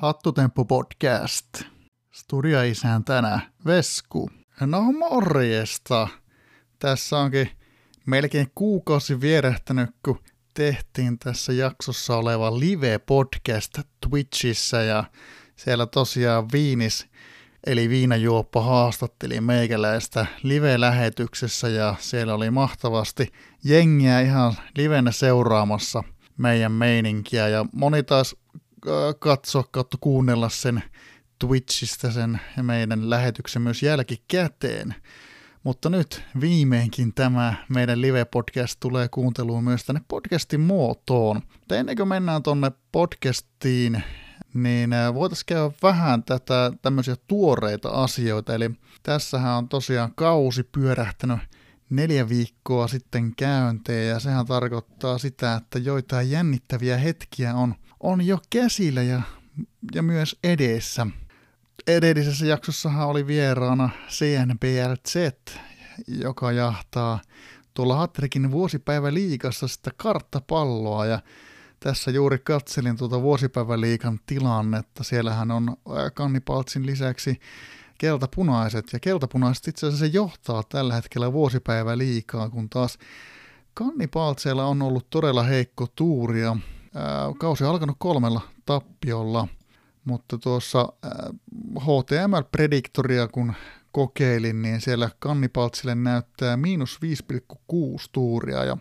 Hattutemppu podcast. tänä Vesku. No morjesta. Tässä onkin melkein kuukausi vierähtänyt, kun tehtiin tässä jaksossa oleva live-podcast Twitchissä ja siellä tosiaan Viinis eli Viinajuoppo haastatteli meikäläistä live-lähetyksessä ja siellä oli mahtavasti jengiä ihan livenä seuraamassa meidän meininkiä ja moni taas katsoa kautta kuunnella sen Twitchistä sen meidän lähetyksen myös jälkikäteen. Mutta nyt viimeinkin tämä meidän live-podcast tulee kuunteluun myös tänne podcastin muotoon. Mutta ennen kuin mennään tonne podcastiin, niin voitaisiin käydä vähän tätä tämmöisiä tuoreita asioita. Eli tässähän on tosiaan kausi pyörähtänyt neljä viikkoa sitten käynteen ja sehän tarkoittaa sitä, että joitain jännittäviä hetkiä on, on jo käsillä ja, ja myös edessä. Edellisessä jaksossahan oli vieraana CNBLZ, joka jahtaa tuolla Hattrikin vuosipäiväliikassa sitä karttapalloa ja tässä juuri katselin tuota vuosipäiväliikan tilannetta. Siellähän on kannipaltsin lisäksi keltapunaiset, ja keltapunaiset itse asiassa se johtaa tällä hetkellä vuosipäivä liikaa, kun taas kannipaltseilla on ollut todella heikko tuuria. Kausi on alkanut kolmella tappiolla, mutta tuossa HTML-prediktoria kun kokeilin, niin siellä kannipaltsille näyttää miinus 5,6 tuuria ja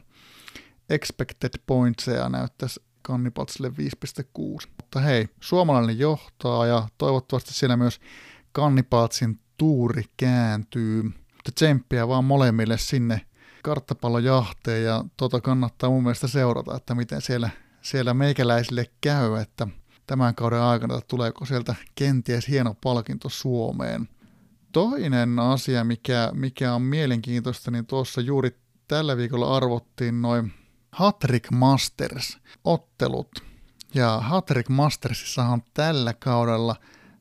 expected pointseja näyttäisi kannipaltsille 5,6. Mutta hei, suomalainen johtaa ja toivottavasti siellä myös kannipaltsin tuuri kääntyy. Mutta tsemppiä vaan molemmille sinne karttapallojahteen ja tota kannattaa mun mielestä seurata, että miten siellä, siellä meikäläisille käy, että tämän kauden aikana tuleeko sieltä kenties hieno palkinto Suomeen. Toinen asia, mikä, mikä on mielenkiintoista, niin tuossa juuri tällä viikolla arvottiin noin Hattrick Masters-ottelut. Ja Hattrick Mastersissa on tällä kaudella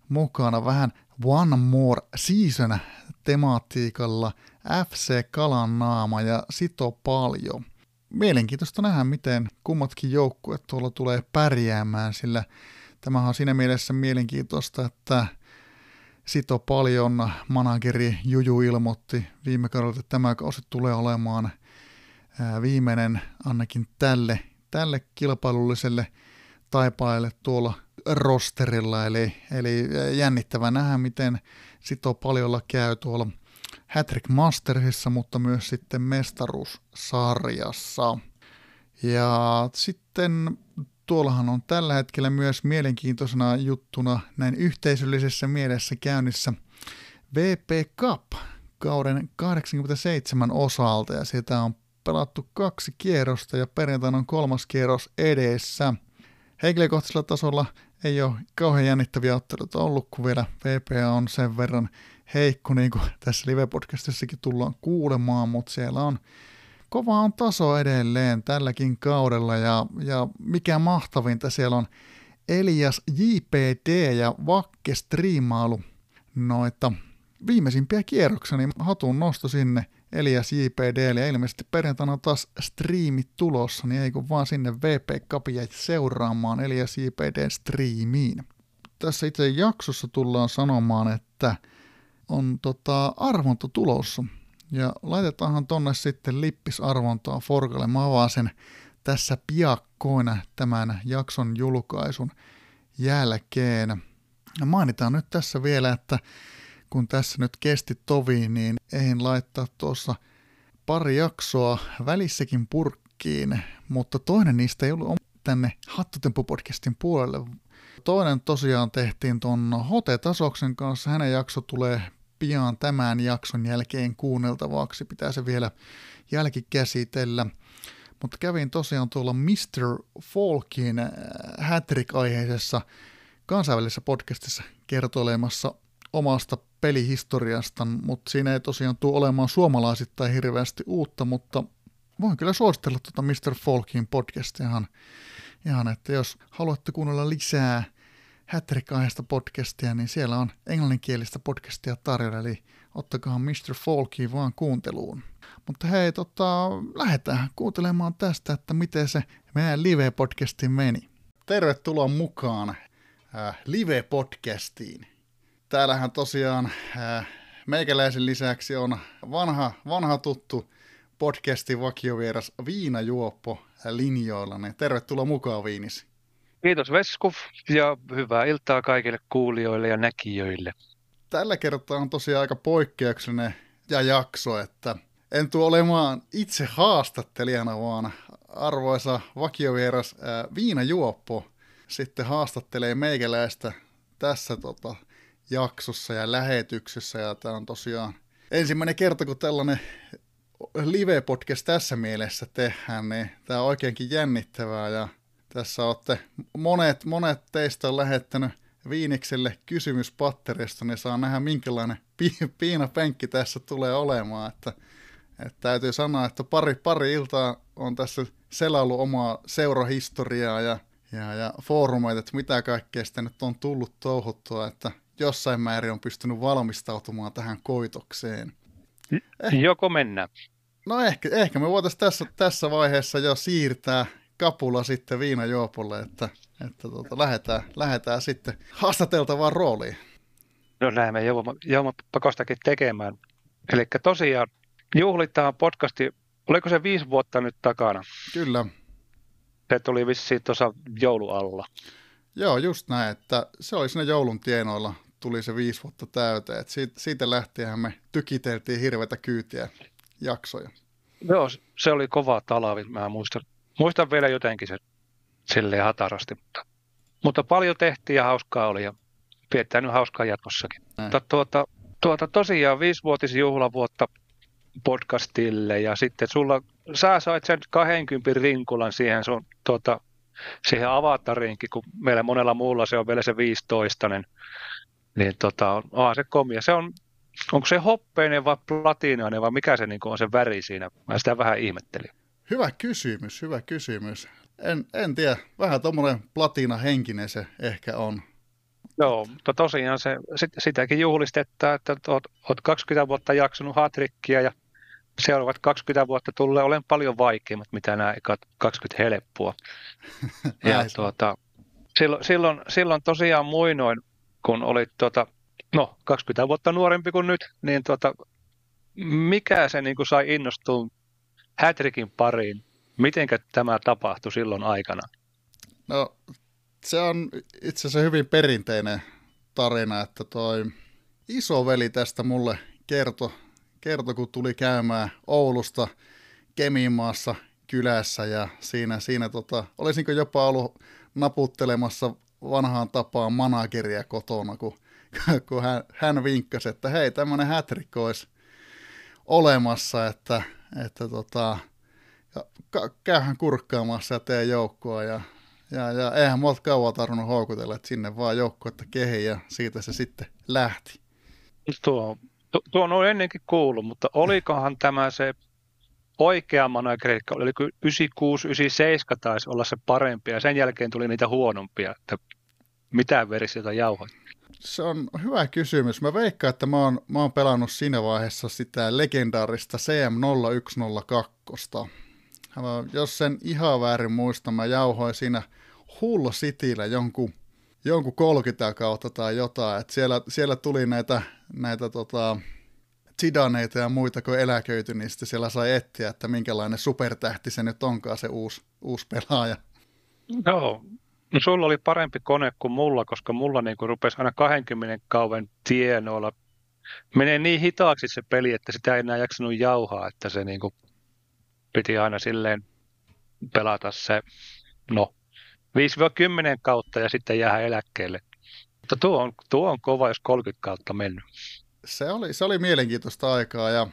mukana vähän One More Season tematiikalla FC Kalan naama ja Sito Paljon. Mielenkiintoista nähdä, miten kummatkin joukkueet tuolla tulee pärjäämään, sillä tämähän on siinä mielessä mielenkiintoista, että Sito Paljon. Manageri Juju ilmoitti viime kaudella, että tämä kausi tulee olemaan viimeinen ainakin tälle, tälle kilpailulliselle taipaajalle tuolla rosterilla, eli, eli jännittävä nähdä, miten sitoo paljolla käy tuolla Hattrick Mastersissa, mutta myös sitten mestaruussarjassa. Ja sitten tuollahan on tällä hetkellä myös mielenkiintoisena juttuna näin yhteisöllisessä mielessä käynnissä VP Cup kauden 87 osalta ja sitä on pelattu kaksi kierrosta ja perjantaina on kolmas kierros edessä. Henkilökohtaisella tasolla ei ole kauhean jännittäviä otteluita ollut, kun vielä VPA on sen verran heikko, niin kuin tässä live-podcastissakin tullaan kuulemaan, mutta siellä on kova on taso edelleen tälläkin kaudella ja, ja mikä mahtavinta siellä on Elias JPD ja Vakke striimailu noita viimeisimpiä kierroksia, niin hatun nosto sinne Elias JPD, ja ilmeisesti perjantaina on taas striimit tulossa, niin ei kun vaan sinne VP Capia seuraamaan Elias JPD striimiin. Tässä itse jaksossa tullaan sanomaan, että on tota, arvonta tulossa. Ja laitetaanhan tonne sitten lippisarvontaa Forgalle. Mä avaan sen tässä piakkoina tämän jakson julkaisun jälkeen. Ja mainitaan nyt tässä vielä, että kun tässä nyt kesti tovi, niin eihin laittaa tuossa pari jaksoa välissäkin purkkiin, mutta toinen niistä ei ollut tänne Hattutempo-podcastin puolelle. Toinen tosiaan tehtiin ton Hote-tasoksen kanssa, hänen jakso tulee pian tämän jakson jälkeen kuunneltavaksi, pitää se vielä jälkikäsitellä. Mutta kävin tosiaan tuolla Mr. Folkin äh, Hattrick-aiheisessa kansainvälisessä podcastissa kertoilemassa omasta pelihistoriasta, mutta siinä ei tosiaan tule olemaan suomalaisittain hirveästi uutta, mutta voin kyllä suositella tuota Mr. Folkin podcastia ihan, ihan, että jos haluatte kuunnella lisää hattrick podcastia, niin siellä on englanninkielistä podcastia tarjolla, eli ottakaa Mr. Folkin vaan kuunteluun. Mutta hei, tota, lähdetään kuuntelemaan tästä, että miten se meidän live-podcasti meni. Tervetuloa mukaan äh, live-podcastiin. Täällähän tosiaan äh, meikäläisen lisäksi on vanha, vanha tuttu podcastin vakiovieras Viina Juoppo linjoilla. Niin tervetuloa mukaan Viinis. Kiitos Veskuf ja hyvää iltaa kaikille kuulijoille ja näkijöille. Tällä kertaa on tosiaan aika poikkeuksellinen ja jakso, että en tule olemaan itse haastattelijana, vaan arvoisa vakiovieras ää, Viina Juoppo sitten haastattelee meikäläistä tässä tota, jaksossa ja lähetyksessä. Ja tämä on tosiaan ensimmäinen kerta, kun tällainen live-podcast tässä mielessä tehdään, niin tämä on oikeinkin jännittävää. Ja tässä olette, monet, monet teistä on lähettänyt Viinikselle kysymyspatterista, niin saa nähdä minkälainen pi- piinapenkki tässä tulee olemaan. Että, että täytyy sanoa, että pari, pari iltaa on tässä selailu omaa seurahistoriaa ja, ja, ja foorumeita, että mitä kaikkea sitä nyt on tullut touhuttua, että jossain määrin on pystynyt valmistautumaan tähän koitokseen. Eh. Joko mennään. No ehkä, ehkä me voitaisiin tässä, tässä vaiheessa jo siirtää kapula sitten viinajuopolle, että, että tuota, lähdetään, lähdetään sitten haastateltavaan rooliin. No näin me joudumme pakostakin tekemään. Eli tosiaan juhlitaan podcasti, oliko se viisi vuotta nyt takana? Kyllä. Se tuli vissiin tuossa joulualla. Joo, just näin, että se oli siinä joulun tienoilla tuli se viisi vuotta täyteen. Et siitä, siitä lähtien me tykiteltiin hirveitä kyytiä jaksoja. Joo, se oli kova talavi. Mä muistan, muistan vielä jotenkin se silleen hatarasti, mutta, mutta paljon tehtiin ja hauskaa oli ja pidetään nyt hauskaa jatkossakin. Mutta tuota, tuota, tosiaan viisivuotisjuhlavuotta podcastille ja sitten sulla, sä sait sen 20 rinkulan siihen sun tuota, siihen avatariinkin, kun meillä monella muulla se on vielä se 15, niin, niin tota, onhan se komia. Se on, onko se hoppeinen vai platinainen vai mikä se niin on se väri siinä? Mä sitä vähän ihmettelin. Hyvä kysymys, hyvä kysymys. En, en tiedä, vähän tuommoinen platina-henkinen se ehkä on. Joo, mutta tosiaan se, sit, sitäkin juhlistettaa, että oot, oot 20 vuotta jaksanut hatrikkia ja seuraavat 20 vuotta tulee olen paljon vaikeimmat, mitä nämä 20 helppoa. ja tuota, silloin, silloin, silloin tosiaan muinoin, kun olit tuota, no, 20 vuotta nuorempi kuin nyt, niin tuota, mikä se niin kuin sai innostua Hätrikin pariin? Mitenkä tämä tapahtui silloin aikana? No, se on itse asiassa hyvin perinteinen tarina, että toi isoveli tästä mulle kertoi kertoi, kun tuli käymään Oulusta Kemimaassa kylässä ja siinä, siinä tota, olisinko jopa ollut naputtelemassa vanhaan tapaan manageria kotona, kun, kun hän, hän vinkkasi, että hei, tämmöinen hätrikko olisi olemassa, että, että tota, käyhän kurkkaamassa ja tee joukkoa ja, ja, ja eihän mua kauan tarvinnut houkutella, että sinne vaan joukkoetta kehi ja siitä se sitten lähti. Tuo Tu- tuon on ennenkin kuullut, mutta olikohan tämä se oikea manageri, oli 96, 97 taisi olla se parempi, ja sen jälkeen tuli niitä huonompia, että mitä versiota jauhoit? Se on hyvä kysymys. Mä veikkaan, että mä oon, mä oon pelannut siinä vaiheessa sitä legendaarista CM0102. Jos sen ihan väärin muista, mä jauhoin siinä Hull Cityllä jonkun jonkun 30 kautta tai jotain. että siellä, siellä tuli näitä, näitä tota, Zidaneita ja muita, kun eläköity, niin sitten siellä sai etsiä, että minkälainen supertähti se nyt onkaan se uusi, uusi pelaaja. Joo, no sulla oli parempi kone kuin mulla, koska mulla niin rupesi aina 20 kauan tienoilla. Menee niin hitaaksi se peli, että sitä ei enää jaksanut jauhaa, että se niin kuin piti aina silleen pelata se, no 5-10 kautta ja sitten jää eläkkeelle. Mutta tuo on, tuo on kova, jos 30 kautta mennyt. Se oli, se oli mielenkiintoista aikaa ja,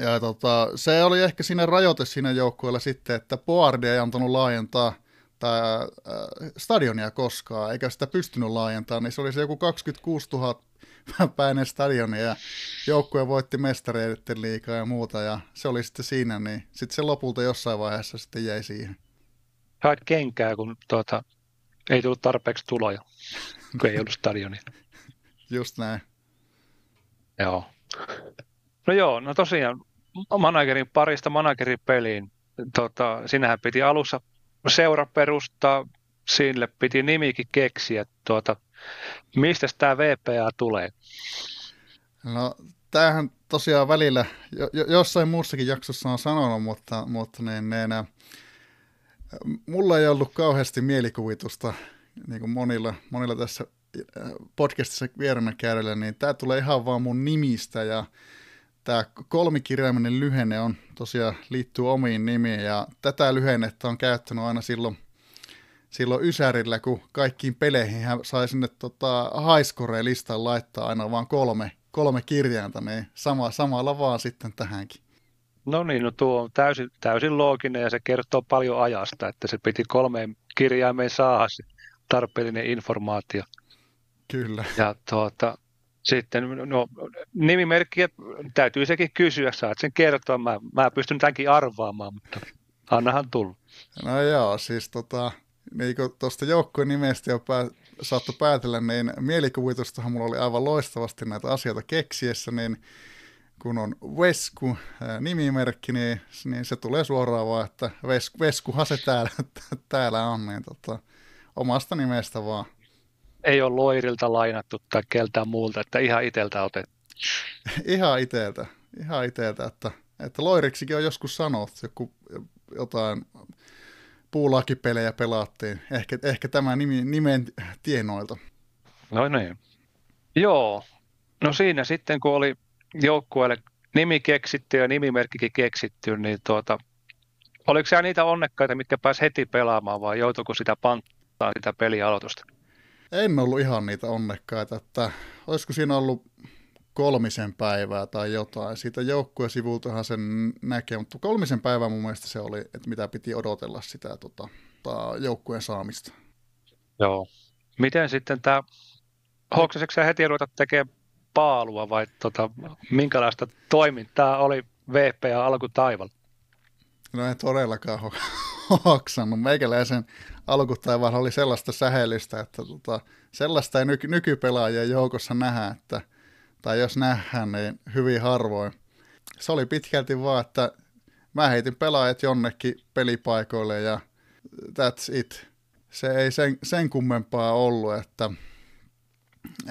ja tota, se oli ehkä siinä rajoite siinä joukkueella sitten, että Poardi ei antanut laajentaa tai, äh, stadionia koskaan, eikä sitä pystynyt laajentamaan, niin se oli se joku 26 000 päinen stadioni ja joukkue voitti mestareiden liikaa ja muuta ja se oli sitten siinä, niin sitten se lopulta jossain vaiheessa sitten jäi siihen haet kenkää, kun tuota, ei tullut tarpeeksi tuloja, kun ei ollut stadionia. Just näin. Joo. No joo, no tosiaan managerin parista managerin peliin. Tota, sinähän piti alussa seura perustaa, sille piti nimikin keksiä. Tuota, mistä tämä VPA tulee? No, tämähän tosiaan välillä, jo, jossain muussakin jaksossa on sanonut, mutta, mutta niin, niin, mulla ei ollut kauheasti mielikuvitusta, niin kuin monilla, monilla tässä podcastissa vieränä käydellä, niin tämä tulee ihan vaan mun nimistä ja tämä kolmikirjaiminen lyhenne on tosiaan liittyy omiin nimiin ja tätä lyhennettä on käyttänyt aina silloin, silloin Ysärillä, kun kaikkiin peleihin hän sai sinne tota, highscore-listan laittaa aina vain kolme, kolme kirjainta, niin sama, samalla vaan sitten tähänkin. No niin, no tuo on täysin, täysin looginen ja se kertoo paljon ajasta, että se piti kolmeen kirjaimeen saada tarpeellinen informaatio. Kyllä. Ja tuota, sitten no, nimimerkkiä täytyy sekin kysyä, saat sen kertoa. Mä, mä pystyn tämänkin arvaamaan, mutta annahan tulla. No joo, siis tota, niin kuin tuosta joukkueen nimestä jo pää, saattoi päätellä, niin mielikuvitustahan mulla oli aivan loistavasti näitä asioita keksiessä, niin kun on Vesku nimimerkki, niin, niin se tulee suoraan vaan, että Veskuhan se täällä, täällä on, niin tota, omasta nimestä vaan ei ole loirilta lainattu tai keltään muulta, että ihan iteltä otettu. ihan iteltä, ihan iteltä, että, että loiriksikin on joskus sanottu, joku jotain puulakipelejä pelaattiin, ehkä, ehkä tämä nimi, nimen tienoilta. No niin. Joo, no siinä sitten kun oli joukkueelle nimi keksitty ja nimimerkkikin keksitty, niin tuota, oliko siellä niitä onnekkaita, mitkä pääsi heti pelaamaan vai joutuiko sitä panttaa sitä pelialoitusta? En ollut ihan niitä onnekkaita, että olisiko siinä ollut kolmisen päivää tai jotain. Siitä joukkueen sivultahan sen näkee, mutta kolmisen päivää mun mielestä se oli, että mitä piti odotella sitä tota, joukkueen saamista. Joo. Miten sitten tämä, hoksasitko sä heti ruveta tekemään paalua vai tota, minkälaista toimintaa oli VPA alku taival? No en todellakaan hoksannut. Meikäläisen alkutaivaalla oli sellaista sähellystä, että tota, sellaista ei nyky- nykypelaajien joukossa nähdä, että, tai jos nähdään, niin hyvin harvoin. Se oli pitkälti vaan, että mä heitin pelaajat jonnekin pelipaikoille ja that's it. Se ei sen, sen kummempaa ollut, että,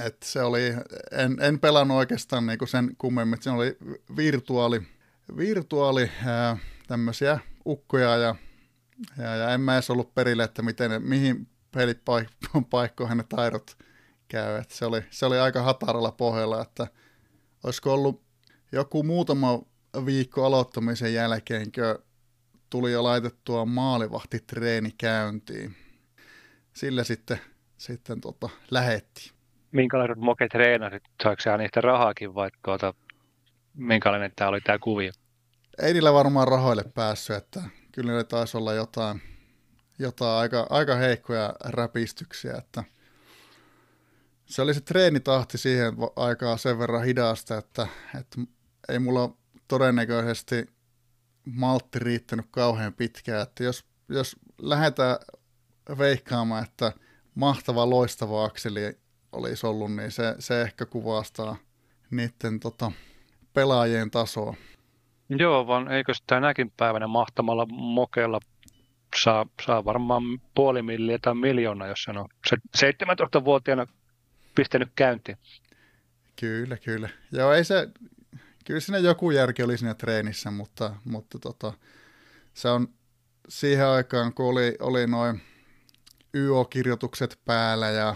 että se oli, en, en pelannut oikeastaan niin kuin sen kummemmin, se oli virtuaali, virtuaali ää, tämmöisiä ukkoja ja ja, ja en mä edes ollut perille, että miten, mihin pelipaikkoihin ne taidot käy. Et se, oli, se oli aika hataralla pohjalla, että olisiko ollut joku muutama viikko aloittamisen jälkeen, kun tuli jo laitettua maalivahtitreeni käyntiin. Sillä sitten, sitten tota, lähetti. Minkälaiset moke treenasit? Saiko sä niistä rahaakin vai tuota, minkälainen tämä oli tämä kuvio? Ei niillä varmaan rahoille päässyt, että kyllä ne taisi olla jotain, jotain aika, aika heikkoja räpistyksiä, että se oli se treenitahti siihen aikaan sen verran hidasta, että, että ei mulla todennäköisesti maltti riittänyt kauhean pitkään, että jos, jos lähdetään veikkaamaan, että mahtava loistava akseli olisi ollut, niin se, se ehkä kuvastaa niiden tota, pelaajien tasoa. Joo, vaan eikö tänäkin päivänä mahtamalla mokeella saa, saa varmaan puoli milliä tai miljoona, jos sen on 17-vuotiaana pistänyt käyntiin. Kyllä, kyllä. Joo, ei se, kyllä siinä joku järki oli siinä treenissä, mutta, mutta tota, se on siihen aikaan, kun oli, oli noin YO-kirjoitukset päällä ja,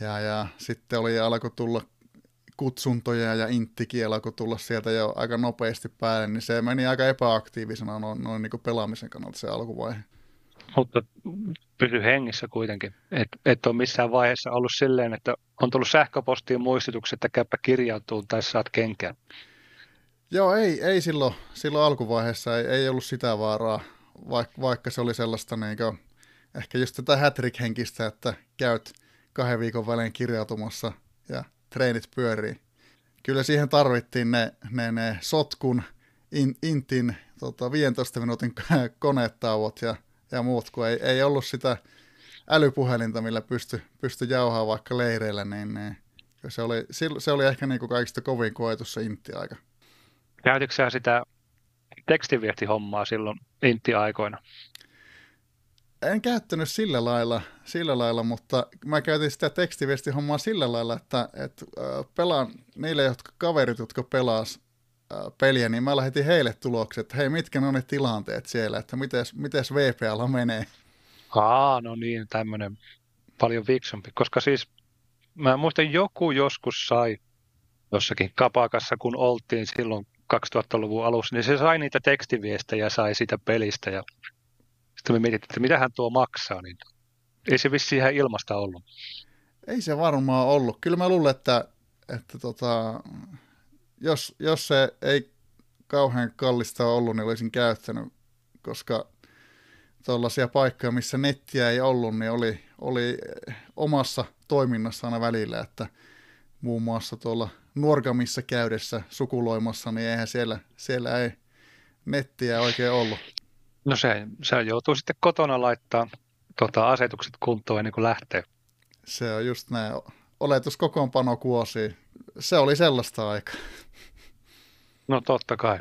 ja, ja sitten oli alkoi tulla kutsuntoja ja inttikin alkoi tulla sieltä jo aika nopeasti päälle, niin se meni aika epäaktiivisena noin, noin niin pelaamisen kannalta se alkuvaihe. Mutta pysy hengissä kuitenkin. Et, et ole missään vaiheessa ollut silleen, että on tullut sähköpostiin muistutukset, että käypä kirjautuu tai saat kenkään. Joo, ei, ei silloin, silloin alkuvaiheessa ei, ei ollut sitä vaaraa, vaikka, vaikka se oli sellaista niin kuin, ehkä just tätä hätrik-henkistä, että käyt kahden viikon välein kirjautumassa ja treenit pyörii. Kyllä siihen tarvittiin ne, ne, ne sotkun, in, intin tota, 15 minuutin konetauot ja, ja muut, kun ei, ei ollut sitä älypuhelinta, millä pysty, pysty jauhaa vaikka leireillä, niin, niin se, oli, se oli ehkä niin kuin kaikista kovin koetus se intti-aika. Käytitkö sitä tekstiviestihommaa silloin intti-aikoina? En käyttänyt sillä lailla, sillä lailla, mutta mä käytin sitä tekstiviestihommaa sillä lailla, että, että pelaan niille jotka, kaverit, jotka pelas peliä, niin mä lähetin heille tulokset, että hei, mitkä on ne tilanteet siellä, että mites, mites VPL menee. Aa, no niin, tämmöinen paljon viksumpi, koska siis mä muistan joku joskus sai jossakin kapakassa, kun oltiin silloin 2000-luvun alussa, niin se sai niitä tekstiviestejä, sai sitä pelistä ja sitten me mietittiin, että mitähän tuo maksaa, niin ei se vissi ihan ilmasta ollut. Ei se varmaan ollut. Kyllä mä luulen, että, että tota, jos, jos se ei kauhean kallista ollut, niin olisin käyttänyt, koska tuollaisia paikkoja, missä nettiä ei ollut, niin oli, oli omassa toiminnassa aina välillä, että muun muassa tuolla Nuorgamissa käydessä sukuloimassa, niin eihän siellä, siellä ei nettiä oikein ollut. No se, se joutuu sitten kotona laittaa tota, asetukset kuntoon ennen kuin lähtee. Se on just näin. Oletuskokoonpano kuosi. Se oli sellaista aikaa. No totta kai.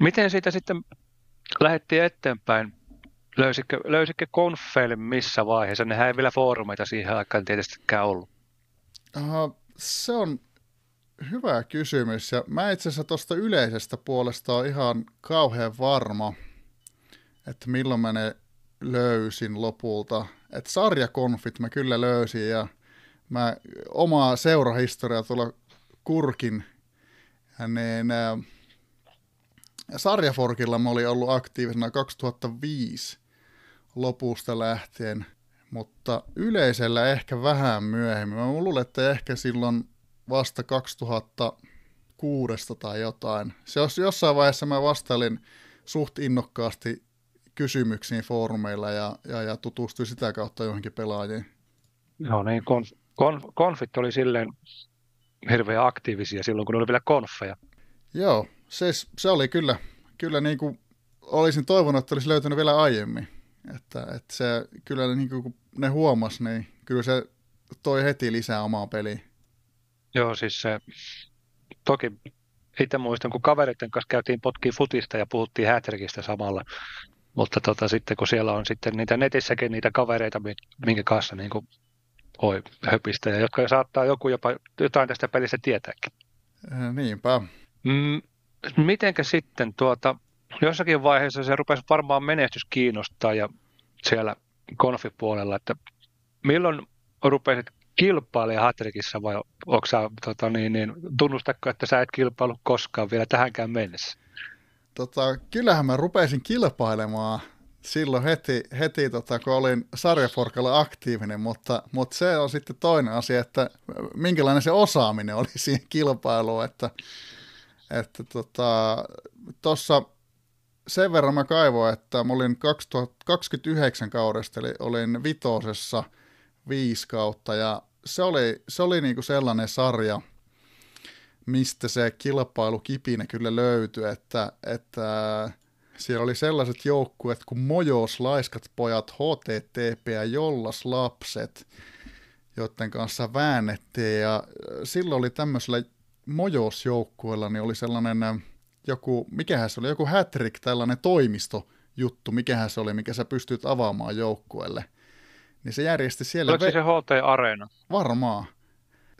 Miten siitä sitten lähdettiin eteenpäin? Löysikö, löysikö konfeille missä vaiheessa? Nehän ei vielä foorumeita siihen aikaan tietystikään ollut. Uh, se on hyvä kysymys. Ja mä itse asiassa tuosta yleisestä puolesta on ihan kauhean varma, että milloin mä ne löysin lopulta. Että sarjakonfit mä kyllä löysin ja mä omaa seurahistoriaa tuolla kurkin, niin ää, sarjaforkilla mä olin ollut aktiivisena 2005 lopusta lähtien, mutta yleisellä ehkä vähän myöhemmin. Mä luulen, että ehkä silloin vasta 2006 tai jotain. Se jos jossain vaiheessa mä vastailin suht innokkaasti kysymyksiin foorumeilla ja, ja, ja tutustuin sitä kautta johonkin pelaajiin. Joo, niin konf, konf, konfit oli silleen hirveän aktiivisia silloin, kun oli vielä konfeja. Joo, se, se oli kyllä, kyllä niin kuin olisin toivonut, että olisi löytynyt vielä aiemmin. Että, että se kyllä niin kuin, kun ne huomas, niin kyllä se toi heti lisää omaa peliin. Joo, siis se, toki itse muistan, kun kavereiden kanssa käytiin potki futista ja puhuttiin hätrikistä samalla, mutta tota, sitten kun siellä on sitten niitä netissäkin niitä kavereita, minkä kanssa niin kuin voi höpistä, ja jotka saattaa joku jopa jotain tästä pelistä tietääkin. Äh, niinpä. Mm, mitenkä sitten tuota, jossakin vaiheessa se rupesi varmaan menestys kiinnostaa ja siellä konfipuolella, että milloin rupesit kilpailemaan Hatrikissa vai onko sä, tota, niin, niin, tunnustakko, että sä et kilpailu koskaan vielä tähänkään mennessä? Tota, kyllähän mä rupesin kilpailemaan silloin heti, heti tota, kun olin sarjaforkalla aktiivinen, mutta, mutta se on sitten toinen asia, että minkälainen se osaaminen oli siihen kilpailuun, että että tota, tossa sen verran mä kaivoin, että mä olin 2029 kaudesta, eli olin vitosessa viisi kautta, ja se oli, se oli niinku sellainen sarja, mistä se kilpailukipinä kyllä löytyi, että, että siellä oli sellaiset joukkueet kuin Mojos, Laiskat pojat, HTTP ja Jollas lapset, joiden kanssa väännettiin, ja silloin oli tämmöisellä Mojos-joukkueella niin oli sellainen joku, mikähän se oli, joku hätrik, tällainen toimistojuttu, mikähän se oli, mikä sä pystyt avaamaan joukkueelle. Niin se järjesti siellä... Oliko ve- se HT Areena? Varmaan.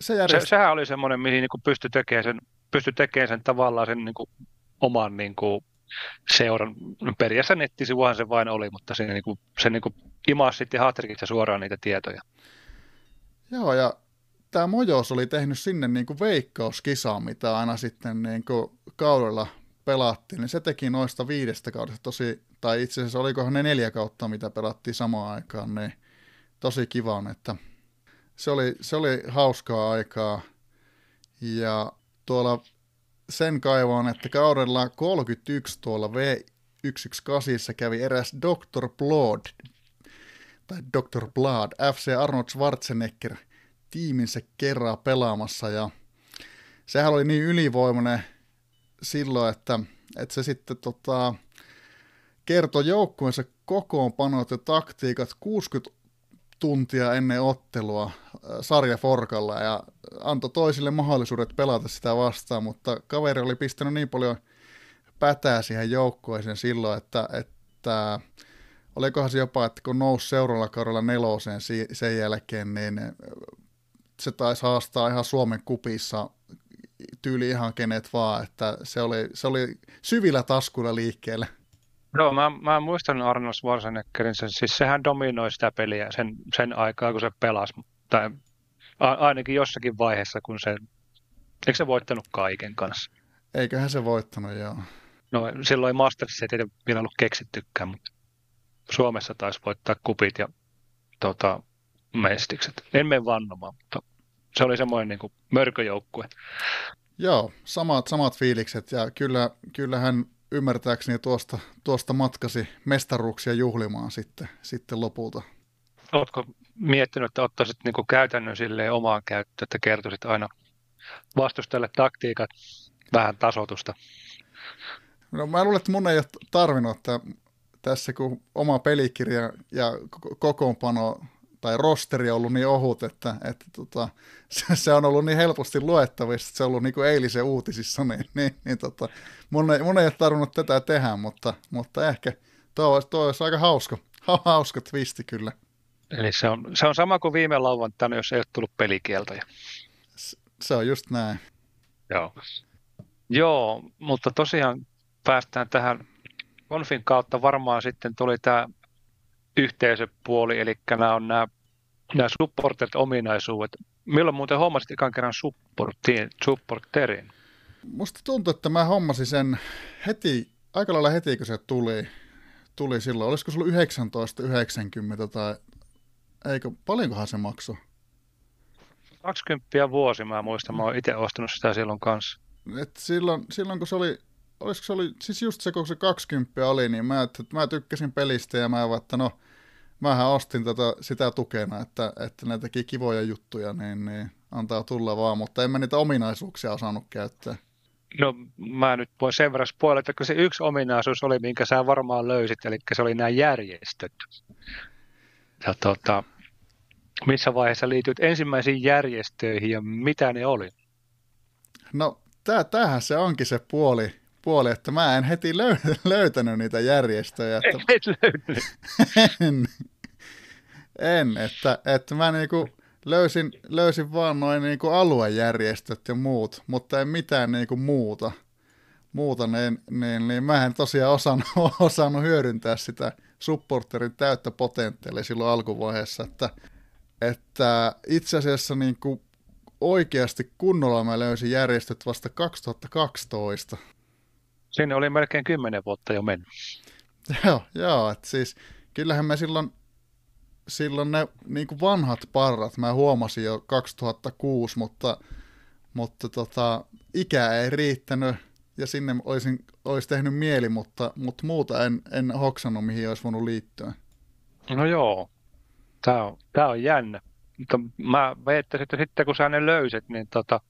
Se järjesti... se, sehän oli semmoinen, mihin niin pystyi tekemään sen, pystyi tekemään sen tavallaan sen niin kuin, oman niin kuin, seuran. Periaatteessa nettisivuhan se vain oli, mutta se, niin kuin, se niin kuin, imasi sitten Hatrikista suoraan niitä tietoja. Joo, ja tämä Mojos oli tehnyt sinne niin kuin veikkauskisaa, mitä aina sitten niin kuin kaudella pelattiin, niin se teki noista viidestä kaudesta tosi, tai itse asiassa olikohan ne neljä kautta, mitä pelattiin samaan aikaan, niin tosi kivan, että se oli, se oli hauskaa aikaa. Ja tuolla sen kaivoon, että kaudella 31 tuolla V118 kävi eräs Dr. Blood, tai Dr. Blood, FC Arnold Schwarzenegger – tiiminsä kerran pelaamassa ja sehän oli niin ylivoimainen silloin, että, että se sitten tota, kertoi joukkueensa kokoonpanot ja taktiikat 60 tuntia ennen ottelua äh, sarjaforkalla ja antoi toisille mahdollisuudet pelata sitä vastaan, mutta kaveri oli pistänyt niin paljon pätää siihen joukkueeseen silloin, että, että olikohan se jopa, että kun nousi seuraavalla kaudella neloseen sen jälkeen, niin se taisi haastaa ihan Suomen kupissa tyyli ihan kenet vaan, että se oli, se oli syvillä taskuilla liikkeelle. Joo, mä, mä muistan Arnold Schwarzeneggerin, sen, siis sehän dominoi sitä peliä sen, sen aikaa, kun se pelasi, tai a, ainakin jossakin vaiheessa, kun se, eikö se voittanut kaiken kanssa? Eiköhän se voittanut, joo. No silloin Mastersissa ei vielä ollut keksittykään, mutta Suomessa taisi voittaa kupit ja tota, mestikset. En mene vannomaan, mutta se oli semmoinen niin mörköjoukkue. Joo, samat, samat fiilikset ja kyllä, kyllähän ymmärtääkseni tuosta, tuosta matkasi mestaruuksia juhlimaan sitten, sitten lopulta. Oletko miettinyt, että ottaisit niin käytännön silleen omaan käyttöön, että kertoisit aina vastustajalle taktiikat, vähän tasotusta? No mä luulen, että mun ei ole tarvinnut, että tässä kun oma pelikirja ja kokoonpano tai rosteri on ollut niin ohut, että, että tota, se, se, on ollut niin helposti luettavissa, että se on ollut niin kuin eilisen uutisissa, niin, niin, niin tota, mun, ei, mun ei ole tarvinnut tätä tehdä, mutta, mutta ehkä tuo olisi, tuo olisi aika hauska, hauska twisti kyllä. Eli se on, se on sama kuin viime lauantaina, jos ei ole tullut pelikieltoja. Se, se on just näin. Joo. Joo, mutta tosiaan päästään tähän konfin kautta varmaan sitten tuli tämä yhteisöpuoli, eli nämä on nämä, nämä supported-ominaisuudet. Milloin muuten hommasit ikan kerran supporterin? Musta tuntuu, että mä hommasin sen heti, aika lailla heti, kun se tuli, tuli silloin. Olisiko se ollut 1990 tai eikö, paljonkohan se maksoi? 20 vuosi mä muistan, mä oon itse ostanut sitä silloin kanssa. Et silloin, silloin kun se oli olisiko se oli, siis just se, kun se 20 oli, niin mä, että mä tykkäsin pelistä ja mä että no, mähän ostin tätä, sitä tukena, että, että ne teki kivoja juttuja, niin, niin antaa tulla vaan, mutta en mä niitä ominaisuuksia osannut käyttää. No mä nyt voin sen verran spoilata, että se yksi ominaisuus oli, minkä sä varmaan löysit, eli se oli nämä järjestöt. Ja tota, missä vaiheessa liityt ensimmäisiin järjestöihin ja mitä ne oli? No tää, tämähän se onkin se puoli, puoli, että mä en heti löy- löytänyt niitä järjestöjä. Että... Et löytänyt. en, en, että, että mä niinku löysin, löysin vaan noin niinku aluejärjestöt ja muut, mutta en mitään niinku muuta. Muuta, niin, niin, niin mä en tosiaan osannut, osannut hyödyntää sitä supporterin täyttä potentiaalia silloin alkuvaiheessa, että, että itse asiassa niin kuin oikeasti kunnolla mä löysin järjestöt vasta 2012. Sinne oli melkein kymmenen vuotta jo mennyt. Joo, joo että siis kyllähän me silloin, silloin ne niin kuin vanhat parrat, mä huomasin jo 2006, mutta, mutta tota, ikä ei riittänyt ja sinne olisin, olisi tehnyt mieli, mutta, mutta muuta en, en hoksannut, mihin olisi voinut liittyä. No joo, tämä on, tämä on jännä. Mutta mä että sitten kun sä ne löysit, niin tota,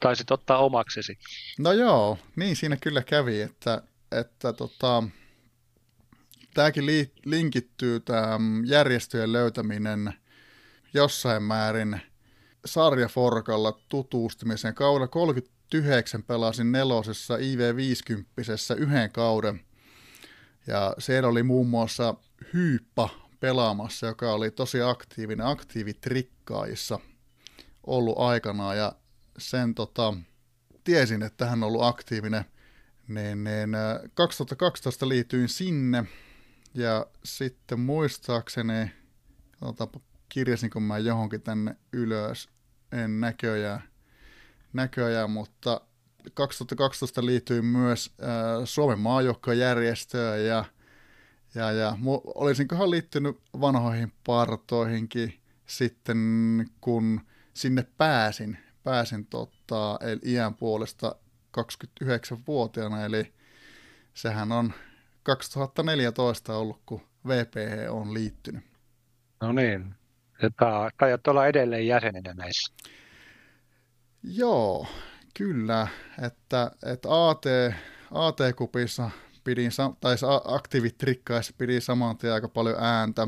taisit ottaa omaksesi. No joo, niin siinä kyllä kävi, että, että tota, tämäkin li- linkittyy tämä järjestöjen löytäminen jossain määrin sarjaforkalla tutustumisen kaudella 39 pelasin nelosessa IV50 yhden kauden. Ja siellä oli muun muassa Hyyppa pelaamassa, joka oli tosi aktiivinen, aktiivitrikkaissa ollut aikanaan. Ja sen tota, tiesin, että hän on ollut aktiivinen, niin, niin 2012 liityin sinne. Ja sitten muistaakseni, otapa, kirjasinko mä johonkin tänne ylös, en näköjään, näköjään mutta 2012 liityin myös äh, Suomen maajoukkojärjestöön ja, ja, ja mu- olisinkohan liittynyt vanhoihin partoihinkin sitten, kun sinne pääsin pääsin tota, eli iän puolesta 29-vuotiaana, eli sehän on 2014 ollut, kun VPH on liittynyt. No niin, taidat olla edelleen jäsenenä näissä. Joo, kyllä, että, että AT, AT-kupissa pidin, tai aktiivitrikkaissa pidin saman tien aika paljon ääntä,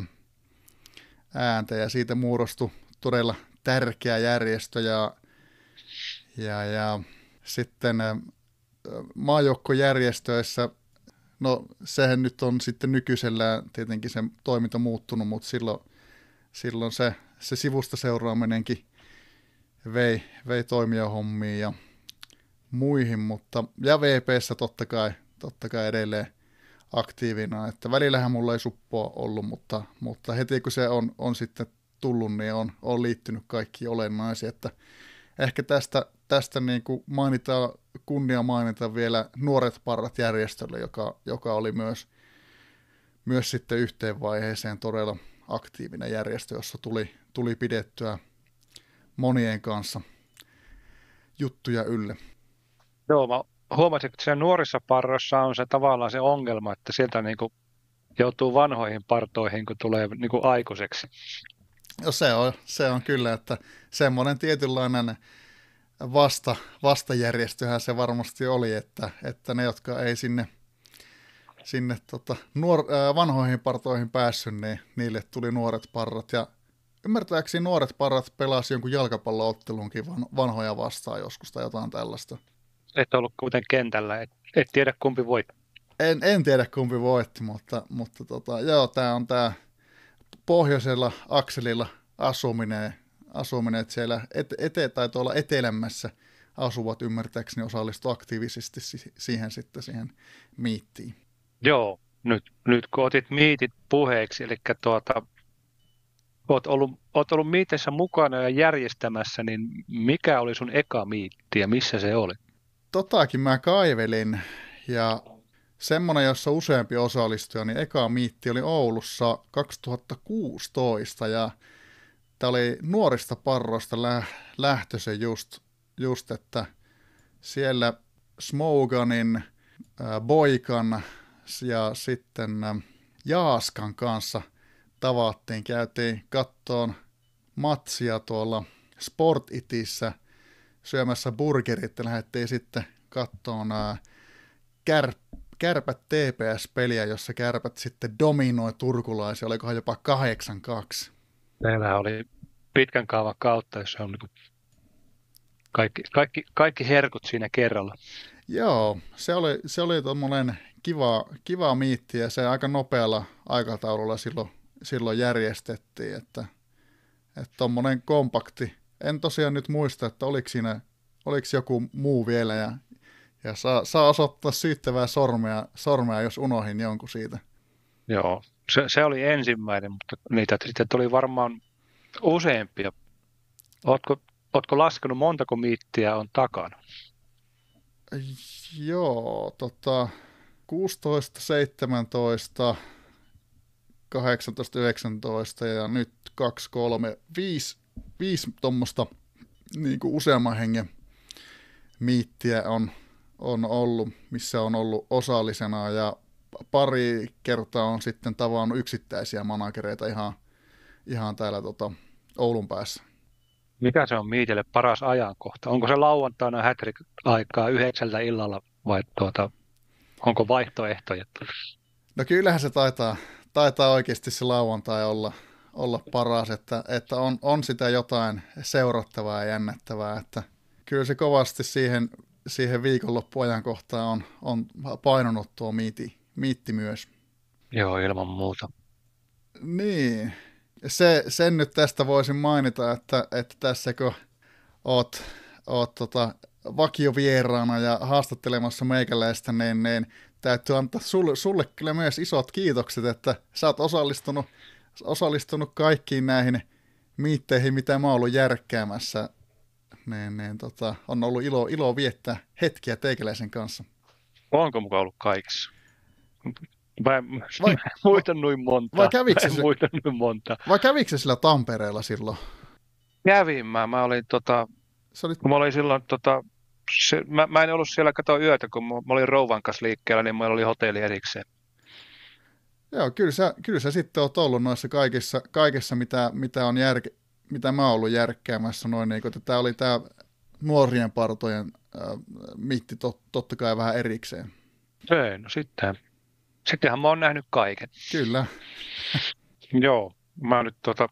ääntä ja siitä muodostui todella tärkeä järjestö ja ja, ja sitten maajoukkojärjestöissä no sehän nyt on sitten nykyisellään tietenkin se toiminta muuttunut, mutta silloin, silloin se, se sivusta seuraaminenkin vei, vei toimijahommiin ja muihin, mutta ja VPssä totta kai, totta kai edelleen aktiivina, että välillähän mulla ei suppoa ollut, mutta, mutta heti kun se on, on sitten tullut, niin on, on liittynyt kaikki olennaisia, että ehkä tästä, tästä niin kuin mainitaan, kunnia mainita vielä Nuoret Parrat järjestölle, joka, joka oli myös, myös sitten yhteenvaiheeseen todella aktiivinen järjestö, jossa tuli, tuli pidettyä monien kanssa juttuja ylle. Joo, mä huomasin, että siellä nuorissa parroissa on se tavallaan se ongelma, että sieltä niin kuin joutuu vanhoihin partoihin, kun tulee niin kuin aikuiseksi. No se on, se on kyllä, että semmoinen tietynlainen vasta, vastajärjestöhän se varmasti oli, että, että ne, jotka ei sinne, sinne tota, nuor, ää, vanhoihin partoihin päässyt, niin niille tuli nuoret parrat. Ja ymmärtääkseni nuoret parrat pelasi jonkun jalkapalloottelunkin vanhoja vastaan joskus tai jotain tällaista. Et ollut kuten kentällä, et, et tiedä kumpi voitti. En, en tiedä kumpi voitti, mutta, mutta tota, joo, tämä on tämä pohjoisella akselilla asuminen, asuminen että siellä et, ete, tai tuolla etelämässä asuvat ymmärtääkseni osallistu aktiivisesti siihen sitten siihen miittiin. Joo, nyt, nyt kun otit miitit puheeksi, eli tuota, oot ollut, oot ollut miitissä mukana ja järjestämässä, niin mikä oli sun eka miitti ja missä se oli? Totakin mä kaivelin ja semmoinen, jossa useampi osallistuja, niin eka miitti oli Oulussa 2016 ja tämä oli nuorista parroista lä- lähtöisen just, just, että siellä Smoganin, Boikan ja sitten Jaaskan kanssa tavattiin, käytiin kattoon matsia tuolla Sport Itissä syömässä burgerit ja lähdettiin sitten kattoon kär, kärpät TPS-peliä, jossa kärpät sitten dominoi turkulaisia, olikohan jopa 8-2. Meillä oli pitkän kaavan kautta, jossa on niin kaikki, kaikki, kaikki herkut siinä kerralla. Joo, se oli, se oli tuommoinen kiva, kiva miitti ja se aika nopealla aikataululla silloin, silloin järjestettiin, että tuommoinen kompakti. En tosiaan nyt muista, että oliko siinä, oliko joku muu vielä ja, ja saa, saa osoittaa syyttävää sormea, sormea, jos unohin jonkun siitä. Joo, se, se oli ensimmäinen, mutta niitä sitten tuli varmaan useampia. Ootko, ootko laskenut montako miittiä on takana? Joo, tota, 16, 17, 18, 19 ja nyt 2, 3, 5, 5 tuommoista niin useamman hengen miittiä on, on ollut, missä on ollut osallisena ja pari kertaa on sitten tavannut yksittäisiä managereita ihan, ihan täällä tota, Oulun päässä. Mikä se on Miitille paras ajankohta? Onko se lauantaina hätrik-aikaa yhdeksältä illalla vai tuota, onko vaihtoehtoja? No kyllähän se taitaa, taitaa oikeasti se lauantai olla, olla paras, että, että on, on sitä jotain seurattavaa ja jännettävää, että kyllä se kovasti siihen, siihen viikonloppuajankohtaan on, on painunut tuo miiti, miitti myös. Joo, ilman muuta. Niin, se, sen nyt tästä voisin mainita, että, että tässä kun oot, oot tota, vakiovieraana ja haastattelemassa meikäläistä, niin, niin täytyy antaa sulle, sulle kyllä myös isot kiitokset, että sä oot osallistunut, osallistunut kaikkiin näihin miitteihin, mitä mä oon ollut järkkäämässä. Niin, niin, tota, on ollut ilo, ilo viettää hetkiä teikäläisen kanssa. Onko mukaan ollut kaikissa? Mä, vai, muistan noin monta. Vai kävikö se, muistan noin monta. Vai kävikö se sillä Tampereella silloin? Kävin mä. Mä olin tota, olit... mä olin silloin tota, se, mä, mä, en ollut siellä katoa yötä, kun mä, mä olin rouvan kanssa liikkeellä, niin meillä oli hotelli erikseen. Joo, kyllä sä, kyllä sä sitten oot ollut noissa kaikissa, kaikissa mitä, mitä, on järke, mitä mä oon ollut järkkäämässä. Noin, niin kuin, tämä oli tämä nuorien partojen äh, mitti tot, totta kai vähän erikseen. Ei, no sitten Sittenhän mä oon nähnyt kaiken. Kyllä. Joo, mä nyt tota,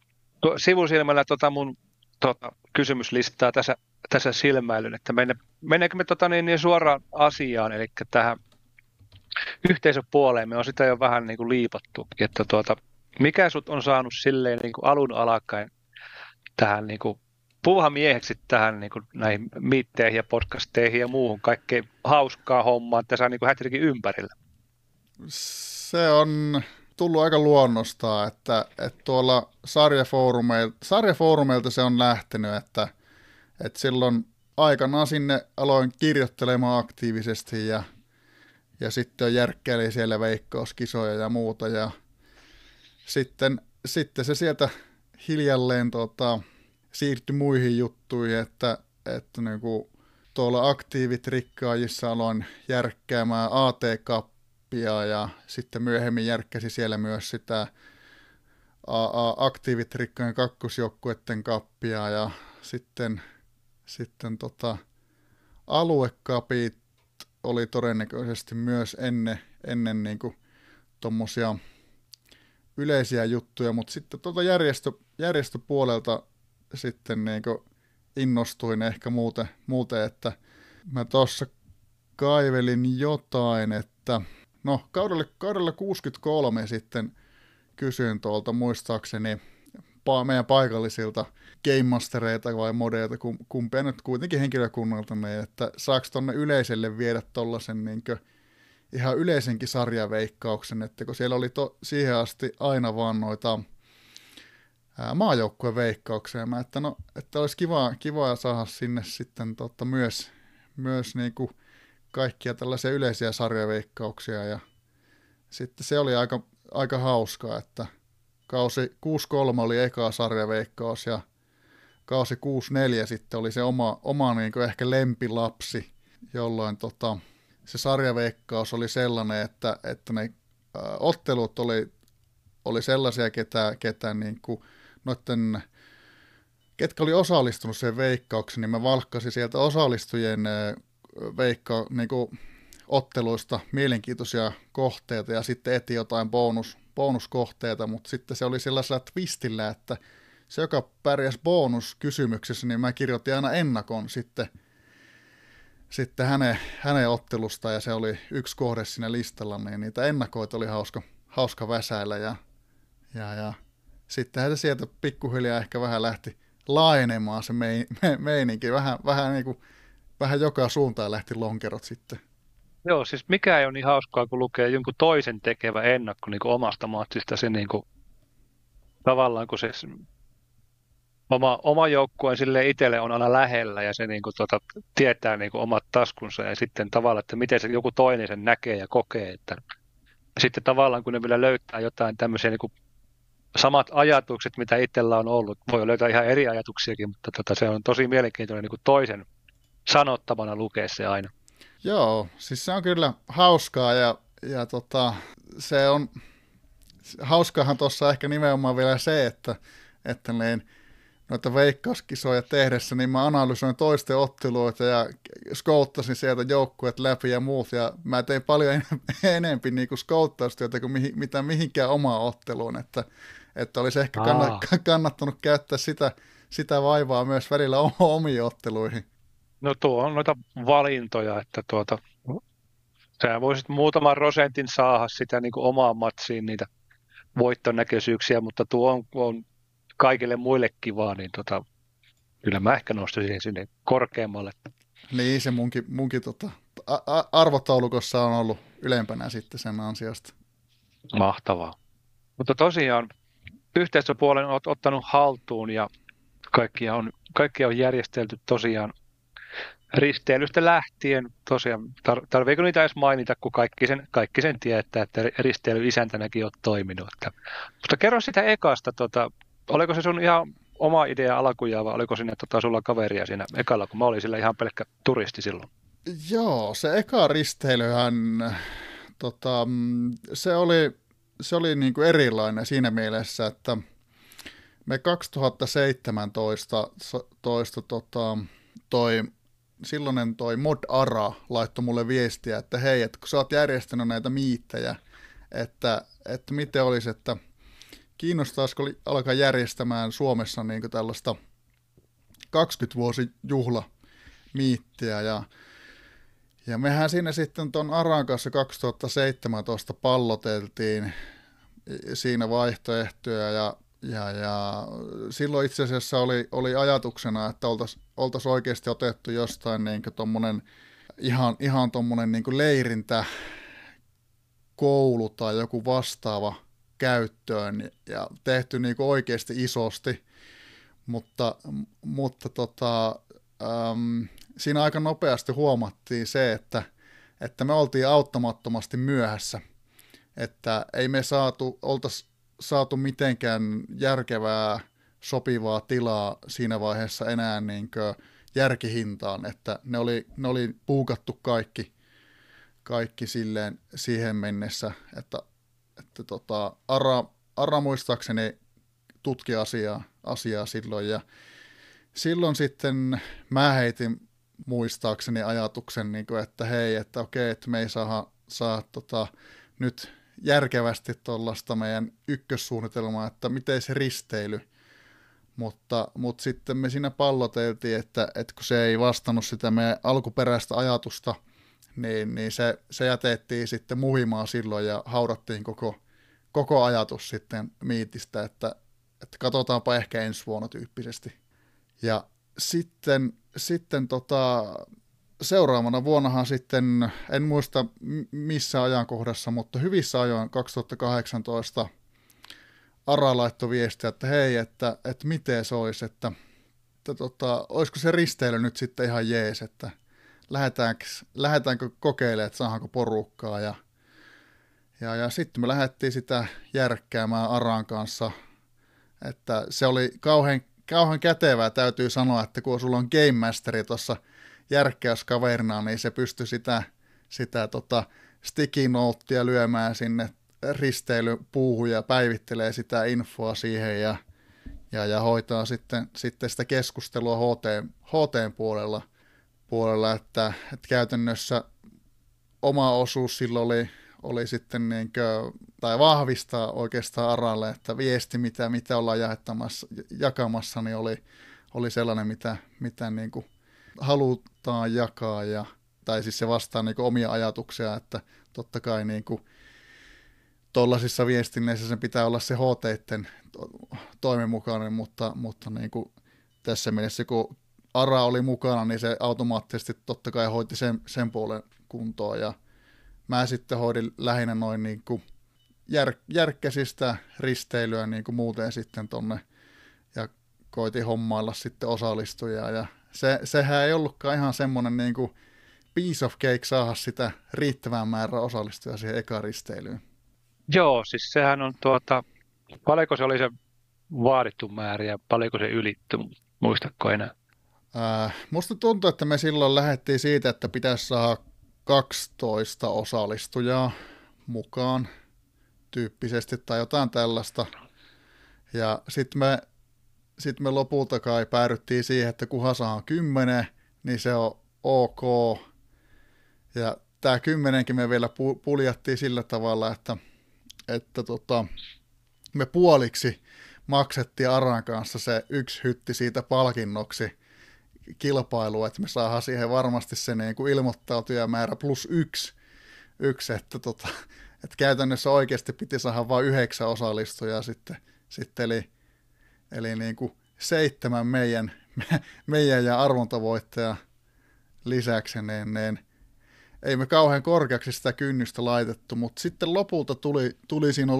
sivusilmällä tota mun tota, kysymyslistaa tässä, tässä silmäilyn, että mennä, mennäänkö me tota, niin, niin suoraan asiaan, eli tähän yhteisöpuoleen. Me on sitä jo vähän niin kuin liipattu, että tuota, mikä sut on saanut silleen niin kuin alun alkaen tähän niin kuin puuhamieheksi tähän niin kuin näihin miitteihin ja podcasteihin ja muuhun kaikkeen hauskaa hommaa tässä niin kuin ympärillä? Se on tullut aika luonnostaan, että, että tuolla sarjafoorumeilta, sarjafoorumeilta se on lähtenyt, että, että silloin aikanaan sinne aloin kirjoittelemaan aktiivisesti ja, ja sitten järkkäili siellä veikkauskisoja ja muuta ja sitten, sitten se sieltä hiljalleen tota, siirtyi muihin juttuihin, että, että niin kuin tuolla aktiivitrikkaajissa aloin järkkäämään AT-kappia ja sitten myöhemmin järkkäsi siellä myös sitä aktiivitrikkojen kakkosjoukkueiden kappia ja sitten, sitten tota, aluekapit oli todennäköisesti myös ennen, ennen niin kuin tommosia yleisiä juttuja, mutta sitten tuota järjestö, järjestöpuolelta sitten niin innostuin ehkä muuten, muuten, että mä tuossa kaivelin jotain, että no kaudella, kaudella 63 sitten kysyin tuolta muistaakseni pa- meidän paikallisilta game mastereita vai modeilta, kumpia nyt kuitenkin henkilökunnalta me, että saako tonne yleiselle viedä tollasen niin ihan yleisenkin sarjaveikkauksen, että kun siellä oli to, siihen asti aina vaan noita maajoukkueen veikkaukseen. Mä, että, no, että olisi kiva, kiva saada sinne sitten tota, myös, myös niin kuin kaikkia tällaisia yleisiä sarjaveikkauksia ja sitten se oli aika, aika hauskaa, että kausi 6-3 oli eka sarjaveikkaus ja kausi 6-4 sitten oli se oma, oma niin kuin ehkä lempilapsi, jolloin tota, se sarjaveikkaus oli sellainen, että, että ne äh, ottelut oli, oli sellaisia, ketä, ketä niin kuin noiden, ketkä oli osallistunut siihen veikkaukseen, niin mä valkkasin sieltä osallistujien veikka, niin kuin, otteluista mielenkiintoisia kohteita ja sitten eti jotain bonus, bonuskohteita, mutta sitten se oli sellaisella twistillä, että se, joka pärjäsi bonuskysymyksessä, niin mä kirjoitin aina ennakon sitten, sitten hänen, hänen ottelusta ja se oli yksi kohde siinä listalla, niin niitä ennakoita oli hauska, hauska väsäillä ja, ja, ja sittenhän se sieltä pikkuhiljaa ehkä vähän lähti laajenemaan se mein, me, meininki. Vähän, vähän, niin kuin, vähän joka suuntaan lähti lonkerot sitten. Joo, siis mikä ei ole niin hauskaa, kun lukee jonkun toisen tekevä ennakko niin kuin omasta matsista. Se niin kuin, tavallaan, kun se oma, oma joukkue sille itselle on aina lähellä ja se niin kuin, tuota, tietää niin kuin omat taskunsa ja sitten tavallaan, että miten se joku toinen sen näkee ja kokee. Että, sitten tavallaan, kun ne vielä löytää jotain tämmöisiä niin kuin samat ajatukset, mitä itsellä on ollut. Voi löytää ihan eri ajatuksiakin, mutta tota, se on tosi mielenkiintoinen niin kuin toisen sanottavana lukea se aina. Joo, siis se on kyllä hauskaa ja, ja tota, se on, hauskaahan tuossa ehkä nimenomaan vielä se, että, että niin, noita veikkauskisoja tehdessä, niin mä analysoin toisten otteluita ja skouttasin sieltä joukkueet läpi ja muut, ja mä tein paljon enemmän, enemmän niin kuin skouttaustyötä kuin mihin, mitä mihinkään omaan otteluun, että että olisi ehkä kannattanut käyttää sitä, sitä vaivaa myös välillä omiin otteluihin. No tuo on noita valintoja, että tuota, sä voisit muutaman prosentin saada sitä niin kuin omaan matsiin niitä voittonäköisyyksiä, mutta tuo on, on kaikille muille kivaa, niin tota, kyllä mä ehkä nostaisin sinne korkeammalle. Niin, se munkin, munkin tota, arvotaulukossa on ollut ylempänä sitten sen ansiosta. Mahtavaa. Mutta tosiaan yhteisöpuolen olet ottanut haltuun ja kaikkia on, kaikkia on järjestelty tosiaan risteilystä lähtien. Tosiaan, tar- tarviiko niitä edes mainita, kun kaikki sen, kaikki sen tietää, että risteily isäntänäkin on toiminut. Mutta kerro sitä ekasta, tota, oliko se sun ihan oma idea alkujaan vai oliko sinne tota, sulla kaveria siinä ekalla, kun mä olin sillä ihan pelkkä turisti silloin? Joo, se eka risteilyhän, tota, se oli se oli niin kuin erilainen siinä mielessä, että me 2017 toista, tota, toi, silloinen toi Mod Ara laittoi mulle viestiä, että hei, että kun sä oot järjestänyt näitä miittejä, että, että miten olisi, että kiinnostaisiko alkaa järjestämään Suomessa niin tällaista 20 vuosi juhla miittiä. Ja Ja mehän siinä sitten tuon Aran kanssa 2017 palloteltiin siinä vaihtoehtoja ja, ja, ja silloin itse asiassa oli, oli ajatuksena, että oltaisiin oltais oikeasti otettu jostain niin tommonen, ihan, ihan tuommoinen niin leirintä koulu tai joku vastaava käyttöön ja tehty niin oikeasti isosti, mutta, mutta tota, äm, siinä aika nopeasti huomattiin se, että, että me oltiin auttamattomasti myöhässä, että ei me saatu, oltaisi saatu mitenkään järkevää, sopivaa tilaa siinä vaiheessa enää niin järkihintaan, että ne oli, ne oli puukattu kaikki, kaikki silleen siihen mennessä, että, että tota, Ara, Ara muistaakseni tutki asiaa, asiaa silloin ja silloin sitten mä heitin muistaakseni ajatuksen, niin kuin, että hei, että okei, että me ei saa, saa tota, nyt järkevästi tuollaista meidän ykkössuunnitelmaa, että miten se risteily. Mutta, mutta sitten me siinä palloteltiin, että, että kun se ei vastannut sitä meidän alkuperäistä ajatusta, niin, niin se, se jätettiin sitten muhimaan silloin ja haudattiin koko, koko ajatus sitten miitistä, että, että katsotaanpa ehkä ensi vuonna tyyppisesti. Ja sitten, sitten tota, seuraavana vuonnahan sitten, en muista missä ajankohdassa, mutta hyvissä ajoin 2018 Ara laittoi viestiä, että hei, että, että miten se olisi, että, että tota, olisiko se risteily nyt sitten ihan jees, että lähdetäänkö, lähdetäänkö kokeilemaan, että saadaanko porukkaa ja, ja, ja sitten me lähdettiin sitä järkkäämään Aran kanssa, että se oli kauhean kauhean kätevää täytyy sanoa, että kun sulla on Game Masteri tuossa järkkäyskaverina, niin se pystyy sitä, sitä tota sticky notea lyömään sinne risteilypuuhun ja päivittelee sitä infoa siihen ja, ja, ja hoitaa sitten, sitten sitä keskustelua HT, HT puolella, puolella että, että käytännössä oma osuus silloin oli, oli sitten niin kuin, tai vahvistaa oikeastaan Aralle, että viesti, mitä, mitä ollaan jakamassa, niin oli, oli sellainen, mitä, mitä niin kuin halutaan jakaa, ja, tai siis se vastaa niin omia ajatuksia, että totta kai niin tuollaisissa viestinneissä sen pitää olla se HT toimenmukainen, mutta, mutta niin kuin tässä mielessä kun ARA oli mukana, niin se automaattisesti totta kai hoiti sen, sen puolen kuntoon. Ja mä sitten hoidin lähinnä noin niin kuin jär, järkkäsistä risteilyä niin kuin muuten sitten tonne ja koitin hommailla sitten osallistujia ja se, sehän ei ollutkaan ihan semmoinen niin kuin piece of cake saada sitä riittävän määrää osallistujia siihen eka risteilyyn. Joo, siis sehän on tuota, paljonko se oli se vaadittu määrä ja paljonko se ylitty, muistatko enää? Äh, musta tuntuu, että me silloin lähdettiin siitä, että pitäisi saada 12 osallistujaa mukaan tyyppisesti tai jotain tällaista. Ja sitten me, sit me lopulta kai päädyttiin siihen, että kunhan saa 10, niin se on ok. Ja tämä kymmenenkin me vielä puljattiin sillä tavalla, että, että tota, me puoliksi maksettiin Aran kanssa se yksi hytti siitä palkinnoksi kilpailua, että me saadaan siihen varmasti se niin kuin ilmoittautujamäärä plus yksi, yksi että, tota, että käytännössä oikeasti piti saada vain yhdeksän osallistujaa sitten, sitten eli, eli niin kuin seitsemän meidän, meidän ja arvontavoittaja lisäksi, niin, niin ei me kauhean korkeaksi sitä kynnystä laitettu, mutta sitten lopulta tuli, tuli siinä,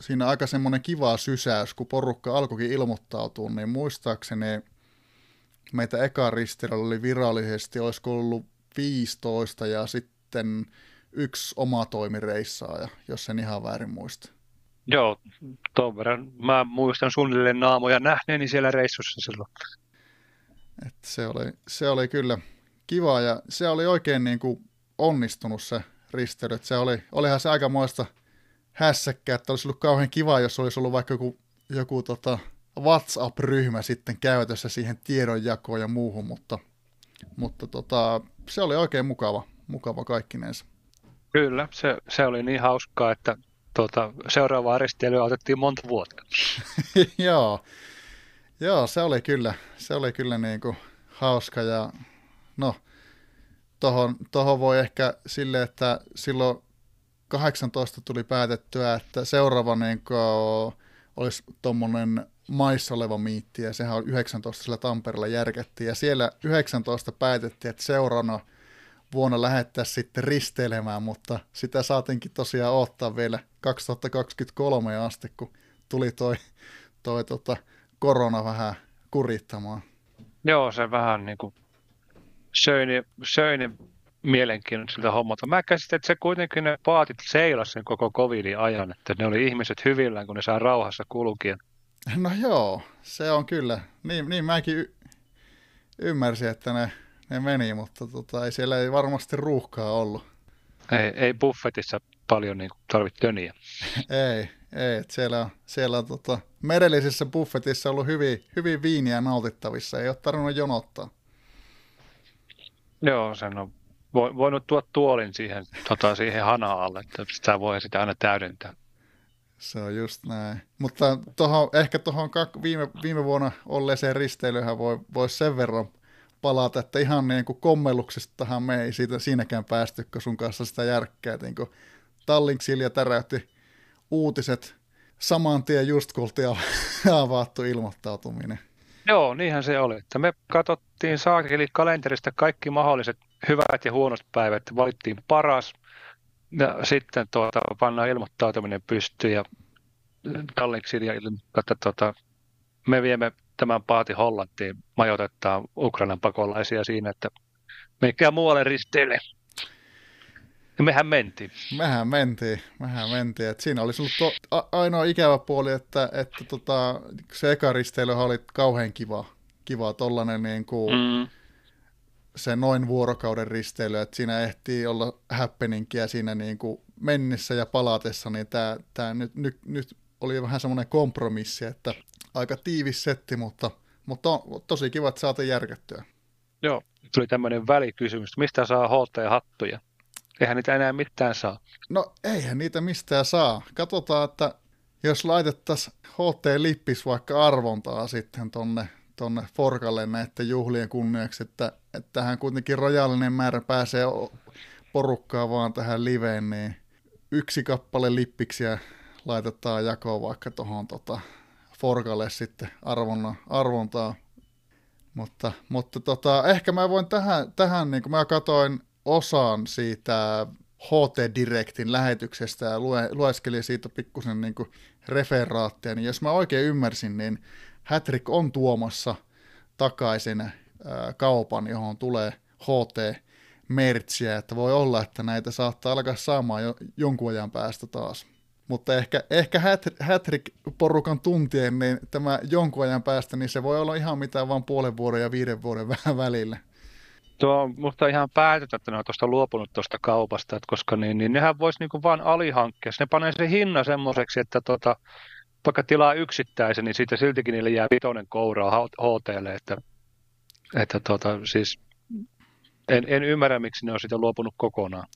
siinä aika semmoinen kiva sysäys, kun porukka alkoikin ilmoittautua, niin muistaakseni meitä eka oli virallisesti, olisiko ollut 15 ja sitten yksi oma toimireissaaja, jos en ihan väärin muista. Joo, tuon verran. Mä muistan suunnilleen naamoja nähneeni siellä reissussa silloin. Et se, oli, se oli kyllä kiva ja se oli oikein niin kuin onnistunut se risteily. Se oli, olihan se aika muista hässäkkää, että olisi ollut kauhean kiva, jos olisi ollut vaikka joku, joku tota, WhatsApp-ryhmä sitten käytössä siihen tiedonjakoon ja muuhun, mutta, mutta tota, se oli oikein mukava, mukava kaikkinensa. Kyllä, se, se oli niin hauskaa, että tuota, seuraavaa risteilyä otettiin monta vuotta. Joo. Joo, se oli kyllä, se oli kyllä niin kuin hauska ja no, tohon, tohon voi ehkä sille, että silloin 18 tuli päätettyä, että seuraava niin olisi tuommoinen maissa oleva miitti, ja sehän on 19 sillä Tampereella järkettiin, ja siellä 19 päätettiin, että seuraavana vuonna lähettää sitten risteilemään, mutta sitä saatiinkin tosiaan ottaa vielä 2023 asti, kun tuli toi, toi tota, korona vähän kurittamaan. Joo, se vähän niin kuin söi, söi mielenkiinnon siltä hommalta. Mä käsitin, että se kuitenkin ne paatit seilas sen koko covidin ajan, että ne oli ihmiset hyvillään, kun ne saa rauhassa kulkien. No joo, se on kyllä. Niin, niin mäkin y- ymmärsin, että ne, ne meni, mutta tota, ei siellä ei varmasti ruuhkaa ollut. Ei, ei buffetissa paljon niin tarvitse töniä. ei, ei. Että siellä on, siellä on tota, merellisessä buffetissa ollut hyvin, hyvin viiniä nautittavissa. Ei ole tarvinnut jonottaa. Joo, sen on voinut tuoda tuolin siihen, tota, siihen hanaalle, että sitä voi sitä aina täydentää. Se on just näin. Mutta tohon, ehkä tuohon viime, viime vuonna olleeseen risteilyhän voi, voi sen verran palata, että ihan niin kuin kommelluksestahan me ei siitä, siinäkään päästy, kun sun kanssa sitä järkkää. Niin kuin Tallink Silja täräytti uutiset saman tien just kun avattu ilmoittautuminen. Joo, niinhän se oli. Että me katsottiin saakeli kalenterista kaikki mahdolliset hyvät ja huonot päivät, valittiin paras ja sitten tuota, pannaan ilmoittautuminen pystyyn ja Tallinksin ja että tuota, me viemme tämän paati Hollantiin, majoitetaan Ukrainan pakolaisia siinä, että mikä muualle risteille. Ja mehän mentiin. Mehän mentiin, mehän mentiin. Et siinä olisi ollut to, a, ainoa ikävä puoli, että, että tota, se eka risteily oli kauhean kiva, kiva tollanen niin kuin, mm se noin vuorokauden risteily, että siinä ehtii olla happeningia siinä niin kuin mennessä ja palatessa, niin tämä, tämä nyt, nyt, nyt oli vähän semmoinen kompromissi, että aika tiivis setti, mutta, mutta on tosi kiva, että saatiin järkettyä. Joo, tuli tämmöinen välikysymys, mistä saa HT-hattuja? Eihän niitä enää mitään saa. No eihän niitä mistään saa. Katsotaan, että jos laitettaisiin HT-lippis vaikka arvontaa sitten tonne tuonne Forkalle näiden juhlien kunniaksi, että, että tähän kuitenkin rajallinen määrä pääsee porukkaa vaan tähän liveen, niin yksi kappale lippiksiä laitetaan jakoon vaikka tuohon tota, Forkalle sitten arvonna, arvontaa. Mutta, mutta tota, ehkä mä voin tähän, tähän niin kuin mä katoin osan siitä HT Directin lähetyksestä ja lue, lueskelin siitä pikkusen niin referaattia, niin jos mä oikein ymmärsin, niin Hattrick on tuomassa takaisin ää, kaupan, johon tulee HT-mertsiä, että voi olla, että näitä saattaa alkaa saamaan jo, jonkun ajan päästä taas. Mutta ehkä, ehkä Hattrick-porukan tuntien, niin tämä jonkun ajan päästä, niin se voi olla ihan mitään vain puolen vuoden ja viiden vuoden vähän välillä. Tuo on musta ihan päätettä, että ne on tuosta luopunut tuosta kaupasta, että koska niin, niin nehän voisi niinku vaan alihankkia. Ne panee se hinna semmoiseksi, että tota, vaikka tilaa yksittäisen, niin siitä siltikin niille jää vitonen kouraa HTlle, että, että tota, siis en, en ymmärrä, miksi ne on sitä luopunut kokonaan.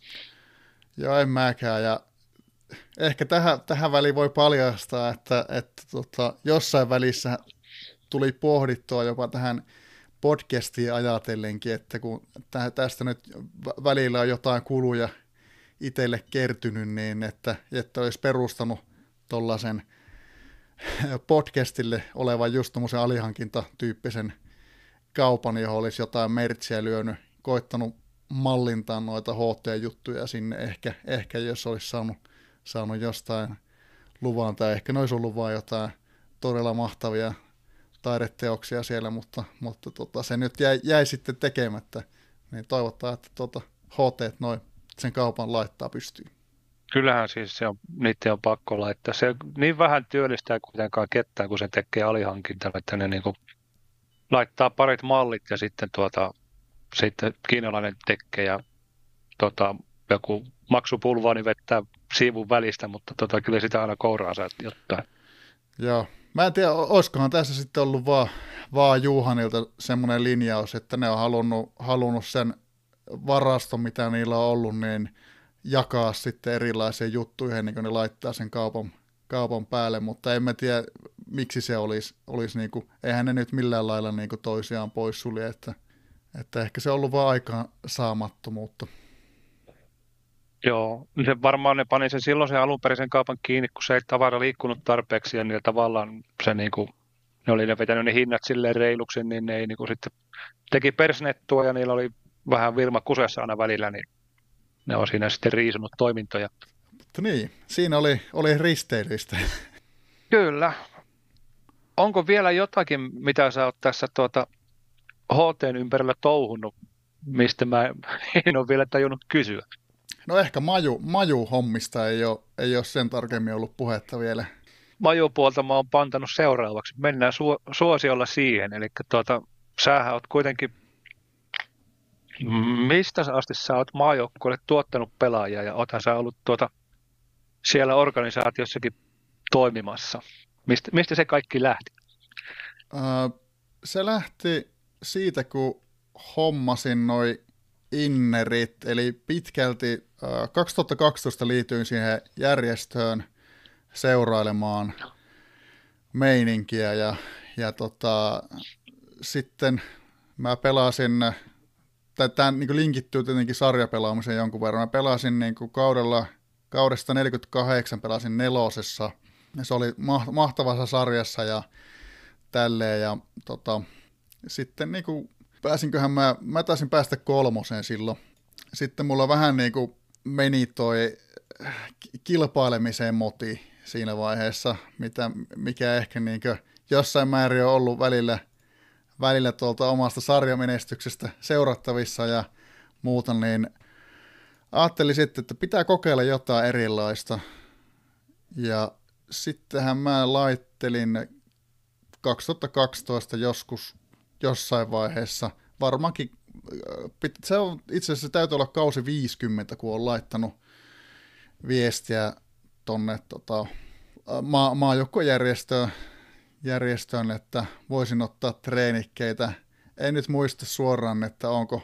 Joo, en mäkään, ja ehkä tähän, tähän väliin voi paljastaa, että, että tota, jossain välissä tuli pohdittua jopa tähän podcastiin ajatellenkin, että kun tästä nyt välillä on jotain kuluja itselle kertynyt, niin että, että olisi perustanut tuollaisen – podcastille olevan just tuommoisen alihankintatyyppisen kaupan, johon olisi jotain mertsiä lyönyt, koittanut mallintaa noita HT-juttuja sinne, ehkä, ehkä jos olisi saanut, saanut jostain luvan, tai ehkä ne olisi ollut vain jotain todella mahtavia taideteoksia siellä, mutta, mutta tota, se nyt jäi, jäi sitten tekemättä, niin toivotaan, että tota, HT noin sen kaupan laittaa pystyyn. Kyllähän siis se on, niiden on pakko laittaa. Se niin vähän työllistää kuitenkaan ketään, kun se tekee alihankintalla, että ne niin kuin laittaa parit mallit ja sitten, tuota, sitten kiinalainen tekee ja tota, joku maksupulva niin vettää siivun välistä, mutta tota, kyllä sitä aina kouraa saa jotain. Joo. Mä en tiedä, olisikohan tässä sitten ollut vaan, vaan Juhanilta semmoinen linjaus, että ne on halunnut, halunnut sen varaston, mitä niillä on ollut, niin – jakaa sitten erilaisiin juttuihin, ennen kuin ne laittaa sen kaupan, kaupan päälle, mutta en mä tiedä, miksi se olisi, olisi niin kuin, eihän ne nyt millään lailla niin kuin toisiaan poissulje, että, Että ehkä se on ollut vaan aikaan saamattomuutta. Joo, se varmaan ne pani sen silloin sen alunperäisen kaupan kiinni, kun se ei tavara liikkunut tarpeeksi ja niillä tavallaan se niin kuin, ne oli ne vetänyt ne hinnat silleen reiluksi, niin ne ei niin kuin sitten teki persnettua ja niillä oli vähän Vilma kusessa aina välillä, niin ne on siinä sitten riisunut toimintoja. Mutta niin, siinä oli, oli risteilystä. Kyllä. Onko vielä jotakin, mitä sä oot tässä tuota HTn ympärillä touhunut, mistä mä en ole vielä tajunnut kysyä? No ehkä maju, maju hommista ei ole, ei ole sen tarkemmin ollut puhetta vielä. Majupuolta mä oon pantanut seuraavaksi. Mennään su- suosiolla siihen. Eli tuota, sähän oot kuitenkin, mistä asti sä oot maajoukkueelle tuottanut pelaajia ja oothan sä ollut tuota, siellä organisaatiossakin toimimassa. Mistä, mistä se kaikki lähti? Uh, se lähti siitä, kun hommasin noin innerit, eli pitkälti 2012 liityin siihen järjestöön seurailemaan meininkiä ja, ja tota, sitten mä pelasin, tai tämä niin linkittyy tietenkin sarjapelaamiseen jonkun verran, mä pelasin niin kuin kaudella, kaudesta 48 pelasin nelosessa, ja se oli mahtavassa sarjassa ja tälleen, ja tota, sitten niin kuin pääsinköhän mä, mä taisin päästä kolmoseen silloin. Sitten mulla vähän niin kuin meni toi kilpailemiseen moti siinä vaiheessa, mitä, mikä ehkä niin jossain määrin on ollut välillä, välillä tuolta omasta sarjamenestyksestä seurattavissa ja muuta, niin ajattelin sitten, että pitää kokeilla jotain erilaista. Ja sittenhän mä laittelin 2012 joskus jossain vaiheessa. Varmaankin, äh, se on, itse asiassa täytyy olla kausi 50, kun on laittanut viestiä tonne tota, ma- maajoukkojärjestöön, järjestöön, että voisin ottaa treenikkeitä. En nyt muista suoraan, että onko,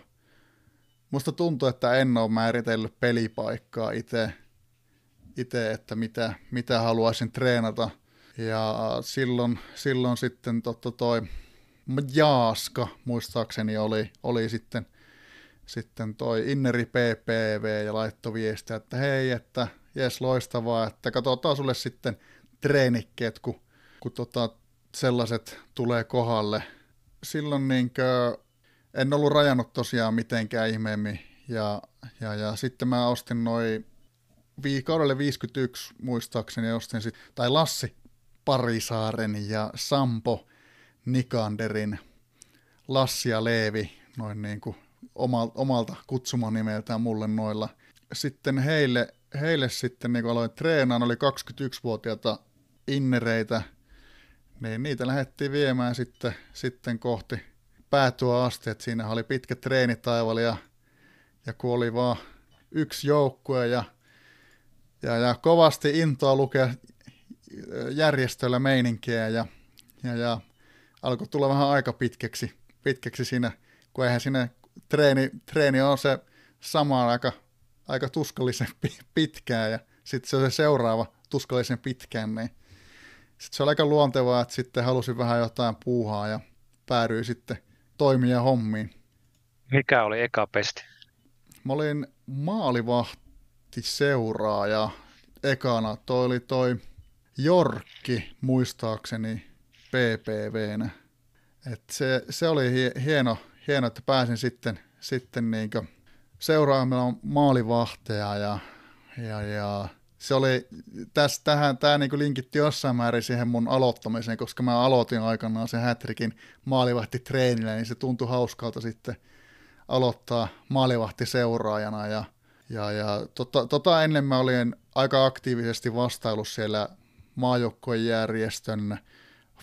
musta tuntuu, että en ole määritellyt pelipaikkaa itse, itse että mitä, mitä haluaisin treenata. Ja silloin, silloin sitten totta toi Jaaska muistaakseni oli, oli sitten, sitten toi Inneri PPV ja laittoi viestiä, että hei, että jes loistavaa, että katsotaan sulle sitten treenikkeet, kun, kun tota, sellaiset tulee kohalle. Silloin niinkö, en ollut rajannut tosiaan mitenkään ihmeemmin ja, ja, ja sitten mä ostin noin kaudelle 51 muistaakseni ostin sit, tai Lassi Parisaaren ja Sampo Nikanderin Lassi ja Leevi, noin niin kuin omalta kutsumanimeltään mulle noilla. Sitten heille, heille sitten niin aloin treenaan, oli 21-vuotiaita innereitä, niin niitä lähdettiin viemään sitten, sitten kohti päätyä asti, että siinä oli pitkä treenitaival ja, ja kun oli vaan yksi joukkue ja, ja, ja kovasti intoa lukea järjestöllä meininkiä ja, ja, ja alkoi tulla vähän aika pitkäksi, pitkäksi siinä, kun eihän siinä treeni, treeni on se sama aika, aika tuskallisen pitkään ja sitten se on se seuraava tuskallisen pitkään, niin sitten se oli aika luontevaa, että sitten halusin vähän jotain puuhaa ja päädyin sitten toimia hommiin. Mikä oli eka pesti? Mä olin maalivahti seuraaja ekana. Toi oli toi Jorkki, muistaakseni, PPVnä. Et se, se oli hieno, hieno, että pääsin sitten, sitten niin seuraamaan maalivahteja ja, ja, ja se oli, täs, tähän, tämä niin linkitti jossain määrin siihen mun aloittamiseen, koska mä aloitin aikanaan sen hätrikin treenillä, niin se tuntui hauskalta sitten aloittaa maalivahti seuraajana ja, ja, ja tota, tota ennen mä olin aika aktiivisesti vastailu siellä maajoukkojen järjestön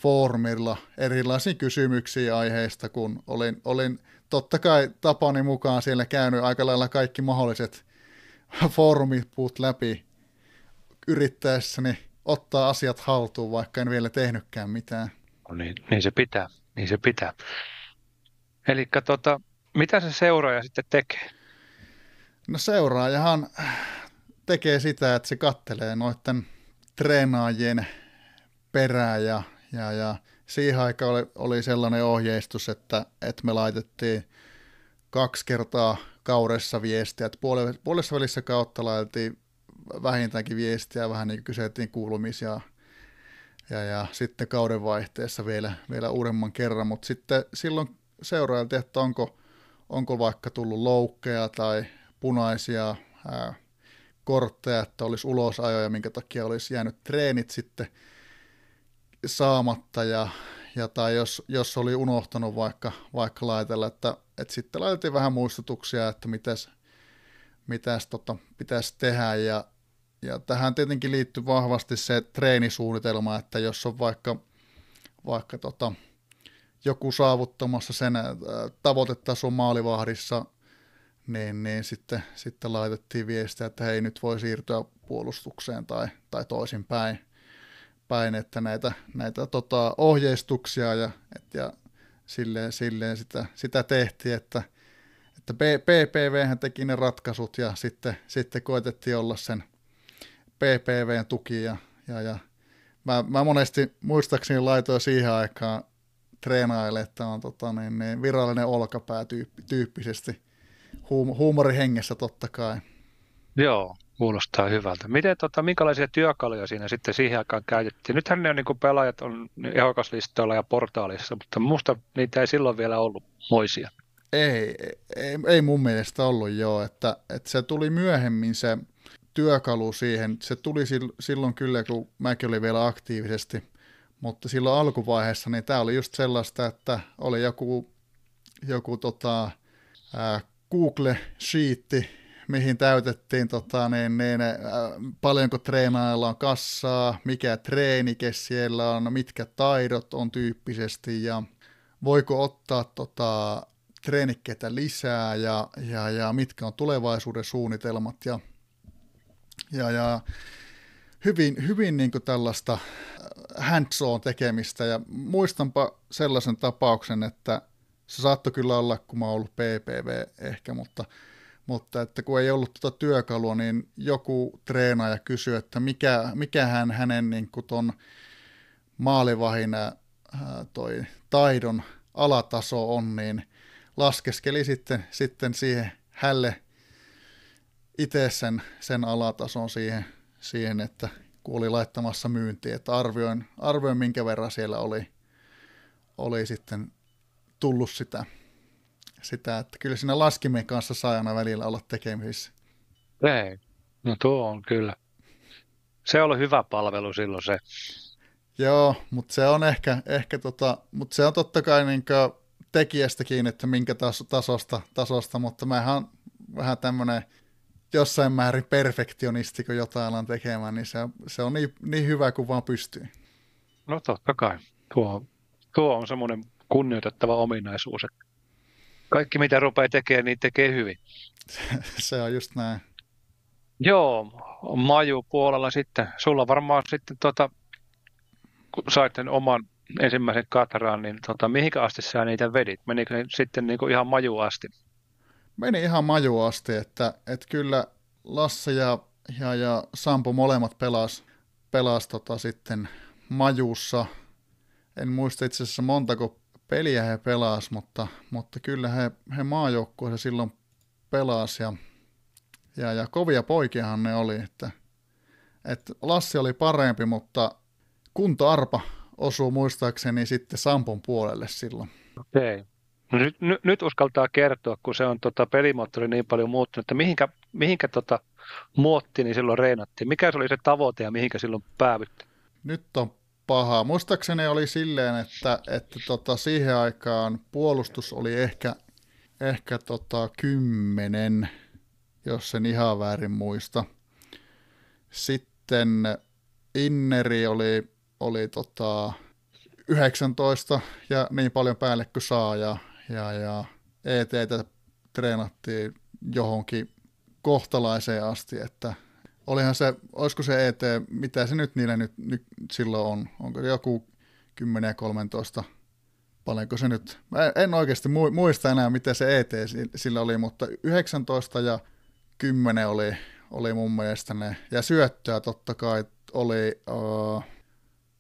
foorumilla erilaisia kysymyksiä aiheista, kun olin, olin totta kai tapani mukaan siellä käynyt aika lailla kaikki mahdolliset foorumit läpi yrittäessäni ottaa asiat haltuun, vaikka en vielä tehnytkään mitään. No niin, niin se pitää, niin se pitää. Eli tota, mitä se seuraaja sitten tekee? No seuraajahan tekee sitä, että se kattelee noiden treenaajien perää ja ja, ja siihen aikaan oli, oli sellainen ohjeistus, että, että me laitettiin kaksi kertaa kaudessa viestiä, että puolessa välissä kautta laitettiin vähintäänkin viestiä, vähän niin kyseltiin kuulumisia ja, ja sitten kauden vaihteessa vielä, vielä uudemman kerran, mutta sitten silloin seurailtiin, että onko, onko vaikka tullut loukkeja tai punaisia ää, kortteja, että olisi ulosajoja, minkä takia olisi jäänyt treenit sitten saamatta ja, ja tai jos, jos oli unohtanut vaikka, vaikka laitella, että, että sitten laitettiin vähän muistutuksia, että mitäs, mitäs tota, pitäisi tehdä. Ja, ja tähän tietenkin liittyy vahvasti se treenisuunnitelma, että jos on vaikka, vaikka tota, joku saavuttamassa sen äh, tavoitetason maalivahdissa, niin, niin sitten, sitten laitettiin viestiä, että hei nyt voi siirtyä puolustukseen tai, tai toisinpäin päin, että näitä, näitä tota, ohjeistuksia ja, et, ja silleen, silleen sitä, sitä tehtiin, että, että PPV teki ne ratkaisut ja sitten, sitten koetettiin olla sen PPVn tuki ja, ja, ja mä, mä, monesti muistaakseni laitoin siihen aikaan treenaille, että on tota, niin, niin virallinen olkapää tyyppi, tyyppisesti Huum, huumorihengessä totta kai. Joo, kuulostaa hyvältä. Miten, tota, minkälaisia työkaluja siinä sitten siihen aikaan käytettiin? Nythän ne on, niin pelaajat on ehdokaslistoilla ja portaalissa, mutta minusta niitä ei silloin vielä ollut moisia. Ei, ei, ei mun mielestä ollut joo, että, että se tuli myöhemmin se työkalu siihen. Se tuli silloin kyllä, kun mäkin olin vielä aktiivisesti, mutta silloin alkuvaiheessa niin tämä oli just sellaista, että oli joku, joku tota, ää, Google Sheetti, mihin täytettiin tota, niin, niin, ää, paljonko treenaajalla on kassaa, mikä treenike siellä on, mitkä taidot on tyyppisesti ja voiko ottaa tota, treenikkeitä lisää ja, ja, ja mitkä on tulevaisuuden suunnitelmat ja ja, ja hyvin, hyvin niin kuin tällaista hands on tekemistä. Ja muistanpa sellaisen tapauksen, että se saattoi kyllä olla, kun mä oon ollut PPV ehkä, mutta, mutta että kun ei ollut tuota työkalua, niin joku treenaaja kysyi, että mikä, mikähän hänen niin kuin ton maalivahina toi taidon alataso on, niin laskeskeli sitten, sitten siihen hälle itse sen, sen alatason siihen, siihen, että kun oli laittamassa myyntiin, että arvioin, arvioin minkä verran siellä oli, oli sitten tullut sitä, sitä, että kyllä siinä laskimen kanssa saa aina välillä olla tekemisissä. Ei, no tuo on kyllä. Se oli hyvä palvelu silloin se. Joo, mutta se on ehkä, ehkä tota, mutta se on totta kai niin tekijästäkin, että minkä tasosta, tasosta, mutta mähän vähän tämmöinen jossain määrin perfektionisti, kun jotain alan tekemään, niin se on, se on niin, niin hyvä kuin vaan pystyy. No totta kai. Tuo, tuo on semmoinen kunnioitettava ominaisuus, että kaikki mitä rupeaa tekemään, niin tekee hyvin. se on just näin. Joo, Maju puolella sitten. Sulla varmaan sitten, tota, kun sait sen oman ensimmäisen katraan, niin tota, mihinkä asti sä niitä vedit? Menikö sitten niin kuin ihan Maju asti? meni ihan maju asti, että, että kyllä Lasse ja, ja, ja Sampo molemmat pelas, pelas tota sitten majussa. En muista itse asiassa montako peliä he pelas, mutta, mutta kyllä he, he maajoukkueessa silloin pelas ja, ja, ja kovia poikiahan ne oli, että, että Lassi oli parempi, mutta Kunto Arpa osuu muistaakseni sitten Sampon puolelle silloin. Okei. Okay. No nyt, nyt, nyt uskaltaa kertoa, kun se on tota, pelimoottori niin paljon muuttunut, että mihinkä, mihinkä tota, muotti niin silloin reenattiin? Mikä se oli se tavoite ja mihinkä silloin päävytti? Nyt on paha. Muistaakseni oli silleen, että, että tota, siihen aikaan puolustus oli ehkä, ehkä tota, kymmenen, jos sen ihan väärin muista. Sitten Inneri oli, oli tota, 19 ja niin paljon päälle kuin saa ja ja, ja ETtä treenattiin johonkin kohtalaiseen asti, että olihan se, olisiko se ET, mitä se nyt niille nyt, nyt silloin on, onko joku 10 ja 13, paljonko se nyt, mä en oikeasti muista enää, mitä se ET sillä oli, mutta 19 ja 10 oli, oli mun mielestä ne, ja syöttöä totta kai oli, uh,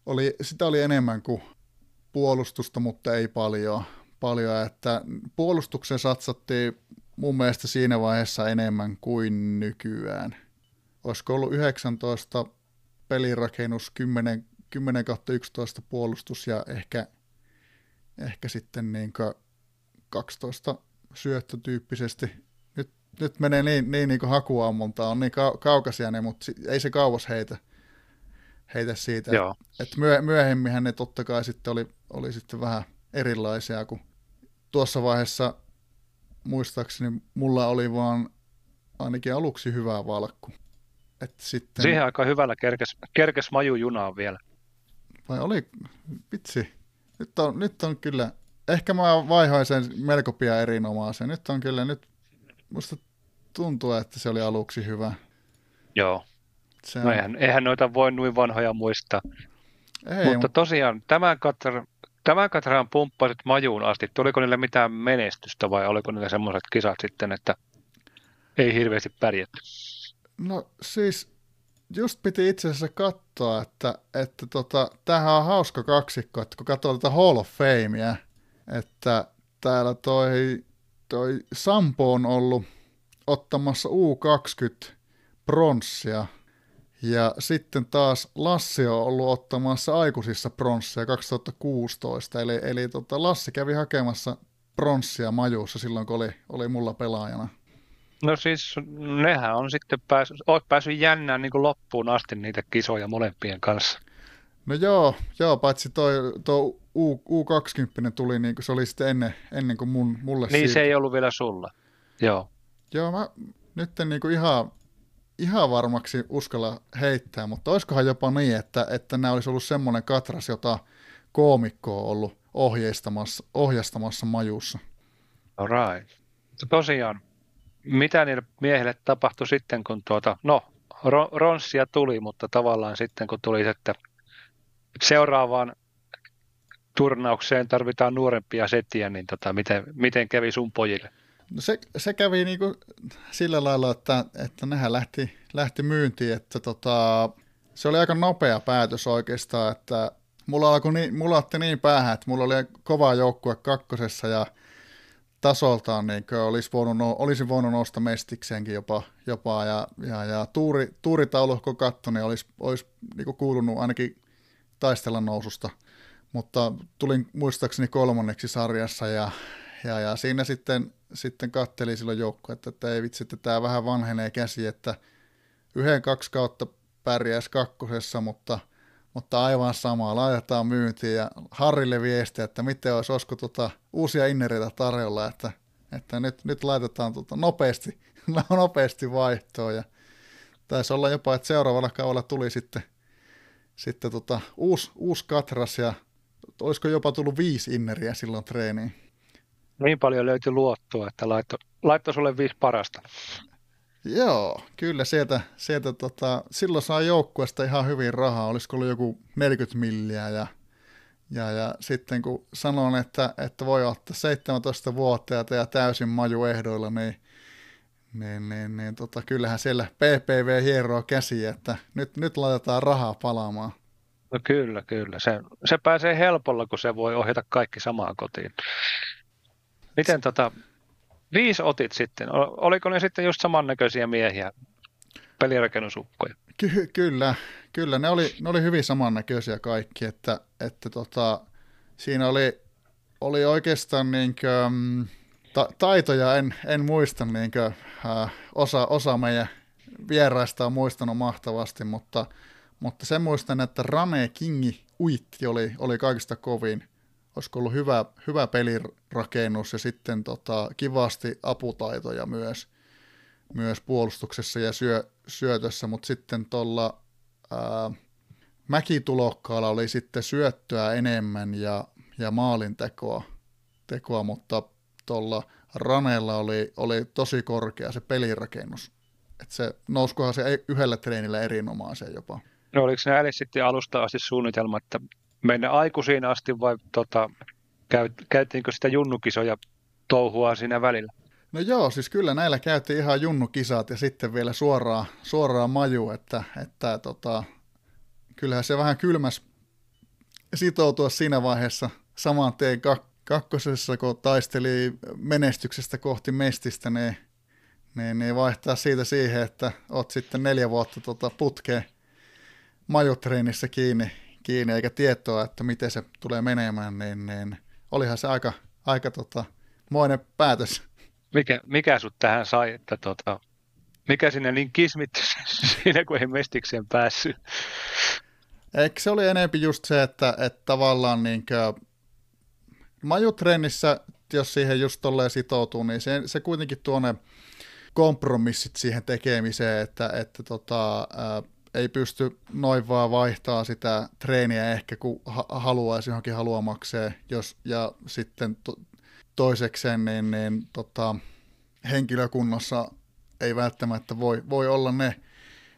oli, sitä oli enemmän kuin puolustusta, mutta ei paljon, paljon, että puolustuksen satsattiin mun mielestä siinä vaiheessa enemmän kuin nykyään. Olisiko ollut 19 pelirakennus, 10, 10 11 puolustus ja ehkä, ehkä sitten niin 12 syöttötyyppisesti. Nyt, nyt menee niin, niin, niin kuin hakuammunta, on niin kaukaisia ne, mutta ei se kauas heitä, heitä siitä. Joo. Et myö, myöhemminhän ne totta kai sitten oli, oli sitten vähän erilaisia, kun tuossa vaiheessa muistaakseni mulla oli vaan ainakin aluksi hyvä valkku. Et sitten... Siihen aika hyvällä kerkes, kerkes maju junaan vielä. Vai oli, vitsi, nyt on, nyt on kyllä, ehkä mä vaihoin sen melko pian erinomaisen. Nyt on kyllä, nyt musta tuntuu, että se oli aluksi hyvä. Joo. Se no on... no eihän, eihän noita voi noin vanhoja muistaa. Ei, mutta mut... tosiaan tämän Katran, tämän Katran pumppasit majuun asti. Tuliko niille mitään menestystä vai oliko niille semmoiset kisat sitten, että ei hirveästi pärjätty? No siis just piti itse asiassa katsoa, että, että tota, tämähän on hauska kaksikko, että kun katsoo tätä Hall of Famea, että täällä toi, toi Sampo on ollut ottamassa U20 pronssia, ja sitten taas Lassi on ollut ottamassa aikuisissa pronssia 2016, eli, eli tota, Lassi kävi hakemassa pronssia majuussa silloin, kun oli, oli mulla pelaajana. No siis nehän on sitten päässyt, oot päässyt jännään niin kuin loppuun asti niitä kisoja molempien kanssa. No joo, joo paitsi toi, toi U, U20 tuli, niin kuin se oli sitten ennen, ennen kuin mun, mulle Niin siitä. se ei ollut vielä sulla, joo. Joo, mä nyt en niin kuin ihan, ihan varmaksi uskalla heittää, mutta olisikohan jopa niin, että, että nämä olisi ollut semmoinen katras, jota koomikko on ollut ohjeistamassa, ohjastamassa majussa. All right. Tosiaan, mitä niille miehille tapahtui sitten, kun tuota, no, ronssia tuli, mutta tavallaan sitten kun tuli, että seuraavaan turnaukseen tarvitaan nuorempia setiä, niin tota, miten, miten kävi sun pojille? No se, se kävi niinku sillä lailla, että, että nehän lähti, lähti myyntiin, että tota, se oli aika nopea päätös oikeastaan, että mulla, alkoi niin, mulla otti niin päähän, että mulla oli kova joukkue kakkosessa ja tasoltaan niin olisi voinut, olisi voinut nousta mestikseenkin jopa, jopa ja, ja, ja tuuri, tuuritaulu, kun katsoi, niin olisi, olisi niin kuulunut ainakin taistella noususta, mutta tulin muistaakseni kolmanneksi sarjassa ja, ja, ja siinä sitten, sitten katteli silloin joukko, että, että ei vitsi, että tämä vähän vanhenee käsi, että yhden kaksi kautta pärjäisi kakkosessa, mutta – mutta aivan sama, laitetaan myyntiin ja Harrille viestiä, että miten olisi, olisiko tota uusia innereitä tarjolla, että, että nyt, nyt laitetaan tota nopeasti, nopeasti vaihtoon ja taisi olla jopa, että seuraavalla kaudella tuli sitten, sitten tota uusi, uusi katras ja olisiko jopa tullut viisi inneriä silloin treeniin. Niin paljon löytyi luottoa, että laittoi laitto sulle viisi parasta. Joo, kyllä sieltä, sieltä tota, silloin saa joukkueesta ihan hyvin rahaa, olisiko ollut joku 40 milliä ja, ja, ja sitten kun sanon, että, että voi ottaa 17 vuotta ja täysin majuehdoilla, niin, niin, niin, niin tota, kyllähän siellä PPV hieroo käsiä, että nyt, nyt laitetaan rahaa palaamaan. No kyllä, kyllä. Se, se pääsee helpolla, kun se voi ohjata kaikki samaan kotiin. Miten tota, Viisi otit sitten. Oliko ne sitten just samannäköisiä miehiä, pelirakennusukkoja? Ky- kyllä, kyllä. Ne oli, ne oli hyvin samannäköisiä kaikki, että, että tota, siinä oli, oli oikeastaan niin kuin, mm, ta- taitoja en, en muista, niin kuin, äh, osa, osa meidän vieraista on muistanut mahtavasti, mutta, mutta sen muistan, että Rane Kingi Uitti oli, oli kaikista kovin olisiko ollut hyvä, hyvä pelirakennus ja sitten tota, kivasti aputaitoja myös, myös puolustuksessa ja syö, syötössä, mutta sitten tuolla mäkitulokkaalla oli sitten syöttöä enemmän ja, ja maalintekoa, tekoa, mutta tuolla Ranella oli, oli tosi korkea se pelirakennus. että se nouskohan se yhdellä treenillä erinomaiseen jopa. No oliko ne sitten alusta asti suunnitelma, että mennä aikuisiin asti vai tota, käyt, käytiinkö sitä junnukisoja touhua siinä välillä? No joo, siis kyllä näillä käytiin ihan junnukisat ja sitten vielä suoraan, suoraan maju, että, että tota, kyllähän se vähän kylmäs sitoutua siinä vaiheessa saman teen kak, kakkosessa, kun taisteli menestyksestä kohti mestistä, niin, niin, niin vaihtaa siitä siihen, että oot sitten neljä vuotta tota putkeen majutreenissä kiinni, kiinni, eikä tietoa, että miten se tulee menemään, niin, niin olihan se aika, aika tota, moinen päätös. Mikä, mikä sut tähän sai, että tota, mikä sinne niin kismitti siinä, kun ei mestikseen päässyt? Eikö se oli enempi just se, että, että tavallaan niin kuin, majutreenissä, jos siihen just tolleen sitoutuu, niin se, se kuitenkin tuo ne kompromissit siihen tekemiseen, että, että tota, ei pysty noin vaan vaihtaa sitä treeniä ehkä, kun ha- haluaisi johonkin haluamakseen, jos, ja sitten to- toisekseen niin, niin tota, henkilökunnassa ei välttämättä voi, voi olla ne,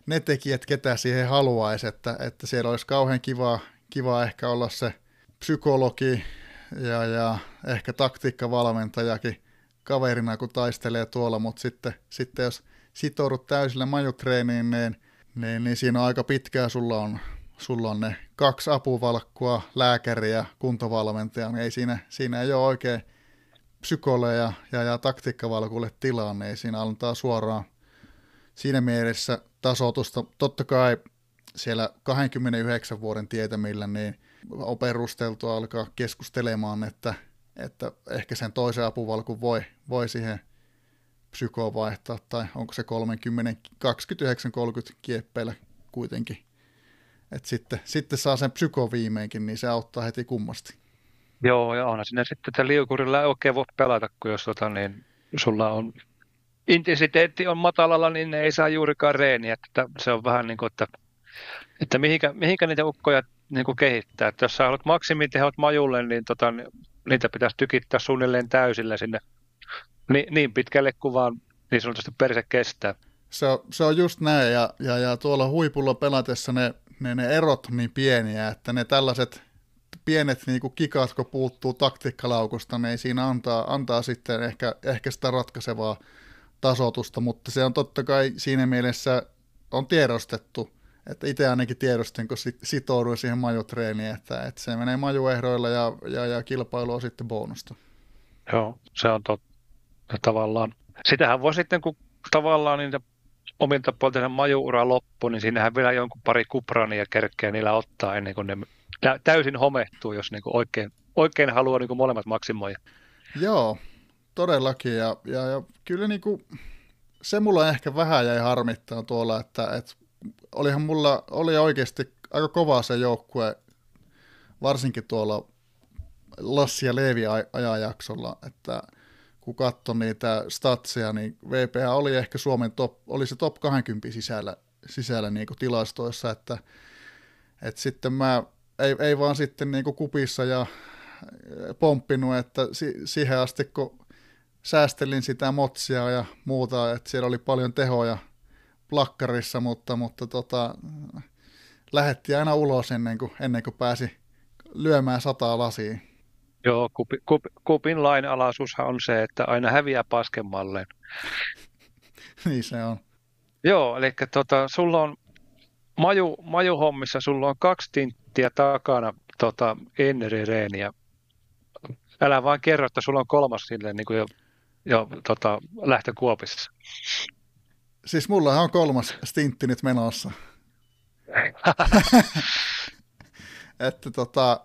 ne tekijät, ketä siihen haluaisi, että, että siellä olisi kauhean kiva, kiva ehkä olla se psykologi ja, ja ehkä taktiikkavalmentajakin kaverina, kun taistelee tuolla, mutta sitten, sitten jos sitoudut täysille majutreeniin, niin, niin, niin siinä aika pitkää, sulla on, sulla on ne kaksi apuvalkkua, lääkäriä, kuntovalmentaja, niin ei siinä, siinä ei ole oikein psykoleja ja, ja taktiikkavalkuille tilaa, niin siinä antaa suoraan siinä mielessä tasoitusta. Totta kai siellä 29 vuoden tietämillä niin on perusteltua alkaa keskustelemaan, että, että ehkä sen toisen apuvalkun voi, voi siihen psykoon vaihtaa, tai onko se 30, 29-30 kieppeillä kuitenkin. Et sitten, sitten saa sen psyko viimeinkin, niin se auttaa heti kummasti. Joo, ja onhan sinne sitten, että liukurilla ei oikein voi pelata, kun jos tota, niin, sulla on intensiteetti on matalalla, niin ne ei saa juurikaan reeniä. Että se on vähän niin kuin, että, että mihinkä, mihinkä niitä ukkoja niin kuin kehittää. Että jos sä haluat maksimitehot majulle, niin tota, niitä pitäisi tykittää suunnilleen täysillä sinne niin, niin pitkälle kuin vaan niin sanotusti perse kestää. Se on, se on just näin, ja, ja, ja tuolla huipulla pelatessa ne, ne, ne erot niin pieniä, että ne tällaiset pienet niin kuin kikat, kun puuttuu taktiikkalaukusta, niin siinä antaa, antaa sitten ehkä, ehkä sitä ratkaisevaa tasotusta, mutta se on totta kai siinä mielessä on tiedostettu, että itse ainakin tiedostin, kun sitouduin siihen majutreeniin, että, että se menee majuehdoilla ja, ja, ja kilpailu on sitten bonusta. Joo, se on totta. Tavallaan. Sitähän voi sitten, kun tavallaan niitä omilta puolta majuura loppu, niin siinähän vielä jonkun pari kuprania kerkeä niillä ottaa ennen kuin ne täysin homehtuu, jos niin oikein, oikein haluaa niin molemmat maksimoida. Joo, todellakin. Ja, ja, ja kyllä niin kuin, se mulla ehkä vähän jäi harmittaa tuolla, että, että olihan mulla oli oikeasti aika kova se joukkue, varsinkin tuolla Lassi ja Leevi ajanjaksolla, että kun katsoi niitä statseja, niin VPA oli ehkä Suomen top, oli se top 20 sisällä, sisällä niin kuin tilastoissa, että, että sitten mä ei, ei vaan sitten niin kuin kupissa ja pomppinut, että si, siihen asti kun säästelin sitä motsia ja muuta, että siellä oli paljon tehoja plakkarissa, mutta, mutta tota, lähetti aina ulos ennen kuin, ennen kuin pääsi lyömään sataa lasiin. Joo, kupi, kup, kupin lainalaisuushan on se, että aina häviää paskemmalleen. niin se on. Joo, eli tota, sulla on maju, majuhommissa, sulla on kaksi tinttiä takana tota, Enri-reeniä. Älä vaan kerro, että sulla on kolmas sille niin kuin jo jo tota, lähtökuopissa. Siis mulla on kolmas stintti nyt menossa. että tota,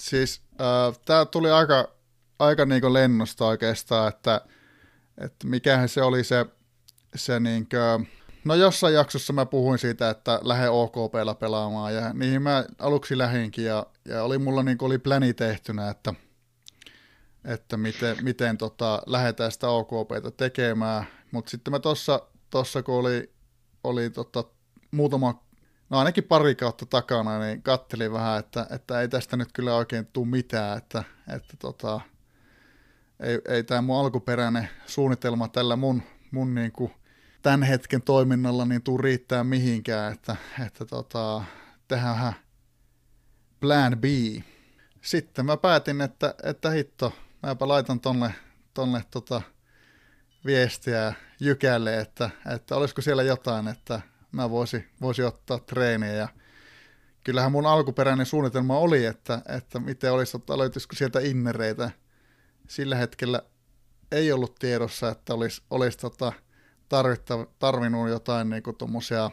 siis äh, tämä tuli aika, aika niinku lennosta oikeastaan, että, että mikähän se oli se, se niinkö, no jossain jaksossa mä puhuin siitä, että lähde OKPlla pelaamaan ja niihin mä aluksi lähinkin ja, ja oli mulla niinku oli pläni tehtynä, että – että miten, miten tota, lähdetään sitä OKPtä tekemään. Mutta sitten mä tuossa, tossa, kun oli, oli tota, muutama, no ainakin pari kautta takana, niin kattelin vähän, että, että ei tästä nyt kyllä oikein tule mitään, että, että tota, ei, ei tämä mun alkuperäinen suunnitelma tällä mun, mun niin kuin tämän hetken toiminnalla niin tuu riittää mihinkään, että, että tota, tehdään plan B. Sitten mä päätin, että, että hitto, mäpä laitan tonne, tonne tota viestiä Jykälle, että, että olisiko siellä jotain, että mä voisin voisi ottaa treeniä ja kyllähän mun alkuperäinen suunnitelma oli, että, että miten olisi, että löytyisikö sieltä innereitä sillä hetkellä ei ollut tiedossa, että olisi, olisi tota, tarvinnut jotain niin tuommoisia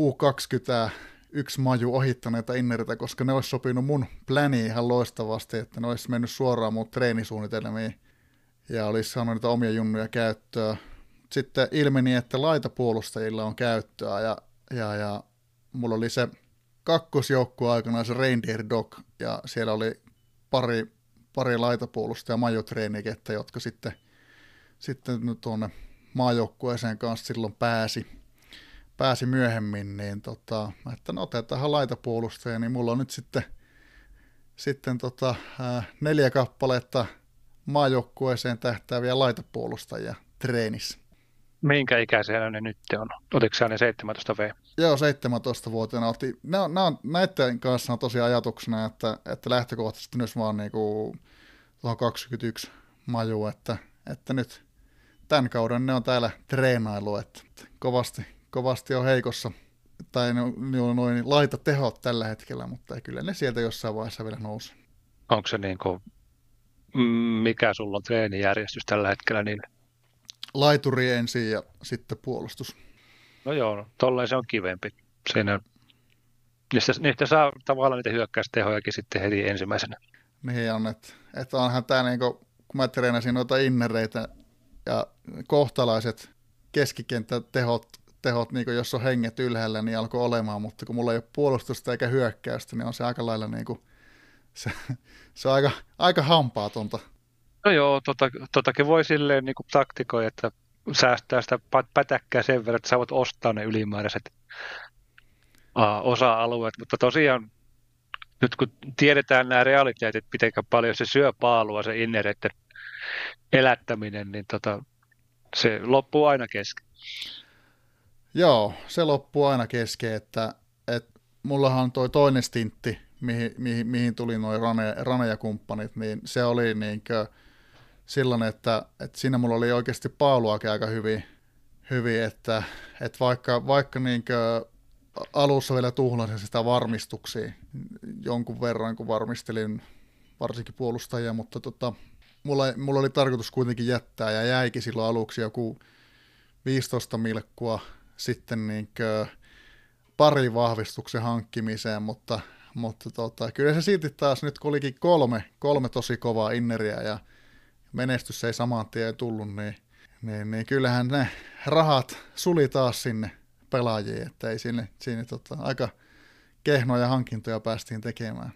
U20 yksi maju ohittaneita inneritä, koska ne olisi sopinut mun pläniin ihan loistavasti, että ne olisi mennyt suoraan mun treenisuunnitelmiin ja olisi saanut niitä omia junnuja käyttöä. Sitten ilmeni, että laitapuolustajilla on käyttöä ja, ja, ja mulla oli se kakkosjoukku aikana se Reindeer Dog ja siellä oli pari, pari laitapuolustajaa majotreenikettä, jotka sitten, sitten tuonne maajoukkueeseen kanssa silloin pääsi pääsi myöhemmin, niin tota, että no otetaan laitapuolustaja, niin mulla on nyt sitten, sitten tota, ää, neljä kappaletta maajoukkueeseen tähtääviä laitapuolustajia treenissä. Minkä ikäisiä ne nyt on? Otiko ne 17 V? Joo, 17-vuotiaana otti. Nämä, nämä näiden kanssa on tosiaan ajatuksena, että, että lähtökohtaisesti myös vaan niinku, 21 maju, että, että nyt tämän kauden ne on täällä treenailu, että kovasti, kovasti on heikossa, tai ne on, noin laita tehot tällä hetkellä, mutta kyllä ne sieltä jossain vaiheessa vielä nousee. Onko se niin kuin, mikä sulla on treenijärjestys tällä hetkellä niin Laituri ensin ja sitten puolustus. No joo, tolleen se on kivempi. Siinä, niistä, niistä saa tavallaan niitä hyökkäystehojakin sitten heti ensimmäisenä. Niin on, että, että onhan tämä niinku, kun mä treenasin noita innereitä ja kohtalaiset keskikenttätehot tehot, niin jos on henget ylhäällä, niin alkoi olemaan, mutta kun mulla ei ole puolustusta eikä hyökkäystä, niin on se aika lailla niin kuin, se, se on aika, aika hampaatonta. No joo, tota, totakin voi silleen niin taktikoi, että säästää sitä pätäkkää sen verran, että sä voit ostaa ne ylimääräiset uh, osa-alueet, mutta tosiaan nyt kun tiedetään nämä realiteetit, miten paljon se syö paalua, se innereiden elättäminen, niin tota, se loppuu aina kesken. Joo, se loppuu aina kesken, että, että mullahan toi toinen stintti, mihin, mihin, mihin tuli noin rane, ranejakumppanit, niin se oli niinkö silloin, että, että siinä mulla oli oikeasti paaluakin aika hyvin, hyvin että, että vaikka, vaikka niinkö alussa vielä tuhlasin sitä varmistuksia jonkun verran, kun varmistelin varsinkin puolustajia, mutta tota, mulla, mulla oli tarkoitus kuitenkin jättää ja jäikin silloin aluksi joku 15 milkkua sitten niin pari vahvistuksen hankkimiseen, mutta, mutta tota, kyllä se silti taas nyt kun olikin kolme, kolme tosi kovaa inneriä ja menestys ei saman tien tullut, niin, niin, niin kyllähän ne rahat suli taas sinne pelaajiin, että ei sinne, sinne tota, aika kehnoja hankintoja päästiin tekemään.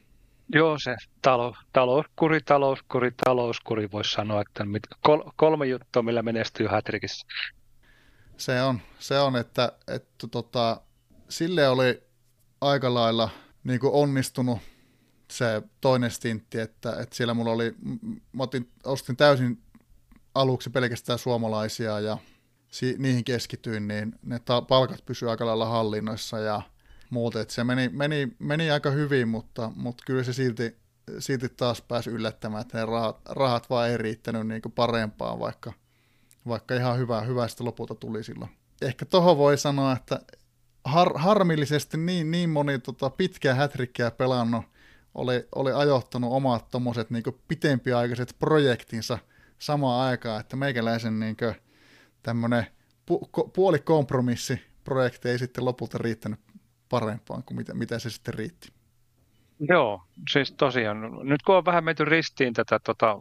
Joo, se talo, talouskuri, talouskuri, talouskuri voisi sanoa, että kol, kolme juttua, millä menestyy Hatrikissä. Se on, se on että, että tota, sille oli aika lailla niin kuin onnistunut se toinen stintti, että, että siellä mulla oli, mä otin, ostin täysin aluksi pelkästään suomalaisia ja si, niihin keskityin, niin ne ta- palkat pysyivät aika lailla hallinnoissa ja muuta. Että se meni, meni, meni aika hyvin, mutta, mutta kyllä se silti, silti taas pääsi yllättämään, että ne rahat, rahat vaan ei riittänyt niin parempaan, vaikka, vaikka ihan hyvä, hyvästä lopulta tuli silloin. Ehkä tuohon voi sanoa, että har, harmillisesti niin, niin moni tota, pitkää hätrikkiä pelannut oli, oli ajoittanut omat tuommoiset niin pitempiaikaiset projektinsa samaan aikaan, että meikäläisen niin tämmöinen pu, puolikompromissi projekti ei sitten lopulta riittänyt parempaan kuin mitä, mitä se sitten riitti. Joo, siis tosiaan, nyt kun on vähän menty ristiin tätä tota,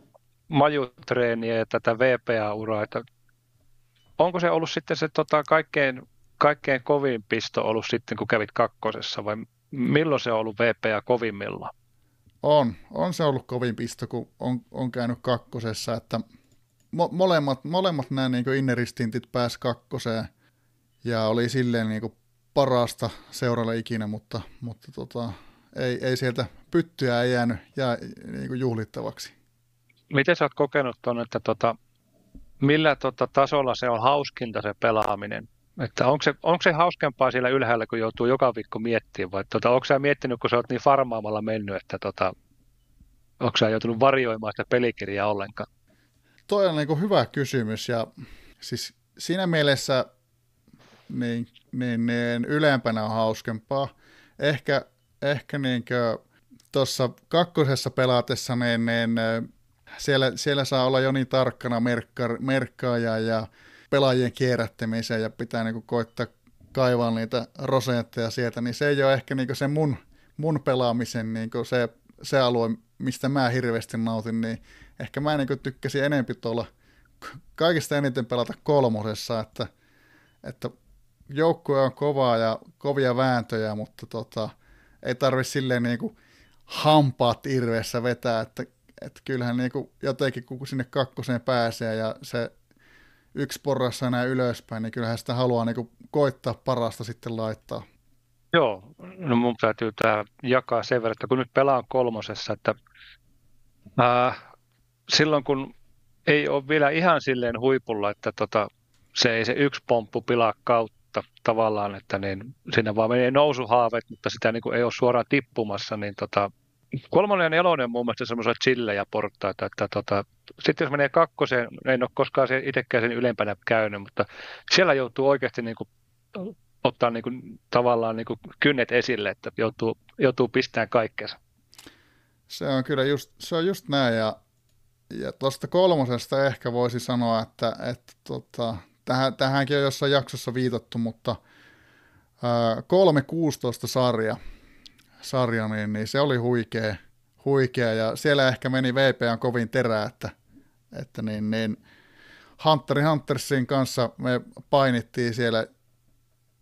majutreeniä ja tätä VPA-uraa, että onko se ollut sitten se tota, kaikkein, kaikkein kovin pisto ollut sitten, kun kävit kakkosessa, vai milloin se on ollut VPA kovimmillaan? On, on se ollut kovin pisto, kun on, on käynyt kakkosessa, että mo, molemmat, molemmat nämä niin inneristintit pääsi kakkoseen ja oli silleen niin kuin parasta seuralle ikinä, mutta, mutta tota, ei, ei sieltä pyttyä ei jäänyt jää, niin kuin juhlittavaksi. Miten sä oot kokenut tuon, että tota, millä tota, tasolla se on hauskinta se pelaaminen? Että onko, se, onko se hauskempaa siellä ylhäällä, kun joutuu joka viikko miettimään, vai tota, onko sä miettinyt, kun sä oot niin farmaamalla mennyt, että tota, onko sä joutunut varjoimaan sitä pelikirjaa ollenkaan? Toi on niin hyvä kysymys, ja siis siinä mielessä niin, niin, niin ylempänä on hauskempaa. Ehkä, ehkä niin tuossa kakkosessa pelatessa niin, niin siellä, siellä saa olla jo niin tarkkana merkka, merkkaaja ja pelaajien kierrättämiseen ja pitää niin kuin koittaa kaivaa niitä rosetteja sieltä, niin se ei ole ehkä niin se mun, mun pelaamisen niin se, se alue, mistä mä hirveästi nautin, niin ehkä mä niin tykkäsin enempi tuolla kaikista eniten pelata kolmosessa, että, että joukkue on kovaa ja kovia vääntöjä, mutta tota, ei tarvi silleen niin kuin hampaat irveessä vetää, että, että kyllähän niin kuin jotenkin kun sinne kakkoseen pääsee ja se yksi porrassa näin ylöspäin, niin kyllähän sitä haluaa niin koittaa parasta sitten laittaa. Joo, no mun täytyy tämä jakaa sen verran, että kun nyt pelaan kolmosessa, että ää, silloin kun ei ole vielä ihan silleen huipulla, että tota, se ei se yksi pomppu pilaa kautta tavallaan, että niin, siinä vaan menee nousuhaaveet, mutta sitä niin ei ole suoraan tippumassa, niin tota, kolmonen ja nelonen on mun mielestä semmoisia chillejä portaita, että tota, sitten jos menee kakkoseen, en ole koskaan se itsekään sen ylempänä käynyt, mutta siellä joutuu oikeasti niin kuin, ottaa niin kuin, tavallaan niin kuin kynnet esille, että joutuu, joutuu pistämään kaikkensa. Se on kyllä just, se on just näin, ja, ja tuosta kolmosesta ehkä voisi sanoa, että, että tota, tähän, tähänkin on jossain jaksossa viitattu, mutta ää, 3.16 sarja, sarja niin, niin se oli huikea, huikea, ja siellä ehkä meni VPN kovin terää, että, että niin, niin Hunteri Huntersin kanssa me painittiin siellä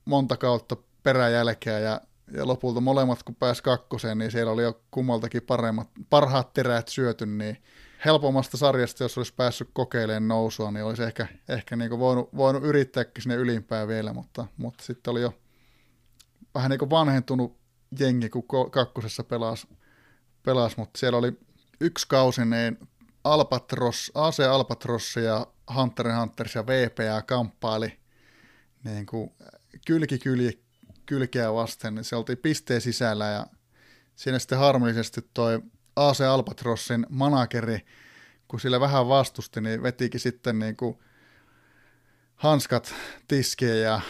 monta kautta peräjälkeä ja, ja lopulta molemmat kun pääsi kakkoseen, niin siellä oli jo kummaltakin paremmat, parhaat terät syöty, niin helpommasta sarjasta, jos olisi päässyt kokeilemaan nousua, niin olisi ehkä, ehkä niin voinut, voinut yrittääkin sinne ylimpään vielä, mutta, mutta sitten oli jo vähän niin vanhentunut jengi, kun kakkosessa pelasi, pelasi mutta siellä oli yksi kausi, niin Albatros, AC Albatros ja Hunter Hunters ja VPA kamppaili niin kuin kylki kyl, kylkeä vasten, niin se oltiin pisteen sisällä ja siinä sitten harmonisesti toi AC Albatrossin manageri, kun sillä vähän vastusti, niin vetikin sitten niin kuin hanskat tiskiin ja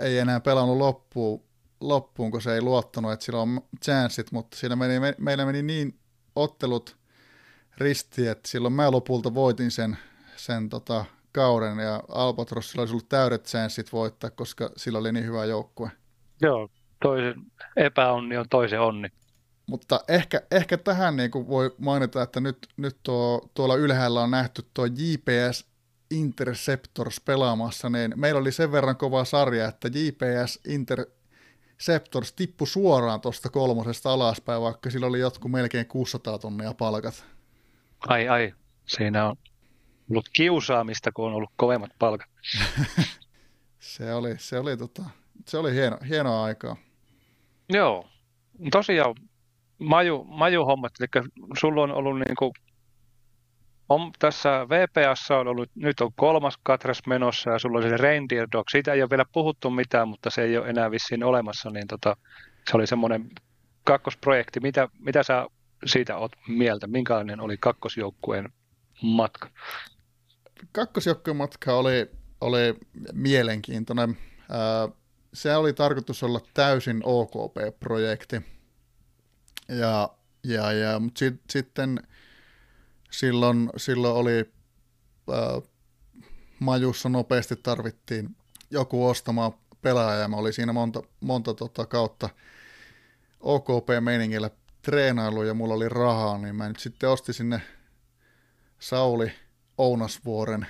ei enää pelannut loppuun, loppuun, kun se ei luottanut, että sillä on chanssit, mutta siinä meni, me, meillä meni niin ottelut ristiin, että silloin mä lopulta voitin sen, sen tota, kauden ja Albatrossilla olisi ollut täydet chanssit voittaa, koska sillä oli niin hyvä joukkue. Joo, toisen epäonni on toisen onni. Mutta ehkä, ehkä tähän niin kuin voi mainita, että nyt, nyt tuo, tuolla ylhäällä on nähty tuo JPS Interceptors pelaamassa, niin meillä oli sen verran kova sarja, että JPS Interceptors tippui suoraan tuosta kolmosesta alaspäin, vaikka sillä oli jotkut melkein 600 tonnia palkat. Ai ai, siinä on ollut kiusaamista, kun on ollut kovemmat palkat. se oli, se oli, tota, se oli hieno, hienoa aikaa. Joo, tosiaan maju, maju hommat, eli sulla on ollut niin kuin, on, tässä VPS on ollut, nyt on kolmas katras menossa ja sulla on se Reindeer Dog, siitä ei ole vielä puhuttu mitään, mutta se ei ole enää vissiin olemassa, niin tota, se oli semmoinen kakkosprojekti. Mitä, mitä sä siitä oot mieltä? Minkälainen oli kakkosjoukkueen matka? Kakkosjoukkueen matka oli, oli mielenkiintoinen. Se oli tarkoitus olla täysin OKP-projekti ja, ja, ja mutta sit, sitten silloin, silloin oli ää, majussa nopeasti tarvittiin joku ostamaan pelaaja, ja mä olin siinä monta, monta tota kautta OKP-meiningillä treenailu ja mulla oli rahaa, niin mä nyt sitten ostin sinne Sauli Ounasvuoren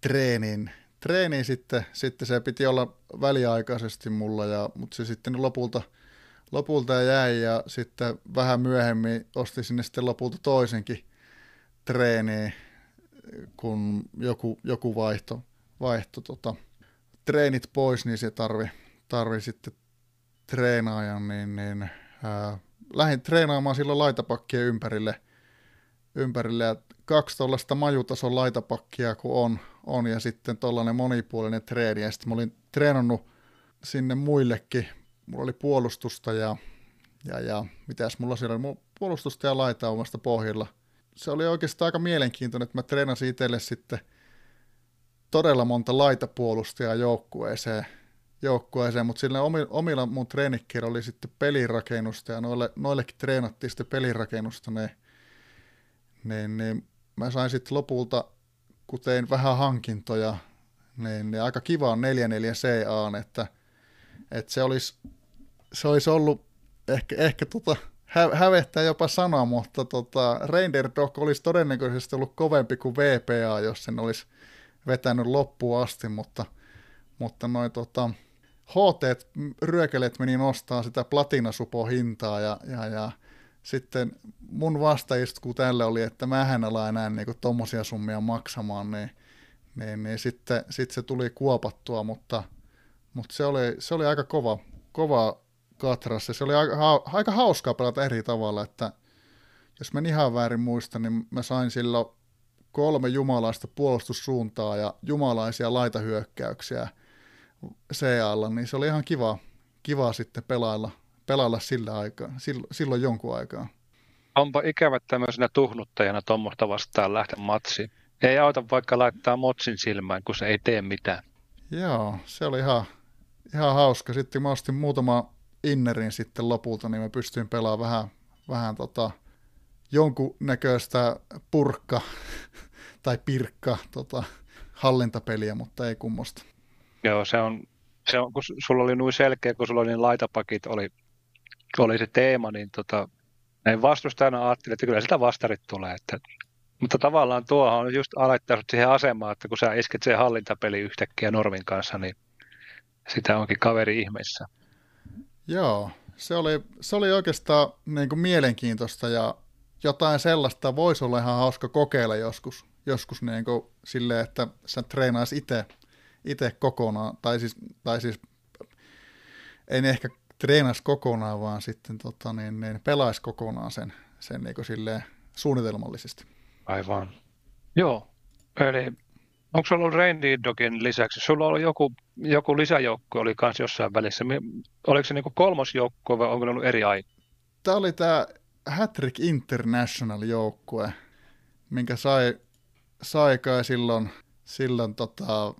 treenin. Treeni sitten, sitten se piti olla väliaikaisesti mulla, ja, mutta se sitten lopulta – lopulta jäi ja sitten vähän myöhemmin osti sinne sitten lopulta toisenkin treeniin, kun joku, joku vaihto, vaihto tota, treenit pois, niin se tarvi, tarvi sitten treenaajan, niin, niin ää, lähdin treenaamaan silloin laitapakkien ympärille, ympärille. Ja kaksi tuollaista majutason laitapakkia kun on, on ja sitten tuollainen monipuolinen treeni. Ja sitten mä olin treenannut sinne muillekin. Mulla oli puolustusta ja, ja, ja mitäs mulla siellä oli, puolustusta ja laita omasta pohjalla. Se oli oikeastaan aika mielenkiintoinen, että mä treenasin itselle sitten todella monta laitapuolustajaa joukkueeseen, joukkueeseen mutta sillä omilla mun treenikkeillä oli sitten pelirakennusta ja noille, noillekin treenattiin sitten pelirakennusta, niin, niin, niin mä sain sitten lopulta, kun tein vähän hankintoja, niin, niin aika kiva on 44 CA, että, että se, olisi, se olisi ollut ehkä, ehkä tota, hä, hävettää jopa sanoa, mutta tota, Reindeer Dog olisi todennäköisesti ollut kovempi kuin VPA, jos sen olisi vetänyt loppuun asti, mutta, mutta noin tota, HT ryökelet meni nostaa sitä platinasupo hintaa ja, ja, ja sitten mun vastaisku tälle oli, että mä en ala enää niinku tommosia summia maksamaan, niin, niin, niin sitten sit se tuli kuopattua, mutta, mutta se, oli, se oli aika kova, kova katras se oli aika, aika hauskaa pelata eri tavalla, että jos mä ihan väärin muistan, niin mä sain silloin kolme jumalaista puolustussuuntaa ja jumalaisia laitahyökkäyksiä CAlla, niin se oli ihan kiva, kiva sitten pelailla, pelailla sillä aikaa, silloin, silloin jonkun aikaa. Onpa ikävä tämmöisenä tuhnuttajana tuommoista vastaan lähteä matsiin. Ei auta vaikka laittaa motsin silmään, kun se ei tee mitään. Joo, se oli ihan, ihan hauska. Sitten mä ostin muutama innerin sitten lopulta, niin mä pystyin pelaamaan vähän, vähän tota, jonkun näköistä purkka tai pirkka tota, hallintapeliä, mutta ei kummosta. Joo, se on, se on kun sulla oli noin selkeä, kun sulla oli niin laitapakit, oli, oli se teema, niin tota, näin vastustajana ajattelin, että kyllä sitä vastarit tulee. Että, mutta tavallaan tuo on just alettanut siihen asemaan, että kun sä isket sen hallintapeli yhtäkkiä Normin kanssa, niin sitä onkin kaveri ihmeessä. Joo, se oli, se oli oikeastaan niin kuin mielenkiintoista ja jotain sellaista voisi olla ihan hauska kokeilla joskus, joskus niin kuin silleen, että sä treenais itse itse kokonaan, tai siis, tai siis en ehkä treenaisi kokonaan, vaan sitten tota, niin, niin pelaisi kokonaan sen, sen niin kuin silleen suunnitelmallisesti. Aivan. Joo, eli onko sulla ollut Rainy Dogin lisäksi, sulla oli joku, joku lisäjoukko oli kanssa jossain välissä, oliko se niin kuin kolmas joukko vai onko ne ollut eri aika? Tämä oli tämä Hattrick International-joukkue, minkä sai, sai kai silloin, silloin tota,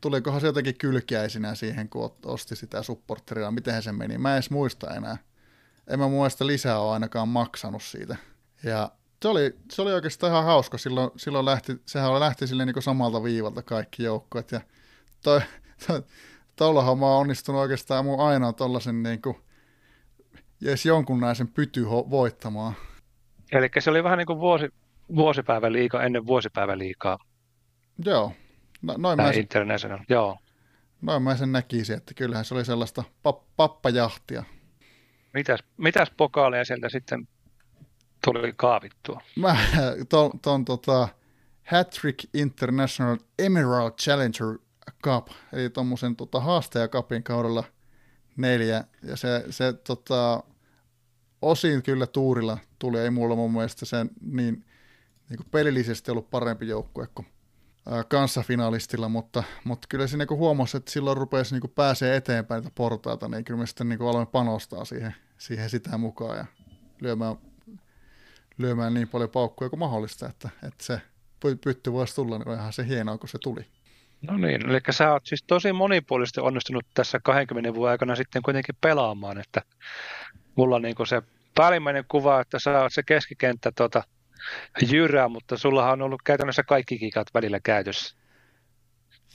tulikohan se jotenkin kylkiäisinä siihen, kun osti sitä supporteria, miten se meni. Mä en edes muista enää. En mä muista lisää ole ainakaan maksanut siitä. Ja se oli, se oli oikeastaan ihan hauska. Silloin, silloin lähti, sehän lähti sille niin samalta viivalta kaikki joukkueet. Ja toi, toi, tollahan mä oon onnistunut oikeastaan mun ainoa tollasen niin kuin, jes jonkunlaisen pyty voittamaan. Eli se oli vähän niin kuin vuosi, vuosipäivän liikaa ennen vuosipäivän liikaa. Joo, No, noin mä sen, International, joo. Noin mä sen näkisin, että kyllähän se oli sellaista pap- pappajahtia. Mitäs, mitäs pokaaleja sieltä sitten tuli kaavittua? Mä ton, ton tota, Hattrick International Emerald Challenger Cup, eli tuommoisen tota, haastajakapin kaudella neljä, ja se, se tota, osin kyllä tuurilla tuli, ei mulla mun mielestä sen niin, niin kuin pelillisesti ollut parempi joukkue kuin kanssafinalistilla, mutta, mutta kyllä siinä kun huomasi, että silloin rupesi niin pääsee eteenpäin niitä portaita, niin kyllä me sitten niin aloin panostaa siihen, siihen sitä mukaan ja lyömään, lyömään niin paljon paukkuja kuin mahdollista, että, että se pytty voisi tulla, niin ihan se hienoa, kun se tuli. No niin, eli sä oot siis tosi monipuolisesti onnistunut tässä 20 vuoden aikana sitten kuitenkin pelaamaan, että mulla on niin se päällimmäinen kuva, että sä oot se keskikenttä tota, jyrää, mutta sullahan on ollut käytännössä kaikki kikat välillä käytössä.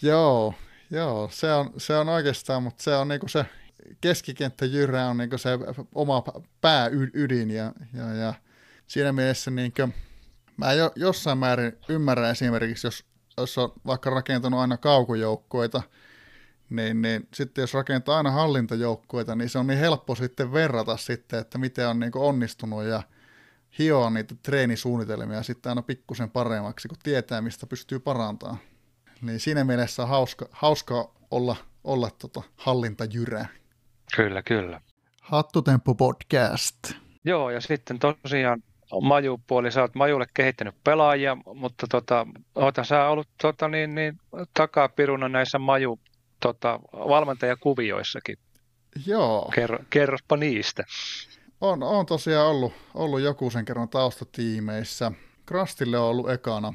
Joo, joo, se on, se on oikeastaan, mutta se on niinku se keskikenttä jyrä on niinku se oma pääydin ja, ja, ja siinä mielessä niinku, mä jo, jossain määrin ymmärrän esimerkiksi, jos, jos on vaikka rakentanut aina kaukojoukkoita, niin, niin sitten jos rakentaa aina hallintajoukkueita, niin se on niin helppo sitten verrata sitten, että miten on niin onnistunut ja hioa niitä treenisuunnitelmia sitten aina pikkusen paremmaksi, kun tietää, mistä pystyy parantamaan. Niin siinä mielessä on hauska, hauska olla, olla tota hallintajyrä. Kyllä, kyllä. Hattutemppu podcast. Joo, ja sitten tosiaan Maju-puoli, sä oot Majulle kehittänyt pelaajia, mutta tota, oota sä ollut tota, niin, niin, takapiruna näissä Maju tota, valmentajakuvioissakin. Joo. Kerro, kerrospa niistä. On, on tosiaan ollut, ollut joku sen kerran taustatiimeissä. Krastille on ollut ekana.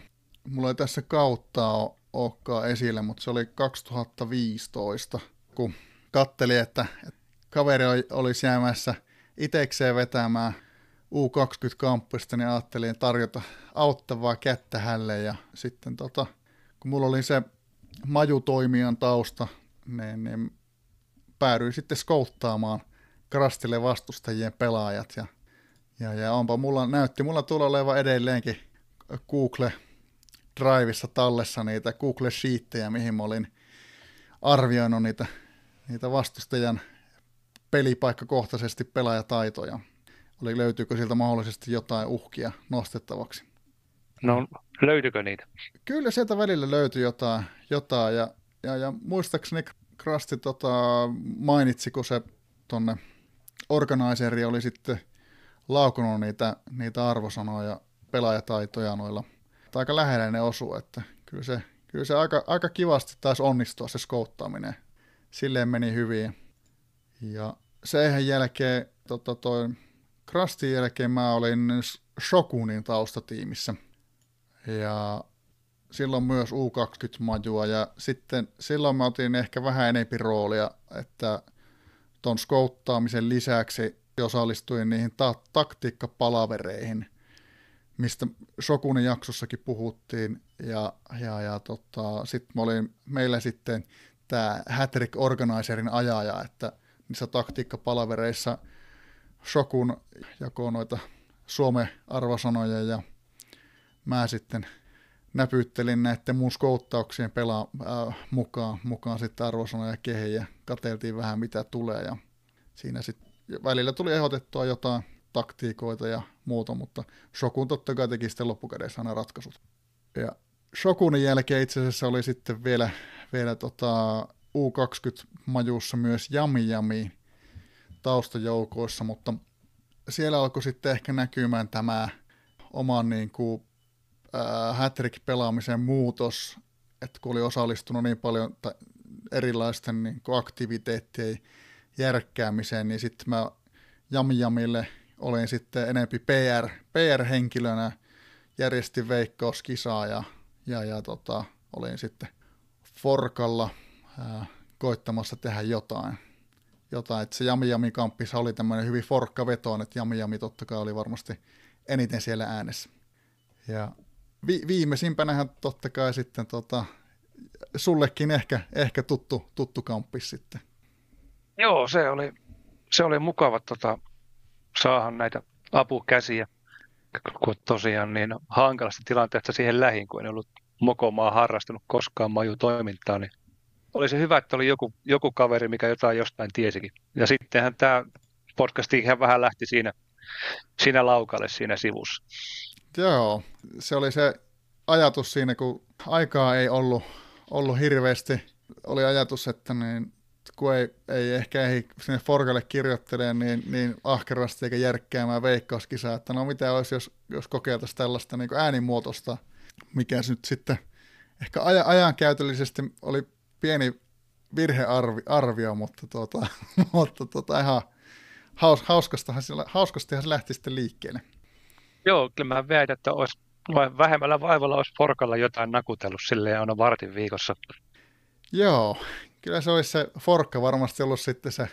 Mulla ei tässä kautta olekaan esille, mutta se oli 2015, kun katteli, että, että kaveri oli jäämässä itekseen vetämään U20-kamppista, niin ajattelin tarjota auttavaa kättä hälle ja sitten tota, kun mulla oli se majutoimijan tausta, niin, niin päädyin sitten skouttaamaan Krastille vastustajien pelaajat ja, ja, ja onpa mulla, näytti mulla tulla oleva edelleenkin Google Driveissa tallessa niitä Google Sheettejä, mihin mä olin arvioinut niitä, niitä vastustajan pelipaikkakohtaisesti pelaajataitoja. Oli, löytyykö sieltä mahdollisesti jotain uhkia nostettavaksi? No, löytyykö niitä? Kyllä sieltä välillä löytyi jotain, jotain ja, ja, ja muistaakseni Krasti tota, mainitsiko se tonne organizeri oli sitten laukunut niitä, niitä arvosanoja, pelaajataitoja noilla. Tai aika lähellä ne osuu, että kyllä se, kyllä se aika, aika kivasti taisi onnistua se skouttaaminen. Silleen meni hyvin. Ja sen jälkeen, tota toi, Krastin jälkeen mä olin Shokunin taustatiimissä. Ja silloin myös U20-majua ja sitten silloin mä otin ehkä vähän enempi roolia, että ton skouttaamisen lisäksi osallistuin niihin ta- taktiikkapalavereihin, mistä Shokunin jaksossakin puhuttiin ja, ja, ja tota, sitten mä olin meillä sitten tämä Hattrick Organizerin ajaja, että niissä taktiikkapalavereissa Shokun jakoi noita Suome-arvosanoja ja mä sitten näpyttelin näiden mun skouttauksien pelaa äh, mukaan, mukaan sitten arvosanoja kehiin ja katseltiin vähän mitä tulee ja siinä sitten välillä tuli ehdotettua jotain taktiikoita ja muuta, mutta Shokun totta kai teki sitten loppukädessä aina ratkaisut. Ja Shokunin jälkeen itse asiassa oli sitten vielä, vielä tota U20-majuussa myös Jami Jami taustajoukoissa, mutta siellä alkoi sitten ehkä näkymään tämä oman niin kuin, äh, hat-pelaamisen muutos, että kun oli osallistunut niin paljon ta- erilaisten niin kuin aktiviteettien järkkäämiseen, niin sitten mä Jamijamille olin sitten enempi PR, PR-henkilönä, järjestin veikkauskisaa ja, ja, ja tota, olin sitten Forkalla ää, koittamassa tehdä jotain. Jotain. Että se Jami Jami kamppissa oli tämmöinen hyvin forkkavetoon, että Jami Jami totta kai oli varmasti eniten siellä äänessä. Ja vi- viimeisimpänähän totta kai sitten tota, sullekin ehkä, ehkä tuttu, tuttu kamppis sitten. Joo, se oli, se oli mukava tota, saada näitä apukäsiä, kun tosiaan niin hankalasta tilanteesta siihen lähin, kun en ollut mokomaa harrastanut koskaan maju toimintaa, niin oli se hyvä, että oli joku, joku kaveri, mikä jotain jostain tiesikin. Ja sittenhän tämä podcast ihan vähän lähti siinä, siinä laukalle siinä sivussa. Joo, se oli se ajatus siinä, kun aikaa ei ollut, ollut hirveästi. Oli ajatus, että niin, kun ei, ei ehkä ei sinne Forgalle kirjoittelee niin, niin ahkerasti eikä järkkäämään veikkauskisaa, että no mitä olisi, jos, jos kokeiltaisiin tällaista niin äänimuotoista, mikä nyt sitten ehkä aj- ajankäytöllisesti oli pieni virhearvio, mutta, tuota, mutta tuota, ihan haus, hauskastahan, hauskastihan se lähti sitten liikkeelle. Joo, kyllä mä väitän, että olisi vähemmällä vaivalla olisi Forkalla jotain nakutellut silleen aina vartin viikossa. Joo, kyllä se olisi se Forkka varmasti ollut sitten se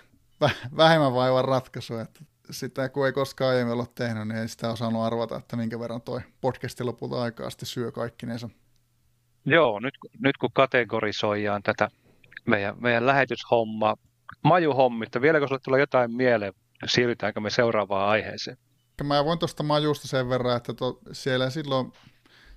vähemmän vaivan ratkaisu, että sitä kun ei koskaan aiemmin ole tehnyt, niin ei sitä osannut arvata, että minkä verran toi podcasti lopulta aikaa sitten syö kaikkinensa. Joo, nyt, nyt kun kategorisoidaan tätä meidän, meidän lähetyshommaa, majuhommista, vieläkö sinulle tulee jotain mieleen, siirrytäänkö me seuraavaan aiheeseen? Mä voin tuosta majusta sen verran, että to, siellä silloin,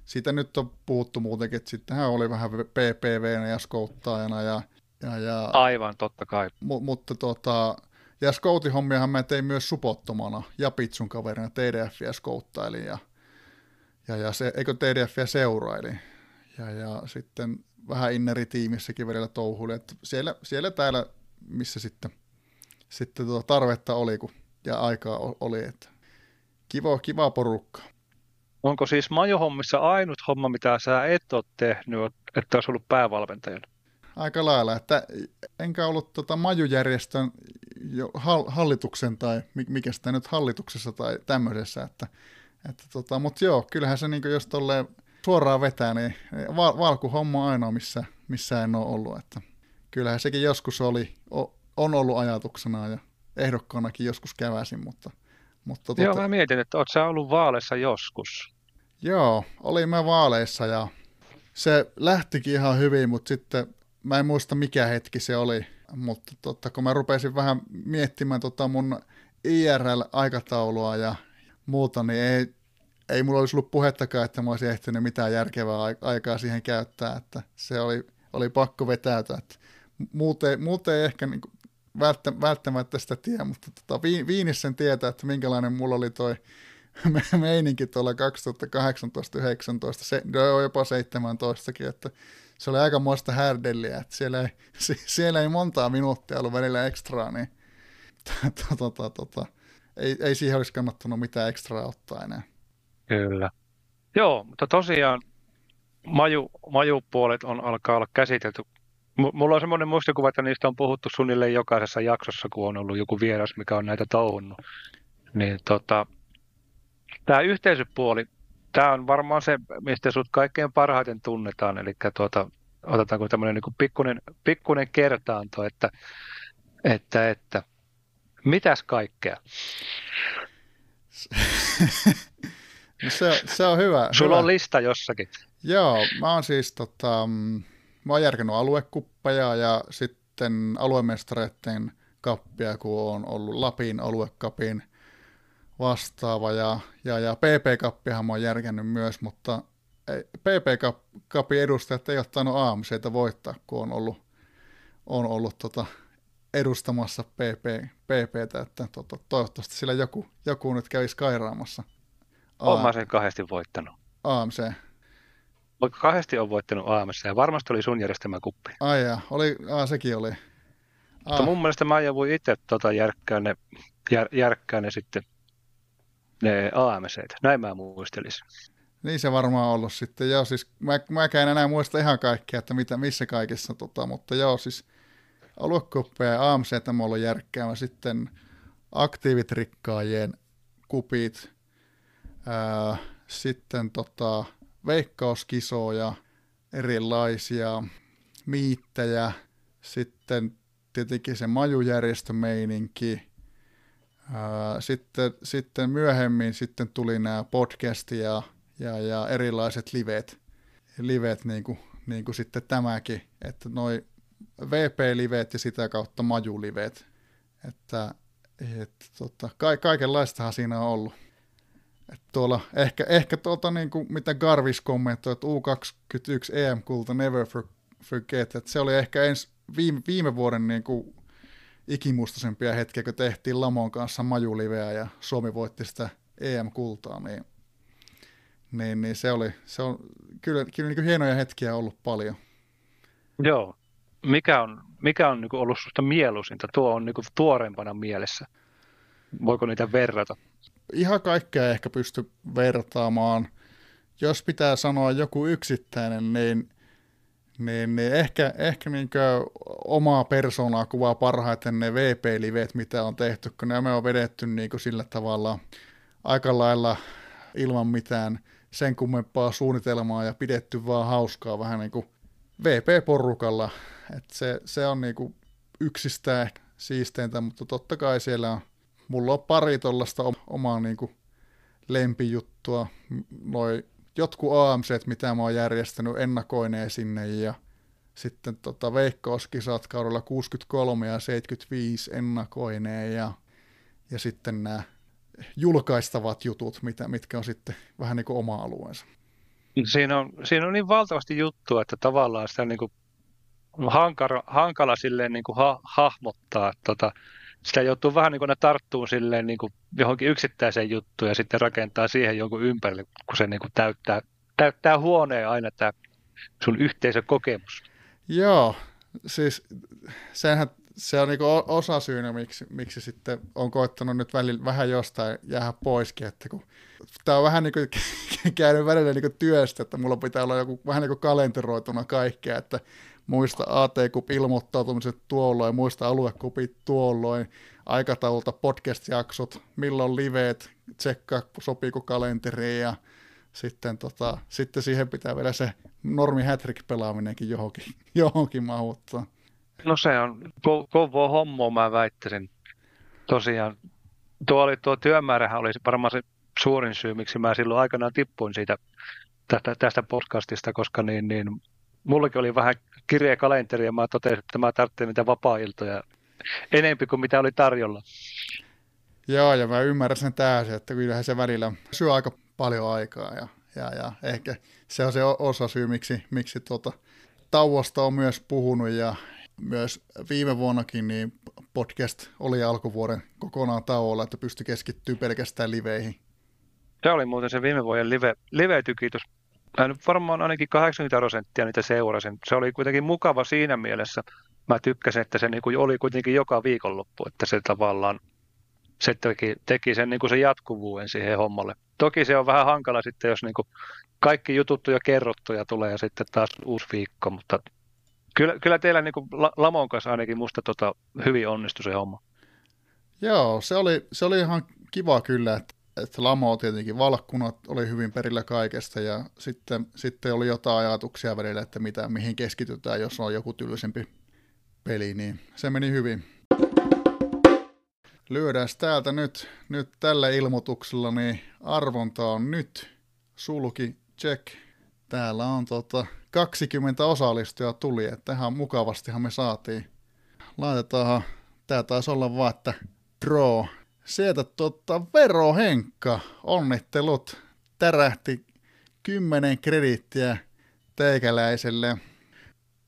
siitä nyt on puhuttu muutenkin, että sittenhän oli vähän PPV ja skouttajana ja, ja, ja Aivan, totta kai. Mu, mutta tota, ja skoutihommiahan mä tein myös supottomana ja Pitsun kaverina TDFiä skouttailin ja, ja, ja se, eikö TDFiä seurailin. Ja, ja sitten vähän inneritiimissäkin välillä touhuili, että siellä, siellä täällä, missä sitten, sitten tuota tarvetta oli kun, ja aikaa oli, että kiva, kiva porukka. Onko siis majohommissa ainut homma, mitä sä et ole tehnyt, että olisi ollut päävalmentajana? Aika lailla, että enkä ollut tota majujärjestön jo hallituksen tai mikä sitä nyt hallituksessa tai tämmöisessä, että, että tota, mutta joo, kyllähän se niin jos tolleen suoraan vetää, niin val- valkuhomma on ainoa, missä, missä en ole ollut. Että kyllähän sekin joskus oli, on ollut ajatuksena ja ehdokkaanakin joskus käväsin, mutta, Mutta Joo, tota... mä mietin, että oot sä ollut vaaleissa joskus? Joo, olin mä vaaleissa ja se lähtikin ihan hyvin, mutta sitten mä en muista mikä hetki se oli, mutta totta, kun mä rupesin vähän miettimään tota mun IRL-aikataulua ja muuta, niin ei, ei mulla olisi ollut puhettakaan, että mä olisin ehtinyt mitään järkevää aikaa siihen käyttää, että se oli, oli pakko vetäytyä. Että muuten, muuten ei ehkä niin välttämättä sitä tiedä, mutta tota, Viinissä sen tietää, että minkälainen mulla oli toi meininki tuolla 2018, 19, se, no, jopa 17 että se oli aika muista härdelliä, että siellä ei, siellä ei montaa minuuttia ollut välillä ekstraa, niin tota, tota, ei, ei siihen olisi kannattanut mitään ekstraa ottaa enää. Kyllä. Joo, mutta tosiaan maju, majupuolet on, alkaa olla käsitelty. Mulla on semmoinen muistikuva, että niistä on puhuttu suunnilleen jokaisessa jaksossa, kun on ollut joku vieras, mikä on näitä touhunnut. Niin tota, tämä yhteisöpuoli, tämä on varmaan se, mistä sut kaikkein parhaiten tunnetaan, eli tuota, otetaanko tämmöinen niin pikkuinen, pikkuinen kertaanto, että, että, että mitäs kaikkea? no se, se on hyvä. Sulla hyvä. on lista jossakin. Joo, mä oon siis tota, mä oon järkännyt aluekuppeja ja sitten aluemestareiden kappia, kun on ollut Lapin aluekapin – vastaava ja, ja, ja PP-kappihan mä oon järkännyt myös, mutta PP-kapin edustajat ei ottanut AMCtä voittaa, kun on ollut, on ollut tota edustamassa PP, PPtä, että tota, toivottavasti sillä joku, joku nyt kävisi kairaamassa. Olen mä sen kahdesti voittanut. AMC. Kahdesti on voittanut AMC ja varmasti oli sun järjestämä kuppi. Ai ja, oli, aa, sekin oli. Mutta mun mielestä mä voi itse tota järkkää, ne, jär, järkkää ne sitten ne AMC. Näin mä muistelisin. Niin se varmaan ollut sitten. Joo, siis mä, mäkään enää muista ihan kaikkea, että mitä, missä kaikessa, tota, mutta joo, siis aluekuppeja ja AMC mä ollut järkkäämä. Sitten aktiivitrikkaajien kupit, sitten tota, veikkauskisoja, erilaisia miittejä, sitten tietenkin se majujärjestömeininki, sitten, sitten myöhemmin sitten tuli nämä podcast ja, ja, ja erilaiset livet, livet niin kuin, niin kuin sitten tämäkin, että noi VP-livet ja sitä kautta majulivet, että että tota, ka- kaikenlaistahan siinä on ollut. Et tuolla, ehkä, ehkä tuota, niin kuin, mitä Garvis kommentoi, että U21 EM-kulta Never Forget, että se oli ehkä ens viime, viime vuoden niin kuin, ikimustaisempia hetkiä, kun tehtiin Lamon kanssa majuliveä ja Suomi voitti sitä EM-kultaa, niin, niin, niin se oli, se on kyllä, kyllä niin hienoja hetkiä ollut paljon. Joo. Mikä on, mikä on niin ollut sinusta mieluisinta? Tuo on niin tuoreempana mielessä. Voiko niitä verrata? Ihan kaikkea ehkä pysty vertaamaan. Jos pitää sanoa joku yksittäinen, niin niin, niin ehkä, ehkä niin omaa persoonaa kuvaa parhaiten ne VP-livet, mitä on tehty, kun ne on vedetty niin sillä tavalla aika lailla ilman mitään sen kummempaa suunnitelmaa ja pidetty vaan hauskaa vähän niin kuin VP-porukalla. Et se, se on niin kuin yksistään siisteintä, mutta totta kai siellä on, mulla on pari tuollaista omaa niin kuin lempijuttua, noin jotkut AMC, mitä mä oon järjestänyt ennakoineen sinne ja sitten tota veikkauskisat kaudella 63 ja 75 ennakoineen ja, ja sitten nämä julkaistavat jutut, mitä, mitkä on sitten vähän niin kuin oma alueensa. Siinä on, siinä on niin valtavasti juttua, että tavallaan sitä niin kuin hankala, hankala silleen niin kuin ha, hahmottaa. Tota, sitä joutuu vähän niin kuin ne tarttuu silleen niin kuin johonkin yksittäiseen juttuun ja sitten rakentaa siihen jonkun ympärille, kun se niin kuin täyttää, täyttää huoneen aina tämä sun yhteisökokemus. Joo, siis senhän se on niin osa syynä, miksi, miksi sitten on koettanut nyt välillä vähän jostain jäädä poiskin, että kun tämä on vähän niin kuin käynyt välillä niin kuin työstä, että mulla pitää olla joku vähän niin kuin kalenteroituna kaikkea, että muista AT-kup ilmoittautumiset tuolloin, muista aluekupit tuolloin, aikataulta podcast-jaksot, milloin liveet, tsekkaa sopiiko kalenteriin ja sitten, tota, sitten siihen pitää vielä se normi hätrik pelaaminenkin johonkin, johonkin mahuttaa. No se on ko- kovaa hommaa, mä väittäisin. Tosiaan tuo, oli, tuo työmäärähän oli varmaan se suurin syy, miksi mä silloin aikanaan tippuin siitä tästä, tästä podcastista, koska niin, niin, mullakin oli vähän kirja kalenteri ja mä totesin, että mä tarvitsen niitä vapaa-iltoja enempi kuin mitä oli tarjolla. Joo, ja mä ymmärrän sen täysin, että kyllähän se välillä syö aika paljon aikaa ja, ja, ja ehkä se on se osa syy, miksi, miksi tuota, tauosta on myös puhunut ja myös viime vuonnakin niin podcast oli alkuvuoden kokonaan tauolla, että pystyi keskittyä pelkästään liveihin. Se oli muuten se viime vuoden live, live-tykitys. Mä nyt varmaan ainakin 80 prosenttia niitä seurasin. Se oli kuitenkin mukava siinä mielessä. Mä tykkäsin, että se niinku oli kuitenkin joka viikonloppu, että se tavallaan se teki, teki sen, niin kuin sen jatkuvuuden siihen hommalle. Toki se on vähän hankala sitten, jos niin kuin kaikki jutut ja kerrottu ja tulee ja sitten taas uusi viikko, mutta kyllä, kyllä teillä niin kuin Lamon kanssa ainakin musta tota, hyvin onnistui se homma. Joo, se oli, se oli ihan kiva kyllä, että, että Lamo tietenkin valkkunat oli hyvin perillä kaikesta ja sitten, sitten oli jotain ajatuksia välillä, että mitä, mihin keskitytään, jos on joku tylsempi peli, niin se meni hyvin lyödään täältä nyt, nyt tällä ilmoituksella, niin arvonta on nyt, sulki, check. Täällä on tota 20 osallistujaa tuli, että ihan mukavastihan me saatiin. Laitetaan, tää taisi olla vaan, että draw. Sieltä tota Vero Henkka, onnittelut, tärähti 10 krediittiä teikäläiselle.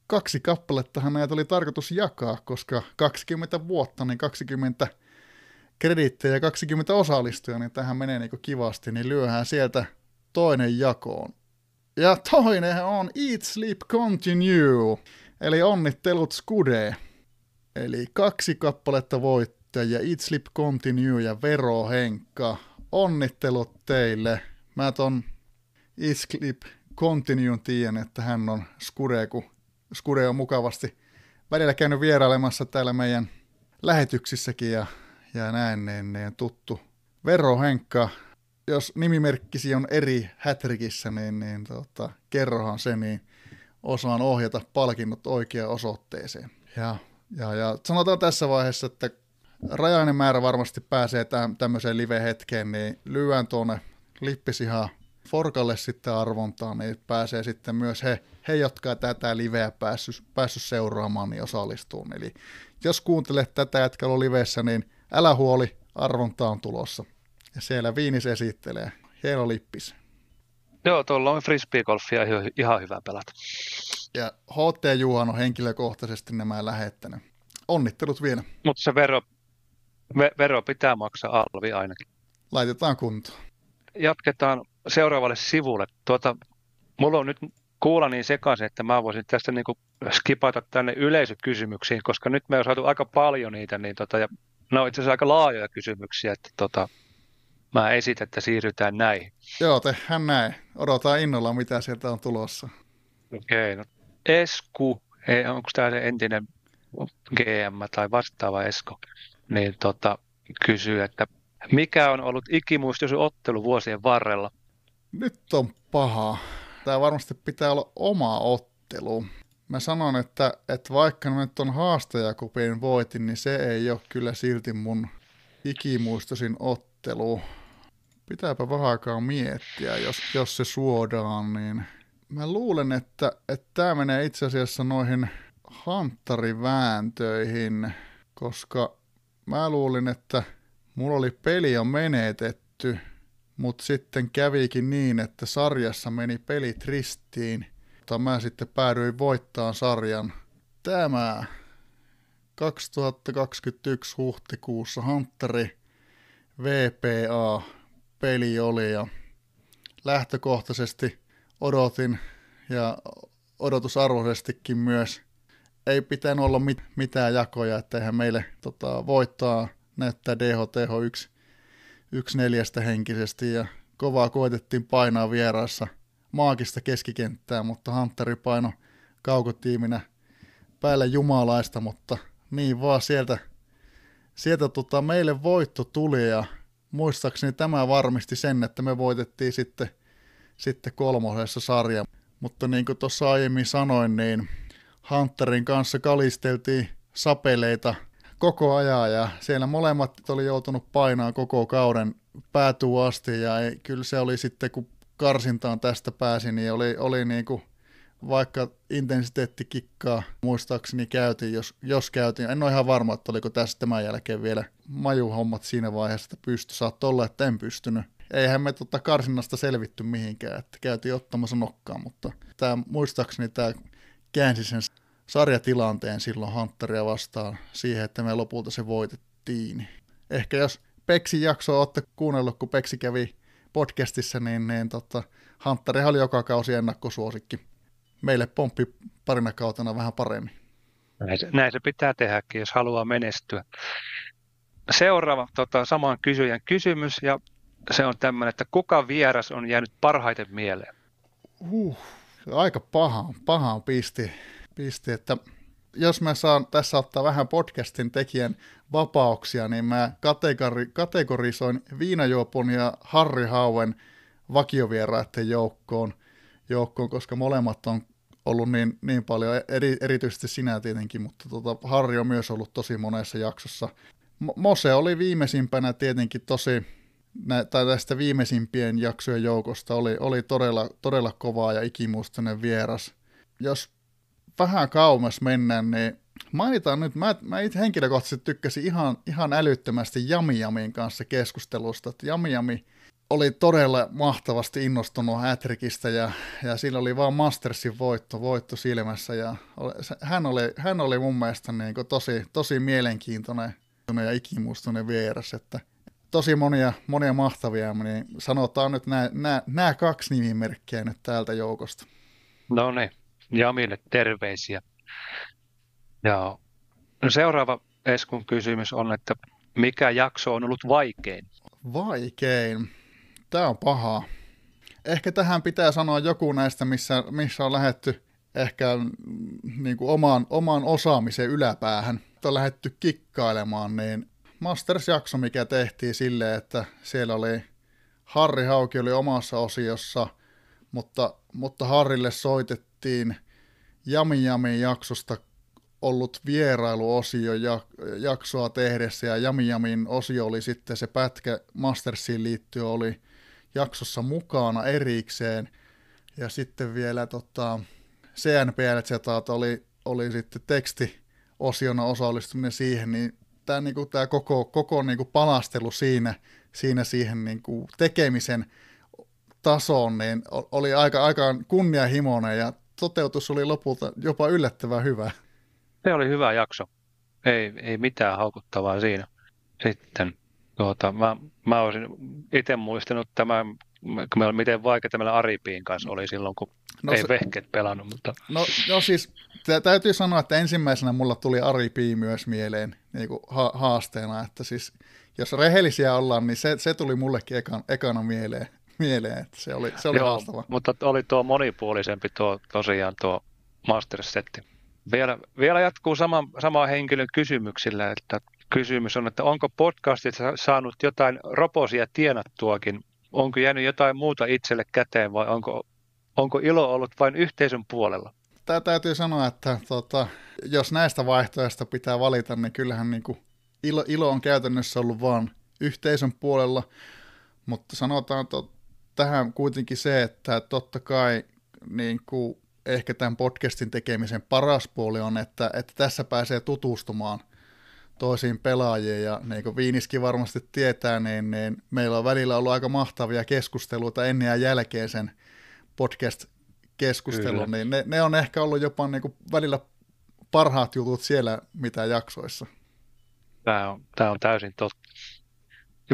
Kaksi kappalettahan näitä oli tarkoitus jakaa, koska 20 vuotta, niin 20 krediittejä 20 osallistujaa, niin tähän menee niin kivasti, niin lyöhän sieltä toinen jakoon. Ja toinen on Eat, Sleep, Continue, eli onnittelut Skude. Eli kaksi kappaletta voittajia, Eat, Sleep, Continue ja Vero Henkka. Onnittelut teille. Mä ton Eat, Sleep, Continue tiedän, että hän on Skude, kun Skude on mukavasti välillä käynyt vierailemassa täällä meidän lähetyksissäkin ja ja näin, niin, niin tuttu Vero Henkka, jos nimimerkkisi on eri hätrikissä, niin, niin tota, kerrohan se, niin osaan ohjata palkinnot oikeaan osoitteeseen. Ja, ja, ja sanotaan tässä vaiheessa, että rajainen määrä varmasti pääsee täm, tämmöiseen live-hetkeen, niin lyön tuonne lippisihan Forkalle sitten arvontaan, niin pääsee sitten myös he, he jotka tätä liveä päässyt, päässyt seuraamaan, niin osallistuun. Eli jos kuuntelet tätä jätkällä livessä, niin älä huoli, arvonta on tulossa. Ja siellä Viinis esittelee. Hieno lippis. Joo, tuolla on frisbeegolfia ihan hyvä pelata. Ja HT Juhan on henkilökohtaisesti nämä lähettänyt. Onnittelut vielä. Mutta se vero, ve, vero pitää maksaa alvi ainakin. Laitetaan kuntoon. Jatketaan seuraavalle sivulle. Tuota, mulla on nyt kuulla niin sekaisin, että mä voisin tästä niin skipata tänne yleisökysymyksiin, koska nyt me on saatu aika paljon niitä, niin tota, ja No itse asiassa aika laajoja kysymyksiä, että tota, mä esitän, että siirrytään näihin. Joo, tehdään näin. Odotaan innolla, mitä sieltä on tulossa. Okei, okay, no Esku, onko tämä se entinen GM tai vastaava Esko, niin tota, kysyy, että mikä on ollut ikimuistoisin ottelu vuosien varrella? Nyt on paha. Tämä varmasti pitää olla oma ottelu mä sanon, että, että vaikka nyt on haastajakupin voitin, niin se ei ole kyllä silti mun ikimuistoisin ottelu. Pitääpä vähän aikaa miettiä, jos, jos se suodaan, niin mä luulen, että, että tämä menee itse asiassa noihin hanttarivääntöihin, koska mä luulin, että mulla oli peli on menetetty, mutta sitten kävikin niin, että sarjassa meni pelit ristiin – mutta mä sitten päädyin voittaa sarjan. Tämä 2021 huhtikuussa Hunteri VPA peli oli ja lähtökohtaisesti odotin ja odotusarvoisestikin myös ei pitänyt olla mit- mitään jakoja, että eihän meille tota, voittaa näyttää DHTH 1, yksi neljästä henkisesti ja kovaa koetettiin painaa vieraassa – maagista keskikenttää, mutta Hunteri paino kaukotiiminä päälle jumalaista, mutta niin vaan sieltä, sieltä tota, meille voitto tuli ja muistaakseni tämä varmisti sen, että me voitettiin sitten, sitten kolmosessa sarja. Mutta niin kuin tuossa aiemmin sanoin, niin Hunterin kanssa kalisteltiin sapeleita koko ajan ja siellä molemmat oli joutunut painaa koko kauden päätyy asti ja ei, kyllä se oli sitten, kun karsintaan tästä pääsi, niin oli, oli niin kuin, vaikka intensiteettikikkaa muistaakseni käytiin, jos, jos käytiin. En ole ihan varma, että oliko tässä tämän jälkeen vielä majuhommat siinä vaiheessa, että pysty. Saat olla, että en pystynyt. Eihän me tota karsinnasta selvitty mihinkään, että käytiin ottamassa nokkaa, mutta tämä, muistaakseni tämä käänsi sen sarjatilanteen silloin Hunteria vastaan siihen, että me lopulta se voitettiin. Ehkä jos Peksin jaksoa olette kuunnellut, kun Peksi kävi podcastissa, niin, niin tota, Hunter oli joka kausi ennakkosuosikki. Meille pomppi parina kautena vähän paremmin. Näin se, näin se pitää tehdäkin, jos haluaa menestyä. Seuraava tota, saman kysyjän kysymys, ja se on tämmöinen, että kuka vieras on jäänyt parhaiten mieleen? Uh, aika paha, paha pisti, pisti, että jos mä saan tässä ottaa vähän podcastin tekijän vapauksia, niin mä kategori, kategorisoin Viinajuopon ja Harri Hauen vakiovieraiden joukkoon, joukkoon, koska molemmat on ollut niin, niin paljon, eri, erityisesti sinä tietenkin, mutta tota, Harri on myös ollut tosi monessa jaksossa. Mose oli viimeisimpänä tietenkin tosi, nä, tai tästä viimeisimpien jaksojen joukosta oli, oli todella, todella kovaa ja ikimuistoinen vieras. Jos vähän kauemmas mennään, niin mainitaan nyt, mä, mä itse henkilökohtaisesti tykkäsin ihan, ihan älyttömästi Jami Jamin kanssa keskustelusta, että Jami Jami oli todella mahtavasti innostunut Hätrikistä ja, ja sillä oli vaan Mastersin voitto, voitto silmässä ja hän oli, hän oli mun mielestä niin kuin tosi, tosi mielenkiintoinen ja ikimuistoinen vieras, että tosi monia, monia mahtavia, niin sanotaan nyt nämä, nämä, nämä kaksi nimimerkkiä nyt täältä joukosta. No niin, Jamille terveisiä. Ja no seuraava Eskun kysymys on, että mikä jakso on ollut vaikein? Vaikein? Tämä on paha. Ehkä tähän pitää sanoa joku näistä, missä, missä on lähetty ehkä mm, niin kuin oman, oman osaamisen yläpäähän. On lähetty kikkailemaan, niin Masters-jakso, mikä tehtiin silleen, että siellä oli Harri Hauki oli omassa osiossa, mutta, mutta Harrille soitettiin Jami Jami jaksosta ollut vierailuosio jaksoa tehdessä ja Jami Jamin osio oli sitten se pätkä Mastersiin liittyen oli jaksossa mukana erikseen. Ja sitten vielä tota, CNPL oli, oli sitten tekstiosiona osallistuminen siihen, niin tämä, niinku, tämä koko, koko niinku palastelu siinä, siinä siihen niinku tekemisen tasoon niin oli aika, aika kunnianhimoinen ja toteutus oli lopulta jopa yllättävän hyvä. Se oli hyvä jakso. Ei, ei mitään haukuttavaa siinä. Sitten tuota, mä, mä olisin itse muistanut tämän, miten vaikeaa meillä Aripiin kanssa oli silloin, kun no, ei se, vehket pelannut. Mutta... No, no siis täytyy sanoa, että ensimmäisenä mulla tuli Aripi myös mieleen niin kuin ha- haasteena, että siis jos rehellisiä ollaan, niin se, se tuli mullekin ekan, ekana mieleen, mieleen että se oli, se oli Joo, haastava. mutta oli tuo monipuolisempi tuo tosiaan tuo Masters-setti. Vielä, vielä jatkuu sama, sama henkilön kysymyksillä, että kysymys on, että onko podcastit saanut jotain roposia tienattuakin? Onko jäänyt jotain muuta itselle käteen vai onko, onko ilo ollut vain yhteisön puolella? Tämä täytyy sanoa, että tota, jos näistä vaihtoehdoista pitää valita, niin kyllähän niin kuin ilo, ilo on käytännössä ollut vain yhteisön puolella, mutta sanotaan to, tähän kuitenkin se, että totta kai niin kuin ehkä tämän podcastin tekemisen paras puoli on, että, että tässä pääsee tutustumaan toisiin pelaajiin ja niin kuin Viiniski varmasti tietää, niin, niin meillä on välillä ollut aika mahtavia keskusteluita ennen ja jälkeen sen podcast-keskustelun, niin ne, ne on ehkä ollut jopa niin kuin välillä parhaat jutut siellä, mitä jaksoissa. Tämä on, tämä on täysin totta.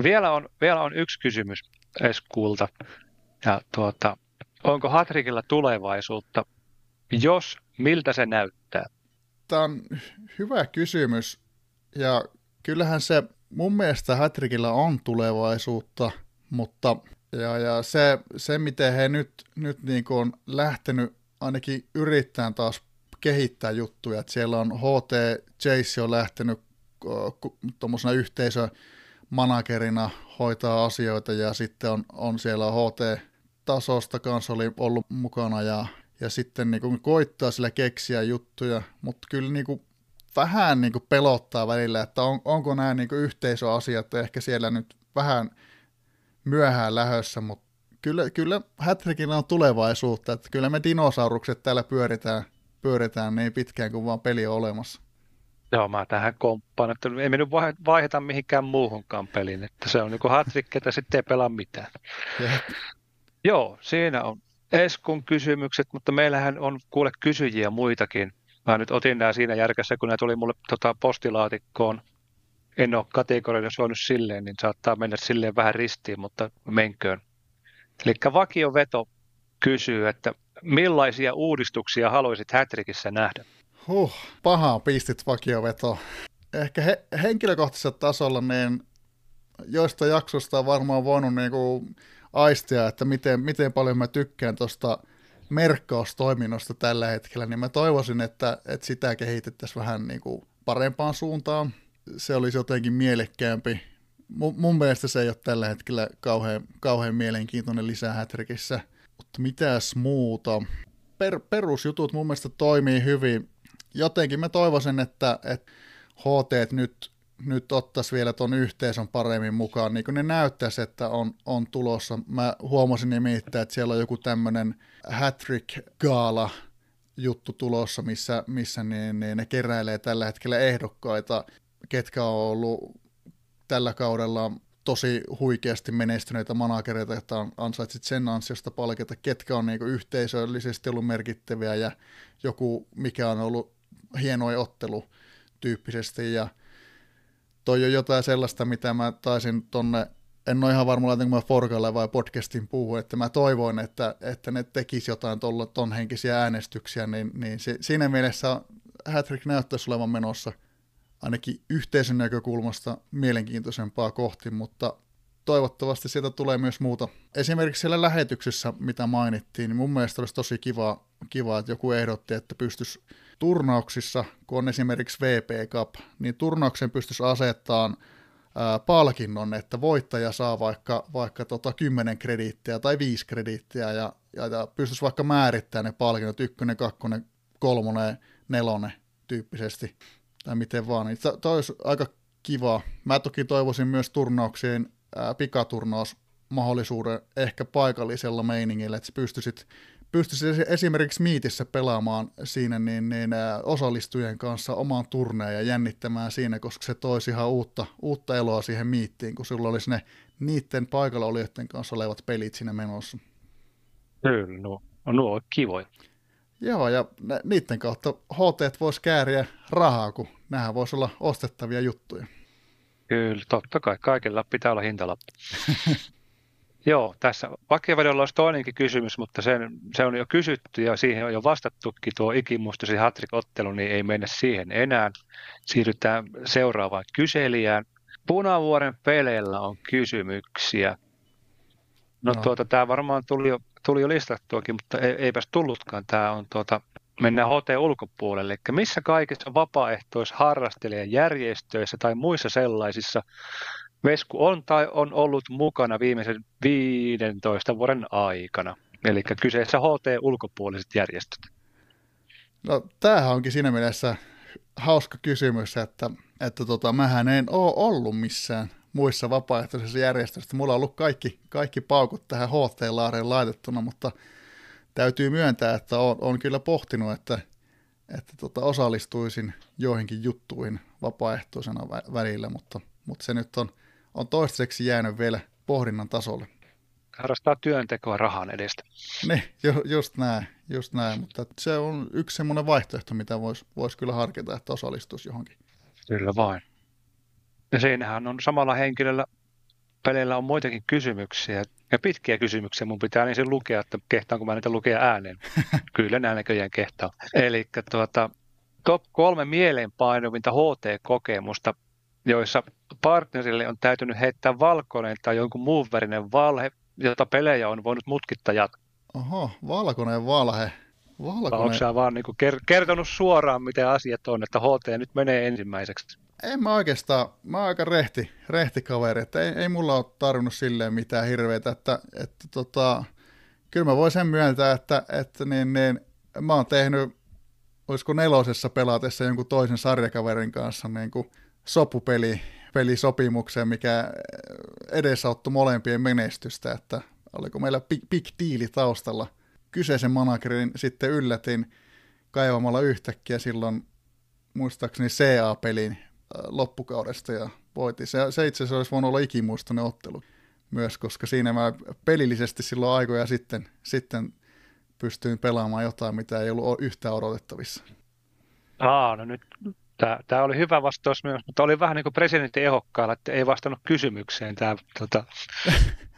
Vielä on, vielä on yksi kysymys Eskulta. Ja tuota, onko Hatrikilla tulevaisuutta jos, miltä se näyttää? Tämä on hyvä kysymys. Ja kyllähän se mun mielestä Hätrikillä on tulevaisuutta, mutta ja, ja se, se, miten he nyt, nyt niin kuin on lähtenyt ainakin yrittämään taas kehittää juttuja, että siellä on HT Chase on lähtenyt tuommoisena yhteisömanagerina hoitaa asioita ja sitten on, on siellä HT-tasosta kanssa oli ollut mukana ja ja sitten niin kuin koittaa sillä keksiä juttuja, mutta kyllä niin kuin vähän niin kuin pelottaa välillä, että on, onko nämä niin kuin yhteisöasiat ehkä siellä nyt vähän myöhään lähössä, mutta kyllä, kyllä Hattrickilla on tulevaisuutta, että kyllä me dinosaurukset täällä pyöritään, pyöritään niin pitkään kuin vaan peli on olemassa. Joo, mä tähän komppaan, että ei me nyt vaiheta mihinkään muuhunkaan peliin, että se on niin hat-trick, että sitten ei pelaa mitään. Joo, siinä on Eskun kysymykset, mutta meillähän on kuule kysyjiä muitakin. Mä nyt otin nämä siinä järkässä, kun nämä tuli mulle tota, postilaatikkoon. En ole kategorisoinut silleen, niin saattaa mennä silleen vähän ristiin, mutta menköön. Eli vakioveto kysyy, että millaisia uudistuksia haluaisit Hätrikissä nähdä? Huh, pahaa pistit vakioveto. Ehkä he, henkilökohtaisella tasolla niin joista jaksoista on varmaan voinut niinku aistia, että miten, miten paljon mä tykkään tuosta merkkaustoiminnosta tällä hetkellä, niin mä toivoisin, että, että sitä kehitettäisiin vähän niin kuin parempaan suuntaan. Se olisi jotenkin mielekkäämpi. M- mun mielestä se ei ole tällä hetkellä kauhean, kauhean mielenkiintoinen lisää Hätrikissä. Mutta mitäs muuta? Per, perusjutut mun mielestä toimii hyvin. Jotenkin mä toivoisin, että, että HT nyt nyt ottaisi vielä tuon yhteisön paremmin mukaan, niin kuin ne näyttäisi, että on, on tulossa. Mä huomasin nimittäin, että siellä on joku tämmöinen Hattrick Gaala juttu tulossa, missä, missä niin, niin ne keräilee tällä hetkellä ehdokkaita, ketkä on ollut tällä kaudella tosi huikeasti menestyneitä managereita, että ansaitsit sen ansiosta palkita, ketkä on niin yhteisöllisesti ollut merkittäviä ja joku, mikä on ollut hienoja ottelu tyyppisesti ja toi on jotain sellaista, mitä mä taisin tonne, en ole ihan varma, laitanko mä Forgalle vai podcastin puhua, että mä toivoin, että, että ne tekisi jotain tolla, ton henkisiä äänestyksiä, niin, niin se, siinä mielessä Hattrick näyttäisi olevan menossa ainakin yhteisön näkökulmasta mielenkiintoisempaa kohti, mutta toivottavasti sieltä tulee myös muuta. Esimerkiksi siellä lähetyksessä, mitä mainittiin, niin mun mielestä olisi tosi kiva, kiva että joku ehdotti, että pystyisi turnauksissa, kun on esimerkiksi VP Cup, niin turnauksen pystyisi asettamaan palkinnon, että voittaja saa vaikka, vaikka tota 10 krediittiä tai 5 krediittiä ja, ja, ja pystyisi vaikka määrittämään ne palkinnot, ykkönen, kakkonen, kolmonen, nelonen tyyppisesti, tai miten vaan, niin toi olisi aika kiva. Mä toki toivoisin myös turnauksien ää, pikaturnaus mahdollisuuden ehkä paikallisella meiningillä, että sä pystyisit pystyisi esimerkiksi Miitissä pelaamaan siinä niin, niin osallistujien kanssa omaan turneen ja jännittämään siinä, koska se toisi ihan uutta, uutta eloa siihen Miittiin, kun sulla olisi ne niiden paikalla olijoiden kanssa olevat pelit siinä menossa. Kyllä, no, nuo on kivoja. Joo, ja niiden kautta HT voisi kääriä rahaa, kun nämä voisi olla ostettavia juttuja. Kyllä, totta kai. Kaikilla pitää olla hintalappu. Joo, tässä vakiovedolla olisi toinenkin kysymys, mutta sen, se on jo kysytty ja siihen on jo vastattukin tuo ikimuistosi hatrik-ottelu, niin ei mennä siihen enää. Siirrytään seuraavaan kyselijään. Punavuoren peleillä on kysymyksiä. No, no. Tuota, tämä varmaan tuli jo, tuli jo listattuakin, mutta ei, eipäs tullutkaan. Tämä on tuota, mennään HT ulkopuolelle. Eli missä kaikissa vapaaehtoisharrastelijan järjestöissä tai muissa sellaisissa Vesku on tai on ollut mukana viimeisen 15 vuoden aikana. Eli kyseessä HT-ulkopuoliset järjestöt. No tämähän onkin siinä mielessä hauska kysymys, että, että tota, mähän en ole ollut missään muissa vapaaehtoisissa järjestöissä. Mulla on ollut kaikki, kaikki paukut tähän HT-laareen laitettuna, mutta täytyy myöntää, että on, on kyllä pohtinut, että, että tota, osallistuisin joihinkin juttuihin vapaaehtoisena välillä, mutta, mutta se nyt on – on toistaiseksi jäänyt vielä pohdinnan tasolle. Harrastaa työntekoa rahan edestä. Niin, ju, just näin, just näin, mutta se on yksi semmoinen vaihtoehto, mitä voisi vois kyllä harkita, että osallistuisi johonkin. Kyllä vain. Ja siinähän on samalla henkilöllä peleillä on muitakin kysymyksiä. Ja pitkiä kysymyksiä mun pitää ensin lukea, että kehtaanko mä niitä lukea ääneen. Kyllä nämä näköjään kehtaa. Eli tuota, top kolme mieleenpainovinta HT-kokemusta joissa partnerille on täytynyt heittää valkoinen tai jonkun muun värinen valhe, jota pelejä on voinut mutkitta jatkaa. Oho, valkoinen valhe. Valkoinen. Onko sä vaan niin kertonut suoraan, miten asiat on, että HT nyt menee ensimmäiseksi? En mä oikeastaan, mä oon aika rehti, rehti kaveri, että ei, ei mulla ole tarvinnut silleen mitään hirveitä, että, että tota, kyllä mä voin sen myöntää, että, että niin, niin, mä oon tehnyt olisiko nelosessa pelatessa jonkun toisen sarjakaverin kanssa niin kuin sopupeli pelisopimukseen, mikä edesauttoi molempien menestystä, että oliko meillä big, big deali taustalla. Kyseisen managerin sitten yllätin kaivamalla yhtäkkiä silloin muistaakseni CA-pelin äh, loppukaudesta ja voitin. Se, se itse asiassa olisi voinut olla ikimuistoinen ottelu myös, koska siinä mä pelillisesti silloin aikoja sitten, sitten pystyin pelaamaan jotain, mitä ei ollut yhtään odotettavissa. Aa, no nyt tämä oli hyvä vastaus myös, mutta oli vähän niin kuin presidentin ehokkaalla, että ei vastannut kysymykseen tämä tota,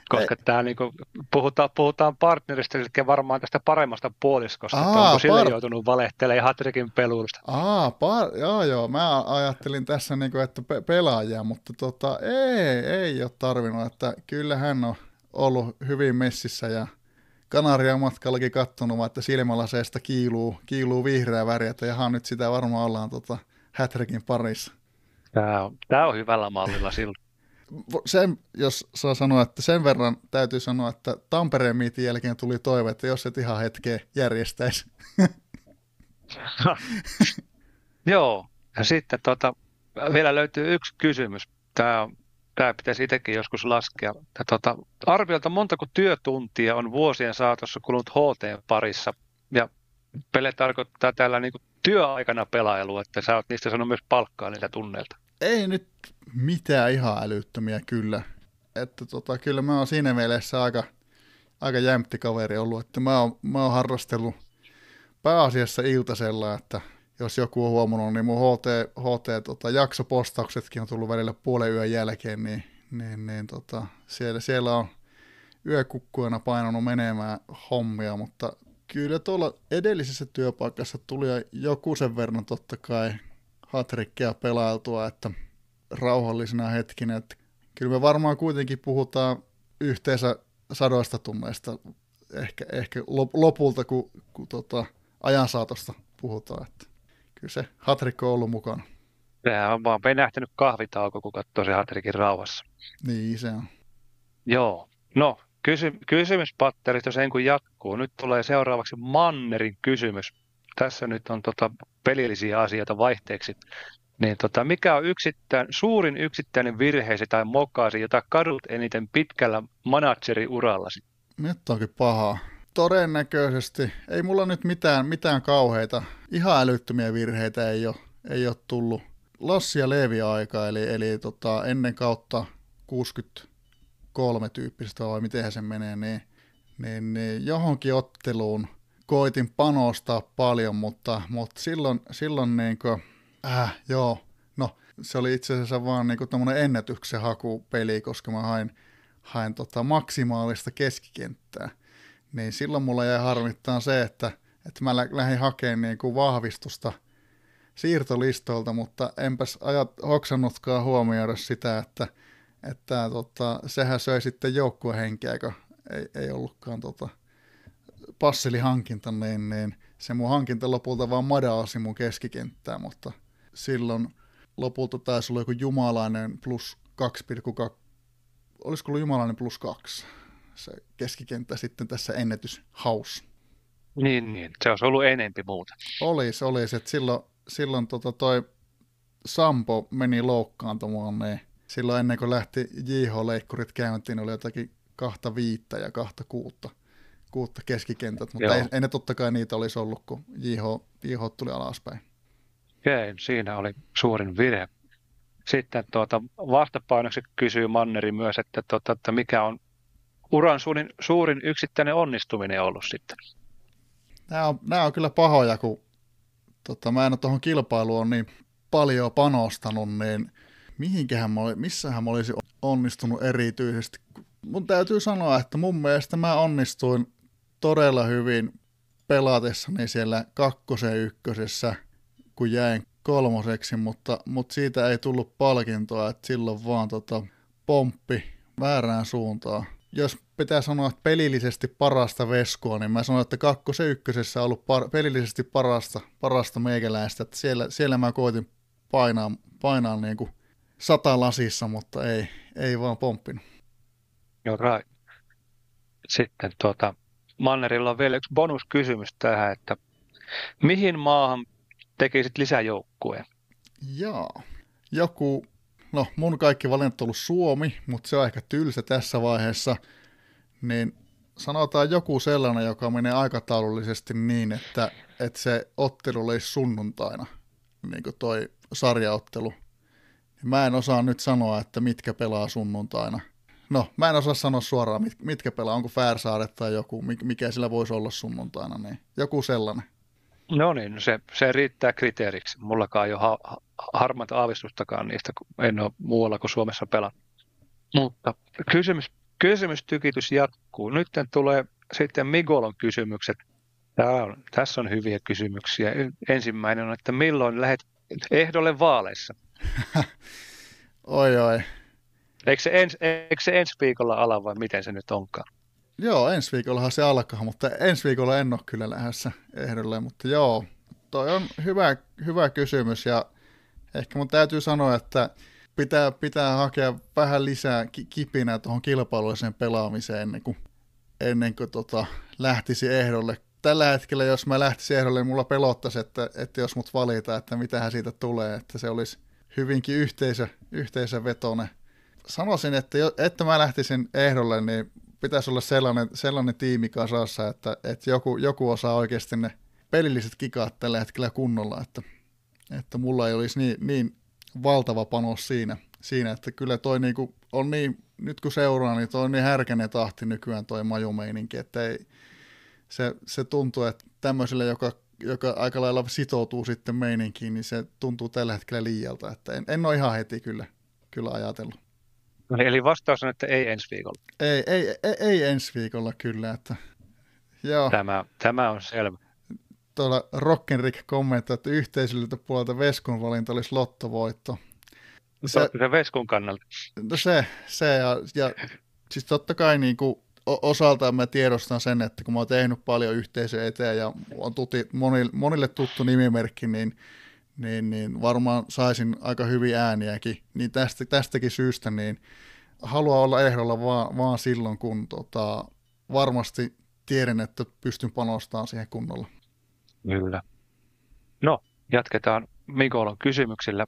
koska tämä niinku, puhutaan, puhutaan partnerista, eli varmaan tästä paremmasta puoliskosta, Aa, että onko sille par... joutunut valehtelemaan Hatrikin peluusta. Aa, par... joo joo, mä ajattelin tässä, niinku, että pe- pelaajia, mutta tota, ei, ei ole tarvinnut, että kyllä hän on ollut hyvin messissä ja Kanarian matkallakin kattonut, että silmälaseesta kiiluu, kiiluu vihreä väri, että jaha, nyt sitä varmaan ollaan tota, Hätrikin parissa. Tämä on, tämä on hyvällä mallilla silloin sen, jos saa sanoa, että sen verran täytyy sanoa, että Tampereen miitin jälkeen tuli toive, että jos et ihan hetkeä järjestäisi. Joo, ja sitten tota, vielä löytyy yksi kysymys. Tämä, tämä pitäisi itsekin joskus laskea. Ja, tota, arviolta montako työtuntia on vuosien saatossa kulunut HT parissa? Ja pele tarkoittaa tällä niin työaikana pelailu, että sä oot niistä sanonut myös palkkaa niiltä tunneilta ei nyt mitään ihan älyttömiä kyllä. Että tota, kyllä mä oon siinä mielessä aika, aika jämpti kaveri ollut, että mä oon, mä oon harrastellut pääasiassa iltasella, että jos joku on huomannut, niin mun HT, HT tota, jaksopostauksetkin on tullut välillä puolen yön jälkeen, niin, niin, niin tota, siellä, siellä on yökukkuina painanut menemään hommia, mutta kyllä tuolla edellisessä työpaikassa tuli joku sen verran totta kai hatrikkia pelailtua, että rauhallisena hetkinä. Että kyllä me varmaan kuitenkin puhutaan yhteensä sadoista tunneista ehkä, ehkä lopulta, kun, kun tota, ajan saatosta puhutaan. Että kyllä se hatrikko on ollut mukana. Sehän on vaan penähtynyt kahvitauko, kun katsoo se hatrikin rauhassa. Niin, se on. Joo. No, kysy- kysymyspatterista sen kun jatkuu. Nyt tulee seuraavaksi Mannerin kysymys tässä nyt on tota pelillisiä asioita vaihteeksi, niin tota, mikä on yksittäin, suurin yksittäinen virheesi tai mokaasi, jota kadut eniten pitkällä manageriurallasi? Nyt onkin paha. Todennäköisesti. Ei mulla nyt mitään, mitään kauheita, ihan älyttömiä virheitä ei ole, ei ole tullut. Lassi ja Leevi aika, eli, eli tota, ennen kautta 63 tyyppistä, vai miten se menee, niin, niin, niin johonkin otteluun koitin panostaa paljon, mutta, mutta silloin, silloin niin kuin, äh, joo, no se oli itse asiassa vaan niin tämmöinen ennätyksen hakupeli, koska mä hain, hain tota maksimaalista keskikenttää. Niin silloin mulla jäi harmittaa se, että, että mä lähdin hakemaan niin kuin vahvistusta siirtolistoilta, mutta enpäs ajat, hoksannutkaan huomioida sitä, että, että tota, sehän söi sitten joukkuehenkeä, kun ei, ei ollutkaan tota, passelihankinta, niin, niin se mun hankinta lopulta vaan madalsi mun keskikenttää, mutta silloin lopulta taisi olla joku jumalainen plus 2,2, olisiko ollut jumalainen plus 2 se keskikenttä sitten tässä ennätyshaus. Niin, niin, se olisi ollut enempi muuta. Olisi, olisi, että silloin, silloin tota toi Sampo meni loukkaantumaan, niin silloin ennen kuin lähti JH-leikkurit käyntiin, oli jotakin kahta viittä ja kahta kuutta kuutta keskikentät, mutta ei, ei, ne totta kai niitä olisi ollut, kun JH, JH tuli alaspäin. Okei, siinä oli suurin virhe. Sitten tuota, vastapainoksi kysyy Manneri myös, että, tuota, että mikä on uran suurin, suurin yksittäinen onnistuminen ollut sitten? Nämä on, nämä on kyllä pahoja, kun tota, mä en ole tuohon kilpailuun niin paljon panostanut, niin mihinkähän mä, missähän mä olisin onnistunut erityisesti. Mun täytyy sanoa, että mun mielestä mä onnistuin todella hyvin pelatessani siellä kakkosen ykkösessä, kun jäin kolmoseksi, mutta, mutta siitä ei tullut palkintoa, että silloin vaan tota, pomppi väärään suuntaan. Jos pitää sanoa, että pelillisesti parasta veskoa, niin mä sanon, että kakkosen ykkösessä on ollut par- pelillisesti parasta, parasta meikäläistä. Että siellä, siellä mä koitin painaa, painaa niin kuin sata lasissa, mutta ei, ei vaan pomppinut. Joo, right. Sitten tuota, Mannerilla on vielä yksi bonuskysymys tähän, että mihin maahan tekisit lisäjoukkueen? Jaa. Joku, no mun kaikki valinnat on ollut Suomi, mutta se on ehkä tylsä tässä vaiheessa, niin sanotaan joku sellainen, joka menee aikataulullisesti niin, että, että se ottelu olisi sunnuntaina, niin kuin toi sarjaottelu. Mä en osaa nyt sanoa, että mitkä pelaa sunnuntaina. No, mä en osaa sanoa suoraan, mitkä pelaa, onko Färsaaret tai joku, mikä sillä voisi olla sunnuntaina, niin joku sellainen. No niin, no se, se riittää kriteeriksi. Mullakaan ei ole ha- harmaita aavistustakaan niistä, kun en ole muualla kuin Suomessa pelannut. Mutta kysymys, kysymystykitys jatkuu. Nyt tulee sitten Migolon kysymykset. Tämä on, tässä on hyviä kysymyksiä. Ensimmäinen on, että milloin lähdet ehdolle vaaleissa? oi oi. Eikö se, ens, eikö se ensi viikolla ala vai miten se nyt onkaan? Joo, ensi viikollahan se alkaa, mutta ensi viikolla en ole kyllä lähdössä ehdolle, mutta joo, toi on hyvä, hyvä kysymys ja ehkä mun täytyy sanoa, että pitää, pitää hakea vähän lisää kipinää tuohon kilpailulliseen pelaamiseen ennen kuin, ennen kuin tota, lähtisi ehdolle. Tällä hetkellä, jos mä lähtisin ehdolle, niin mulla pelottaisi, että, että jos mut valita, että mitähän siitä tulee, että se olisi hyvinkin yhteisö, yhteisövetonen. Sanoisin, että, jo, että mä lähtisin ehdolle, niin pitäisi olla sellainen, sellainen tiimi kasassa, että, että joku, joku osaa oikeasti ne pelilliset kikaat tällä hetkellä kunnolla, että, että mulla ei olisi niin, niin valtava panos siinä, siinä että kyllä toi niinku on niin, nyt kun seuraa, niin toi on niin härkänen tahti nykyään toi majumeininki, että ei, se, se tuntuu, että tämmöiselle, joka, joka aika lailla sitoutuu sitten meininkiin, niin se tuntuu tällä hetkellä liialta, että en, en ole ihan heti kyllä, kyllä ajatellut. Eli vastaus on, että ei ensi viikolla. Ei, ei, ei, ei ensi viikolla kyllä. Että, joo. Tämä, tämä on selvä. Tuolla Rockenrick kommentoi, että yhteisöltä puolelta Veskun valinta olisi lottovoitto. Se, se Veskun kannalta. No se, se ja, ja siis totta kai niin kuin osaltaan mä tiedostan sen, että kun mä oon tehnyt paljon yhteisöä eteen ja on tuti, monille, monille tuttu nimimerkki, niin niin, niin varmaan saisin aika hyviä ääniäkin. Niin tästä, tästäkin syystä niin haluan olla ehdolla vaan, vaan silloin, kun tota, varmasti tiedän, että pystyn panostamaan siihen kunnolla. Kyllä. No, jatketaan Mikolon kysymyksillä.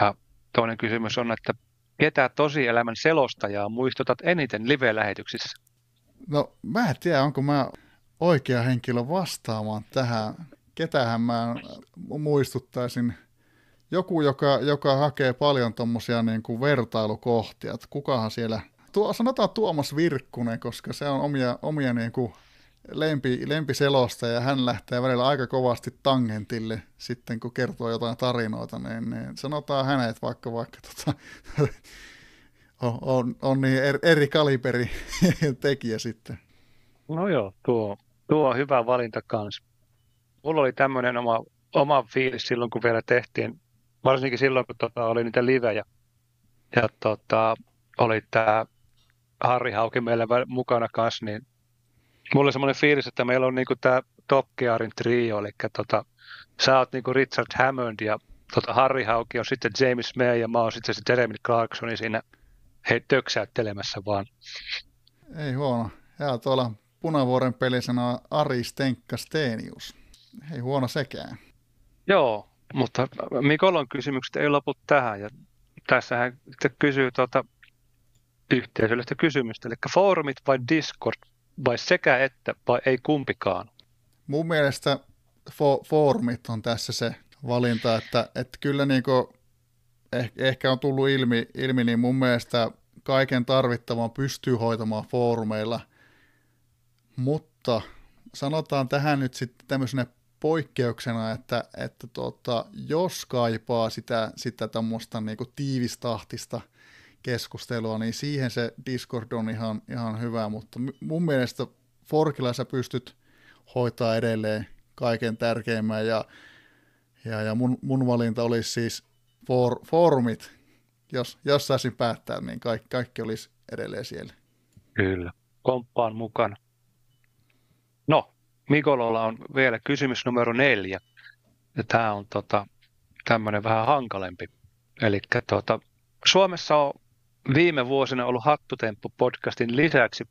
Ja toinen kysymys on, että ketä tosielämän selostajaa muistutat eniten live-lähetyksissä? No, mä en tiedä, onko mä oikea henkilö vastaamaan tähän. Ketähän mä muistuttaisin, joku, joka, joka hakee paljon tuommoisia niin kuin vertailukohtia, että kukahan siellä, tuo, sanotaan Tuomas Virkkunen, koska se on omia, omia niin kuin lempi, lempiselosta ja hän lähtee välillä aika kovasti tangentille sitten, kun kertoo jotain tarinoita, niin, niin sanotaan hänet vaikka vaikka tota, on, on, on niin eri, eri kaliberi tekijä sitten. No joo, tuo, tuo on hyvä valinta kanssa mulla oli tämmöinen oma, oma fiilis silloin, kun vielä tehtiin, varsinkin silloin, kun tota, oli niitä livejä. Ja tota, oli tämä Harri Hauki meillä mukana kanssa, niin mulla oli semmoinen fiilis, että meillä on niinku tämä Top Gearin trio, eli tota, sä oot niinku Richard Hammond ja tota, Harri Hauki on sitten James May ja mä oon sitten se Jeremy Clarksoni siinä he töksäyttelemässä vaan. Ei huono. Ja tuolla Punavuoren pelisena Ari Stenkka Stenius ei huono sekään. Joo, mutta Mikolon kysymykset ei lopu tähän. Ja tässähän kysyy tuota yhteisöllistä kysymystä, eli foorumit vai Discord, vai sekä että, vai ei kumpikaan? Mun mielestä fo- foorumit on tässä se valinta, että, että kyllä niin kuin ehkä, ehkä on tullut ilmi, ilmi, niin mun mielestä kaiken tarvittavan pystyy hoitamaan foorumeilla, mutta sanotaan tähän nyt sitten tämmöisenä poikkeuksena, että, että tota, jos kaipaa sitä, sitä tämmöistä niin tiivistahtista keskustelua, niin siihen se Discord on ihan, ihan hyvä, mutta mun mielestä Forkilla sä pystyt hoitaa edelleen kaiken tärkeimmän. Ja, ja, ja mun, mun valinta olisi siis for, forumit, jos, jos saisin päättää, niin kaikki, kaikki olisi edelleen siellä. Kyllä, komppaan mukana. No, Mikololla on vielä kysymys numero neljä. Ja tämä on tota, tämmöinen vähän hankalempi. Eli tota, Suomessa on viime vuosina ollut Hattutemppu-podcastin lisäksi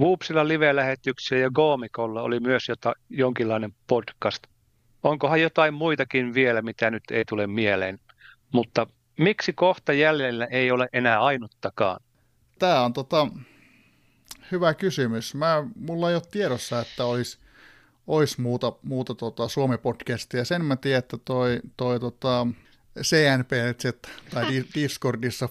Whoopsilla live-lähetyksiä ja Goomikolla oli myös jota, jonkinlainen podcast. onkohan jotain muitakin vielä, mitä nyt ei tule mieleen. Mutta miksi kohta jäljellä ei ole enää ainuttakaan? Tämä on tota, hyvä kysymys. Mä, mulla ei ole tiedossa, että olisi olisi muuta, muuta tota Suomi-podcastia. Sen mä tiedän, että toi, toi tota CNPZ tai Discordissa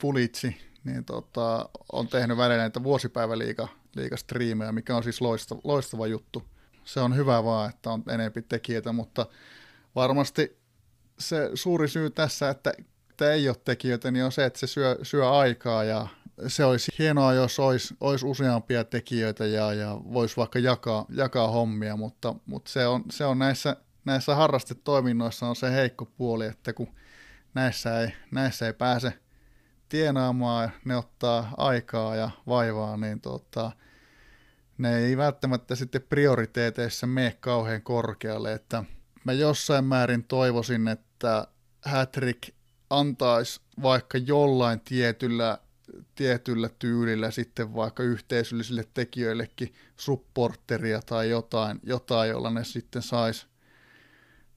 Fulitsi niin tota, on tehnyt välillä näitä vuosipäiväliiga liiga striimejä, mikä on siis loistava, loistava juttu. Se on hyvä vaan, että on enempi tekijöitä, mutta varmasti se suuri syy tässä, että, että ei ole tekijöitä, niin on se, että se syö, syö aikaa ja se olisi hienoa, jos olisi, olisi useampia tekijöitä ja, ja voisi vaikka jakaa, jakaa hommia, mutta, mutta se on, se on näissä, näissä harrastetoiminnoissa on se heikko puoli, että kun näissä ei, näissä ei pääse tienaamaan, ne ottaa aikaa ja vaivaa, niin tota, ne ei välttämättä sitten prioriteeteissa mene kauhean korkealle, että mä jossain määrin toivoisin, että Hattrick antaisi vaikka jollain tietyllä tietyllä tyylillä sitten vaikka yhteisöllisille tekijöillekin supporteria tai jotain, jotain jolla ne sitten sais,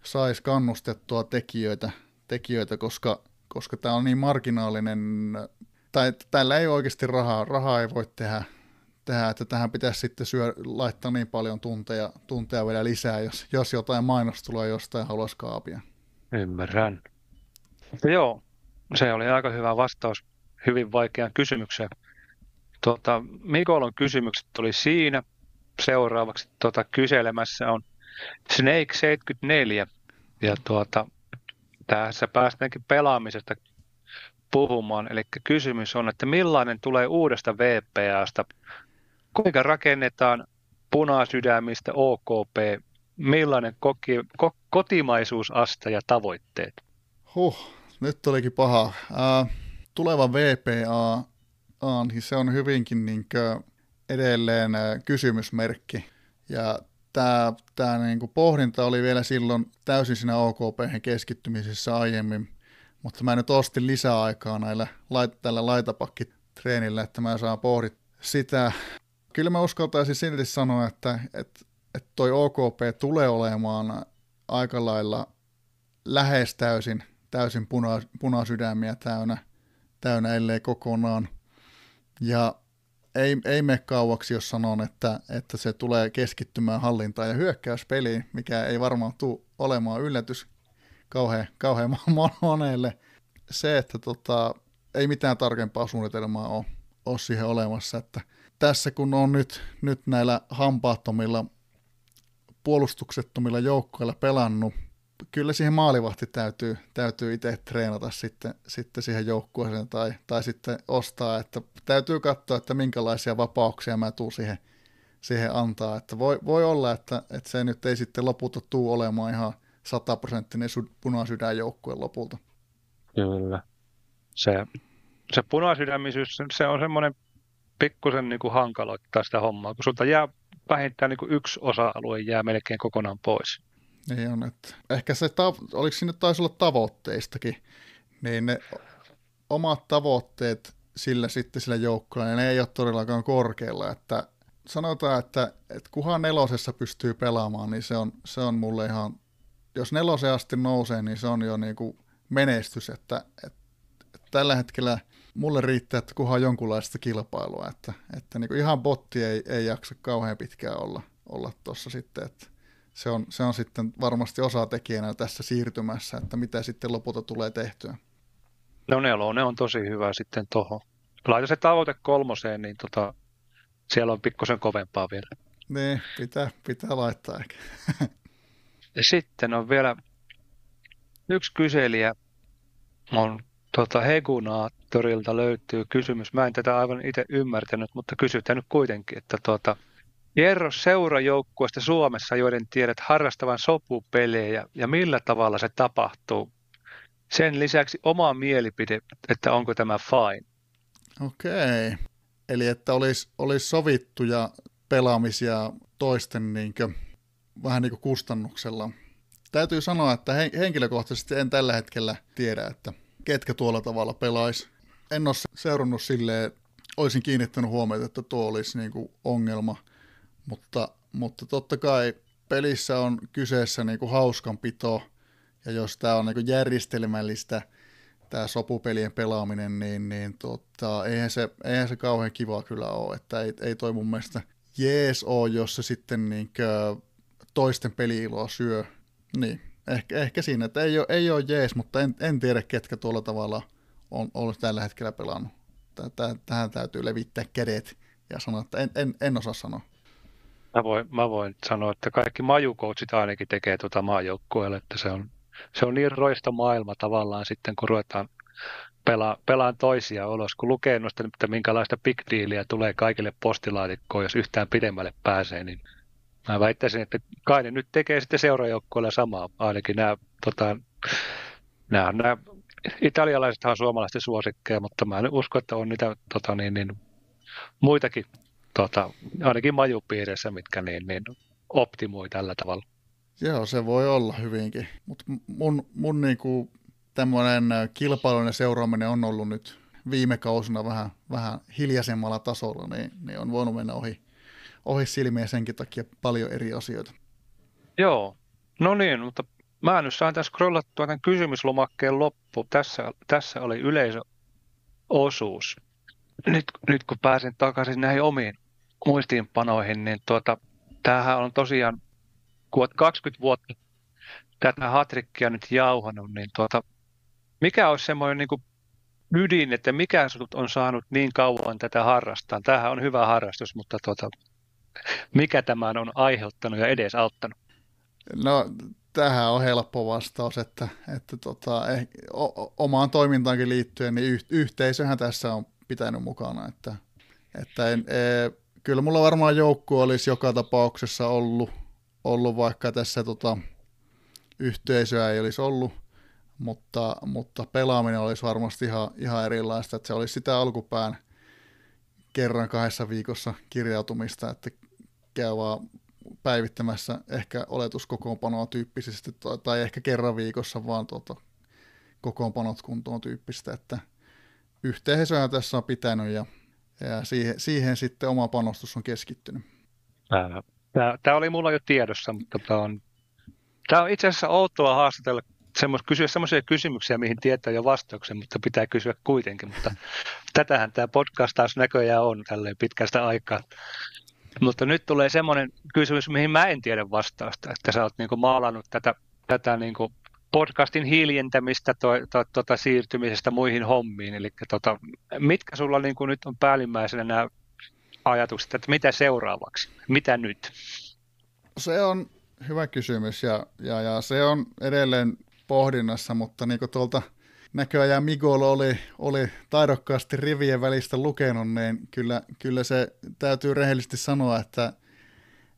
sais kannustettua tekijöitä, tekijöitä koska, koska tämä on niin marginaalinen, tai tällä ei oikeasti rahaa, rahaa ei voi tehdä, tehdä että tähän pitäisi sitten syö, laittaa niin paljon tunteja, tunteja vielä lisää, jos, jos jotain mainostuloa jostain haluaisi kaapia. Ymmärrän. Joo, se oli aika hyvä vastaus hyvin vaikeaan kysymykseen. Tuota, Mikolon kysymykset oli siinä. Seuraavaksi tuota, kyselemässä on Snake 74. Ja tuota, tässä päästäänkin pelaamisesta puhumaan. Eli kysymys on, että millainen tulee uudesta VPAsta? Kuinka rakennetaan punasydämistä OKP? Millainen koki, ko, kotimaisuusaste ja tavoitteet? Huh, nyt olikin paha. Uh, tuleva VPA, niin se on hyvinkin niin edelleen kysymysmerkki. Ja tämä, tämä niin kuin pohdinta oli vielä silloin täysin siinä OKP keskittymisessä aiemmin, mutta mä nyt ostin lisää aikaa näillä, tällä laitapakkitreenillä, että mä saan pohdit sitä. Kyllä mä uskaltaisin silti sanoa, että, että, että toi OKP tulee olemaan aika lailla lähes täysin, täysin puna, punasydämiä täynnä täynnä, ellei kokonaan. Ja ei, ei mene kauaksi, jos sanon, että, että se tulee keskittymään hallintaan ja hyökkäyspeliin, mikä ei varmaan tule olemaan yllätys kauhean, kauhean monelle. Se, että tota, ei mitään tarkempaa suunnitelmaa ole, ole siihen olemassa, että tässä kun on nyt, nyt näillä hampaattomilla puolustuksettomilla joukkoilla pelannut kyllä siihen maalivahti täytyy, täytyy itse treenata sitten, sitten siihen joukkueeseen tai, tai sitten ostaa, että täytyy katsoa, että minkälaisia vapauksia mä tuun siihen, siihen antaa, että voi, voi olla, että, että se nyt ei sitten lopulta tuu olemaan ihan sataprosenttinen punasydän joukkue lopulta. Kyllä. Se, se punasydämisyys, se on semmoinen pikkusen niin kuin hankaloittaa sitä hommaa, kun sulta jää vähintään niin kuin yksi osa-alue jää melkein kokonaan pois. Niin on, että ehkä se, tav- oliko siinä taisi olla tavoitteistakin, niin ne omat tavoitteet sillä sitten sillä joukkueella, niin ne ei ole todellakaan korkealla, että sanotaan, että, että kunhan nelosessa pystyy pelaamaan, niin se on, se on mulle ihan, jos neloseen asti nousee, niin se on jo niin kuin menestys, että, että, että tällä hetkellä mulle riittää, että kunhan jonkunlaista kilpailua, että, että niin kuin ihan botti ei, ei jaksa kauhean pitkään olla, olla tuossa sitten, että se on, se on sitten varmasti osatekijänä tässä siirtymässä, että mitä sitten lopulta tulee tehtyä. No nelonen on tosi hyvä sitten tuohon. Laita se tavoite kolmoseen, niin tota, siellä on pikkusen kovempaa vielä. Niin, pitää, pitää laittaa ehkä. ja sitten on vielä yksi kyselijä, on tota Hegunaattorilta löytyy kysymys. Mä en tätä aivan itse ymmärtänyt, mutta kysytään nyt kuitenkin, että tuota, Kerro seurajoukkueesta Suomessa, joiden tiedät harrastavan sopupelejä ja millä tavalla se tapahtuu. Sen lisäksi oma mielipide, että onko tämä fine. Okei. Eli että olisi, olisi sovittuja pelaamisia toisten niin kuin, vähän niin kuin kustannuksella. Täytyy sanoa, että henkilökohtaisesti en tällä hetkellä tiedä, että ketkä tuolla tavalla pelaisi. En ole seurannut silleen, olisin kiinnittänyt huomiota, että tuo olisi niin kuin ongelma – mutta, mutta totta kai pelissä on kyseessä niin kuin hauskanpito, ja jos tämä on niin kuin järjestelmällistä, tämä sopupelien pelaaminen, niin, niin tota, eihän, se, eihän se kauhean kiva kyllä ole, että ei, ei toi mun mielestä jees ole, jos se sitten niin toisten peliiloa syö. Niin, ehkä, ehkä siinä, että ei ole, ei ole jees, mutta en, en tiedä, ketkä tuolla tavalla on ollut tällä hetkellä pelannut. Tähän täytyy levittää kädet ja sanoa, että en, en, en osaa sanoa. Mä voin, mä voin sanoa, että kaikki majukoutsit ainakin tekee tuota maajoukkueelle, että se on, se on niin roista maailma tavallaan sitten, kun ruvetaan pelaa, pelaan toisia ulos, kun lukee noista, että minkälaista big dealia tulee kaikille postilaatikkoon, jos yhtään pidemmälle pääsee, niin mä väittäisin, että kai ne nyt tekee sitten seurajoukkoilla samaa, ainakin nämä, tota, nämä, nämä italialaiset on suomalaisten suosikkeja, mutta mä en usko, että on niitä tota, niin, niin, muitakin, tota, ainakin majupiireissä, mitkä niin, niin, optimoi tällä tavalla. Joo, se voi olla hyvinkin, mutta mun, mun niinku, tämmöinen kilpailuinen seuraaminen on ollut nyt viime kausina vähän, vähän hiljaisemmalla tasolla, niin, niin on voinut mennä ohi, ohi silmiä senkin takia paljon eri asioita. Joo, no niin, mutta mä nyt sain tässä scrollattua tämän kysymyslomakkeen loppu. Tässä, tässä oli yleisöosuus. Nyt, nyt kun pääsen takaisin näihin omiin muistiinpanoihin, niin tuota, tämähän on tosiaan, kun 20 vuotta tätä hatrikkia nyt jauhanut, niin tuota, mikä olisi semmoinen niin kuin ydin, että mikä sinut on saanut niin kauan tätä harrastaa? Tämähän on hyvä harrastus, mutta tuota, mikä tämän on aiheuttanut ja edes auttanut? No tähän on helppo vastaus, että, että tota, eh, o, omaan toimintaankin liittyen, niin yh, yhteisöhän tässä on pitänyt mukana, että, että en, e, kyllä mulla varmaan joukku olisi joka tapauksessa ollut, ollut vaikka tässä tota, yhteisöä ei olisi ollut, mutta, mutta pelaaminen olisi varmasti ihan, ihan erilaista, että se olisi sitä alkupään kerran kahdessa viikossa kirjautumista, että käy vaan päivittämässä ehkä oletuskokoonpanoa tyyppisesti, tai, tai ehkä kerran viikossa vaan tuota, kokoonpanot kuntoon tyyppistä, että yhteisöä tässä on pitänyt ja, ja siihen, siihen sitten oma panostus on keskittynyt. Tämä, tämä oli mulla jo tiedossa, mutta tämä on, tämä on itse asiassa outoa haastatella semmos, kysyä sellaisia kysymyksiä, mihin tietää jo vastauksen, mutta pitää kysyä kuitenkin. Mutta tätähän tämä podcast taas näköjään on tälleen pitkästä aikaa. Mutta nyt tulee semmoinen kysymys, mihin mä en tiedä vastausta, että sä oot niinku maalannut tätä, tätä niinku podcastin hiljentämistä to, to, tota, siirtymisestä muihin hommiin. Eli tota, mitkä sulla niinku nyt on päällimmäisenä nämä ajatukset, että mitä seuraavaksi, mitä nyt? Se on hyvä kysymys ja, ja, ja se on edelleen pohdinnassa, mutta niin kuin tuolta näköjään Migol oli, oli taidokkaasti rivien välistä lukenut, niin kyllä, kyllä se täytyy rehellisesti sanoa, että,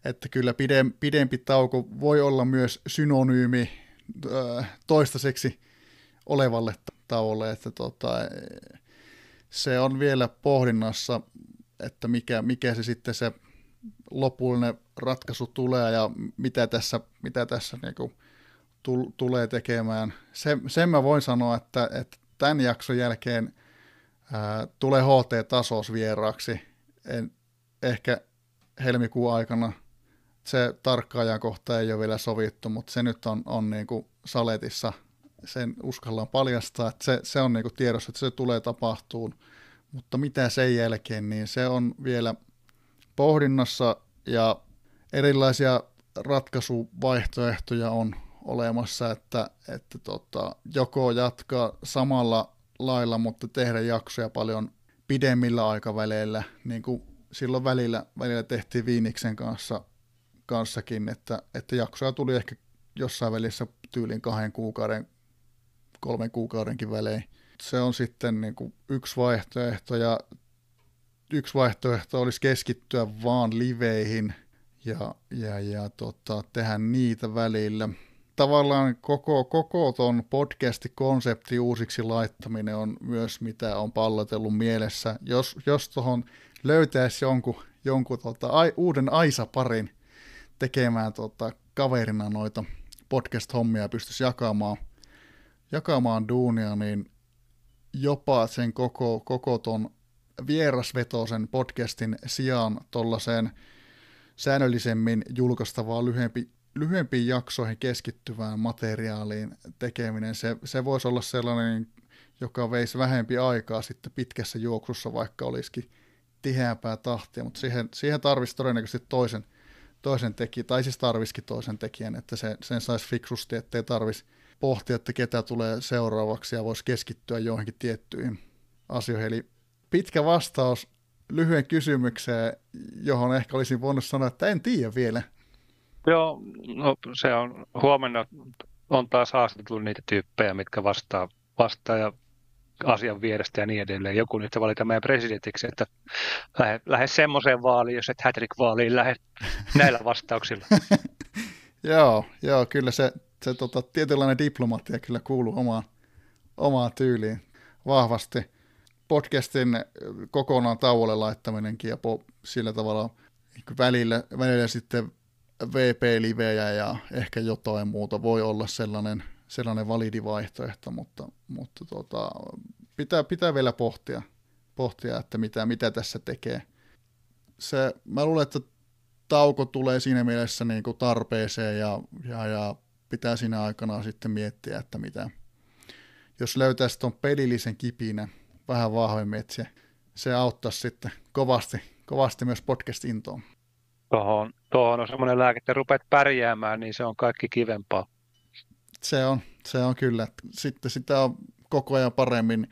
että kyllä pidem, pidempi tauko voi olla myös synonyymi äh, toistaiseksi olevalle tauolle, että tota, se on vielä pohdinnassa, että mikä, mikä se sitten se lopullinen ratkaisu tulee ja mitä tässä, mitä tässä niin kuin tulee tekemään. Sen, sen mä voin sanoa, että, että tämän jakson jälkeen ää, tulee HT-tasos vieraaksi. En, ehkä helmikuun aikana se tarkka ajankohta ei ole vielä sovittu, mutta se nyt on, on niin kuin saletissa. Sen uskallaan paljastaa, että se, se on niin kuin tiedossa, että se tulee tapahtuun. Mutta mitä sen jälkeen, niin se on vielä pohdinnassa ja erilaisia ratkaisuvaihtoehtoja on, olemassa, että, että tota, joko jatkaa samalla lailla, mutta tehdä jaksoja paljon pidemmillä aikaväleillä, niin kuin silloin välillä, välillä tehtiin Viiniksen kanssa, kanssakin, että, että jaksoja tuli ehkä jossain välissä tyylin kahden kuukauden, kolmen kuukaudenkin välein. Se on sitten niin kuin yksi vaihtoehto ja yksi vaihtoehto olisi keskittyä vaan liveihin ja, ja, ja tota, tehdä niitä välillä tavallaan koko, koko ton podcasti-konsepti uusiksi laittaminen on myös mitä on pallotellut mielessä. Jos, jos tuohon löytäisi jonkun, jonkun tota, ai, uuden Aisa-parin tekemään tota, kaverina noita podcast-hommia pystyisi jakamaan, jakamaan duunia, niin jopa sen koko, koko ton vierasvetoisen podcastin sijaan tuollaiseen säännöllisemmin julkaistavaa lyhyempi lyhyempiin jaksoihin keskittyvään materiaaliin tekeminen, se, se voisi olla sellainen, joka veisi vähempi aikaa sitten pitkässä juoksussa, vaikka olisikin tiheämpää tahtia, mutta siihen, siihen tarvitsisi todennäköisesti toisen, toisen tekijän, tai siis tarvisikin toisen tekijän, että se, sen saisi fiksusti, ettei tarvitsisi pohtia, että ketä tulee seuraavaksi ja voisi keskittyä johonkin tiettyihin asioihin. Eli pitkä vastaus lyhyen kysymykseen, johon ehkä olisin voinut sanoa, että en tiedä vielä. Joo, no se on huomenna on taas haastateltu niitä tyyppejä, mitkä vastaa, vastaa ja asian vierestä ja niin edelleen. Joku nyt valita meidän presidentiksi, että lähde, lähde semmoiseen vaaliin, jos et Hattrick-vaaliin lähde näillä vastauksilla. joo, joo, kyllä se, se tota, tietynlainen diplomatia kyllä kuuluu omaan, omaan tyyliin vahvasti. Podcastin kokonaan tauolle laittaminenkin ja po, sillä tavalla välillä, välillä sitten VP-livejä ja ehkä jotain muuta voi olla sellainen, sellainen validi vaihtoehto, mutta, mutta tota, pitää, pitää vielä pohtia, pohtia että mitä, mitä tässä tekee. Se, mä luulen, että tauko tulee siinä mielessä niin kuin tarpeeseen ja, ja, ja pitää siinä aikana sitten miettiä, että mitä, jos löytäisi tuon pelillisen kipinä vähän vahvemmin, että se, se auttaisi sitten kovasti, kovasti myös podcast-intoon. Tuohon, tuohon on semmoinen lääke, että rupeat pärjäämään, niin se on kaikki kivempaa. Se on, se on kyllä. Sitten sitä on koko ajan paremmin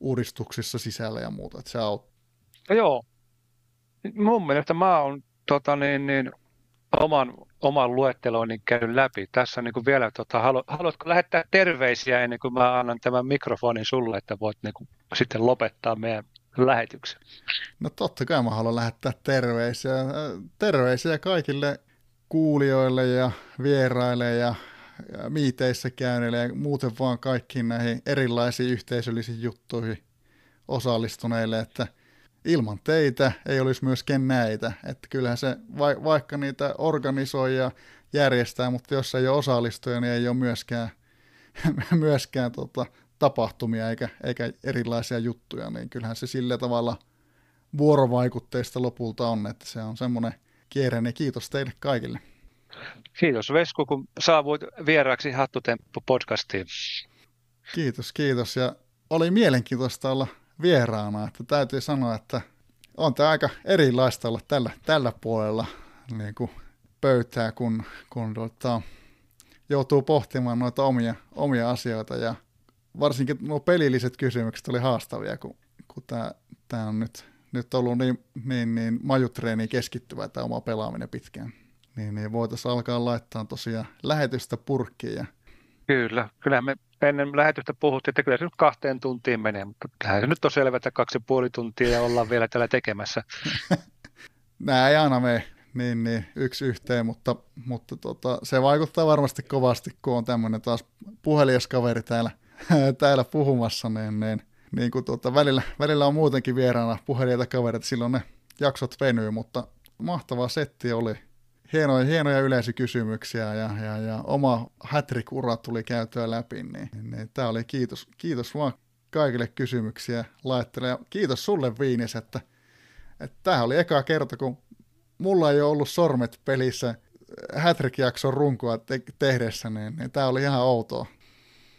uudistuksissa sisällä ja muuta, että se auttaa. No joo. Mun mielestä mä oon tota, niin, niin, oman, oman luetteloinnin käynyt läpi. Tässä niin kuin vielä, tota, halu, haluatko lähettää terveisiä ennen kuin mä annan tämän mikrofonin sulle, että voit niin kuin, sitten lopettaa meidän lähetyksen? No totta kai mä haluan lähettää terveisiä. Terveisiä kaikille kuulijoille ja vieraille ja, ja miiteissä käyneille ja muuten vaan kaikkiin näihin erilaisiin yhteisöllisiin juttuihin osallistuneille, että ilman teitä ei olisi myöskään näitä. Että kyllähän se, vaikka niitä organisoi ja järjestää, mutta jos ei ole osallistuja, niin ei ole myöskään, myöskään tota, tapahtumia eikä, eikä erilaisia juttuja, niin kyllähän se sillä tavalla vuorovaikutteista lopulta on, että se on semmoinen kierre, niin kiitos teille kaikille. Kiitos Vesku, kun saavuit vieraaksi Hattutemppu podcastiin. Kiitos, kiitos. Ja oli mielenkiintoista olla vieraana, että täytyy sanoa, että on tämä aika erilaista olla tällä, tällä puolella niin kuin pöytää, kun, kun tuota, joutuu pohtimaan noita omia, omia asioita ja varsinkin nuo pelilliset kysymykset oli haastavia, kun, kun tämä, on nyt, nyt ollut niin, niin, niin majutreeniin keskittyvä tämä oma pelaaminen pitkään. Niin, niin voitaisiin alkaa laittaa tosiaan lähetystä purkkiin. Ja... Kyllä, kyllä me ennen lähetystä puhuttiin, että kyllä se nyt kahteen tuntiin menee, mutta kyllähän se nyt on selvä, että kaksi ja puoli tuntia ja ollaan vielä täällä tekemässä. Nämä ei aina mene niin, niin, yksi yhteen, mutta, mutta tota, se vaikuttaa varmasti kovasti, kun on tämmöinen taas puhelijaskaveri täällä – täällä puhumassa, niin, niin, niin kuin tuota, välillä, välillä on muutenkin vieraana puhelijoita kavereita, silloin ne jaksot venyy, mutta mahtava setti oli. Hienoja, hienoja yleisökysymyksiä ja, ja, ja oma hätrikura tuli käytyä läpi, niin, niin tämä oli kiitos, kiitos vaan kaikille kysymyksiä laittele. Ja kiitos sulle Viinis, että, että tämä oli eka kerta, kun mulla ei ole ollut sormet pelissä Hattrick-jakson runkoa te- tehdessä, niin, niin tämä oli ihan outoa.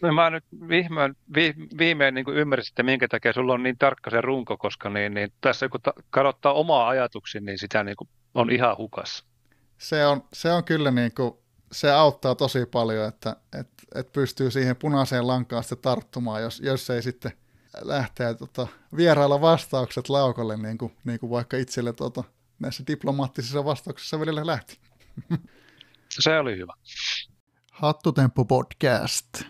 No mä nyt viimein, vi, viimein niin ymmärsin, että minkä takia sulla on niin tarkka se runko, koska niin, niin tässä kun ta, kadottaa omaa ajatuksia, niin sitä niin kuin on ihan hukas. Se on, se on kyllä niin kuin, se auttaa tosi paljon, että et, et pystyy siihen punaiseen lankaan sitten tarttumaan, jos, jos ei sitten lähteä tota, vierailla vastaukset laukolle, niin kuin, niin kuin vaikka itselle tota, näissä diplomaattisissa vastauksissa välillä lähti. Se oli hyvä. Hattutemppu podcast.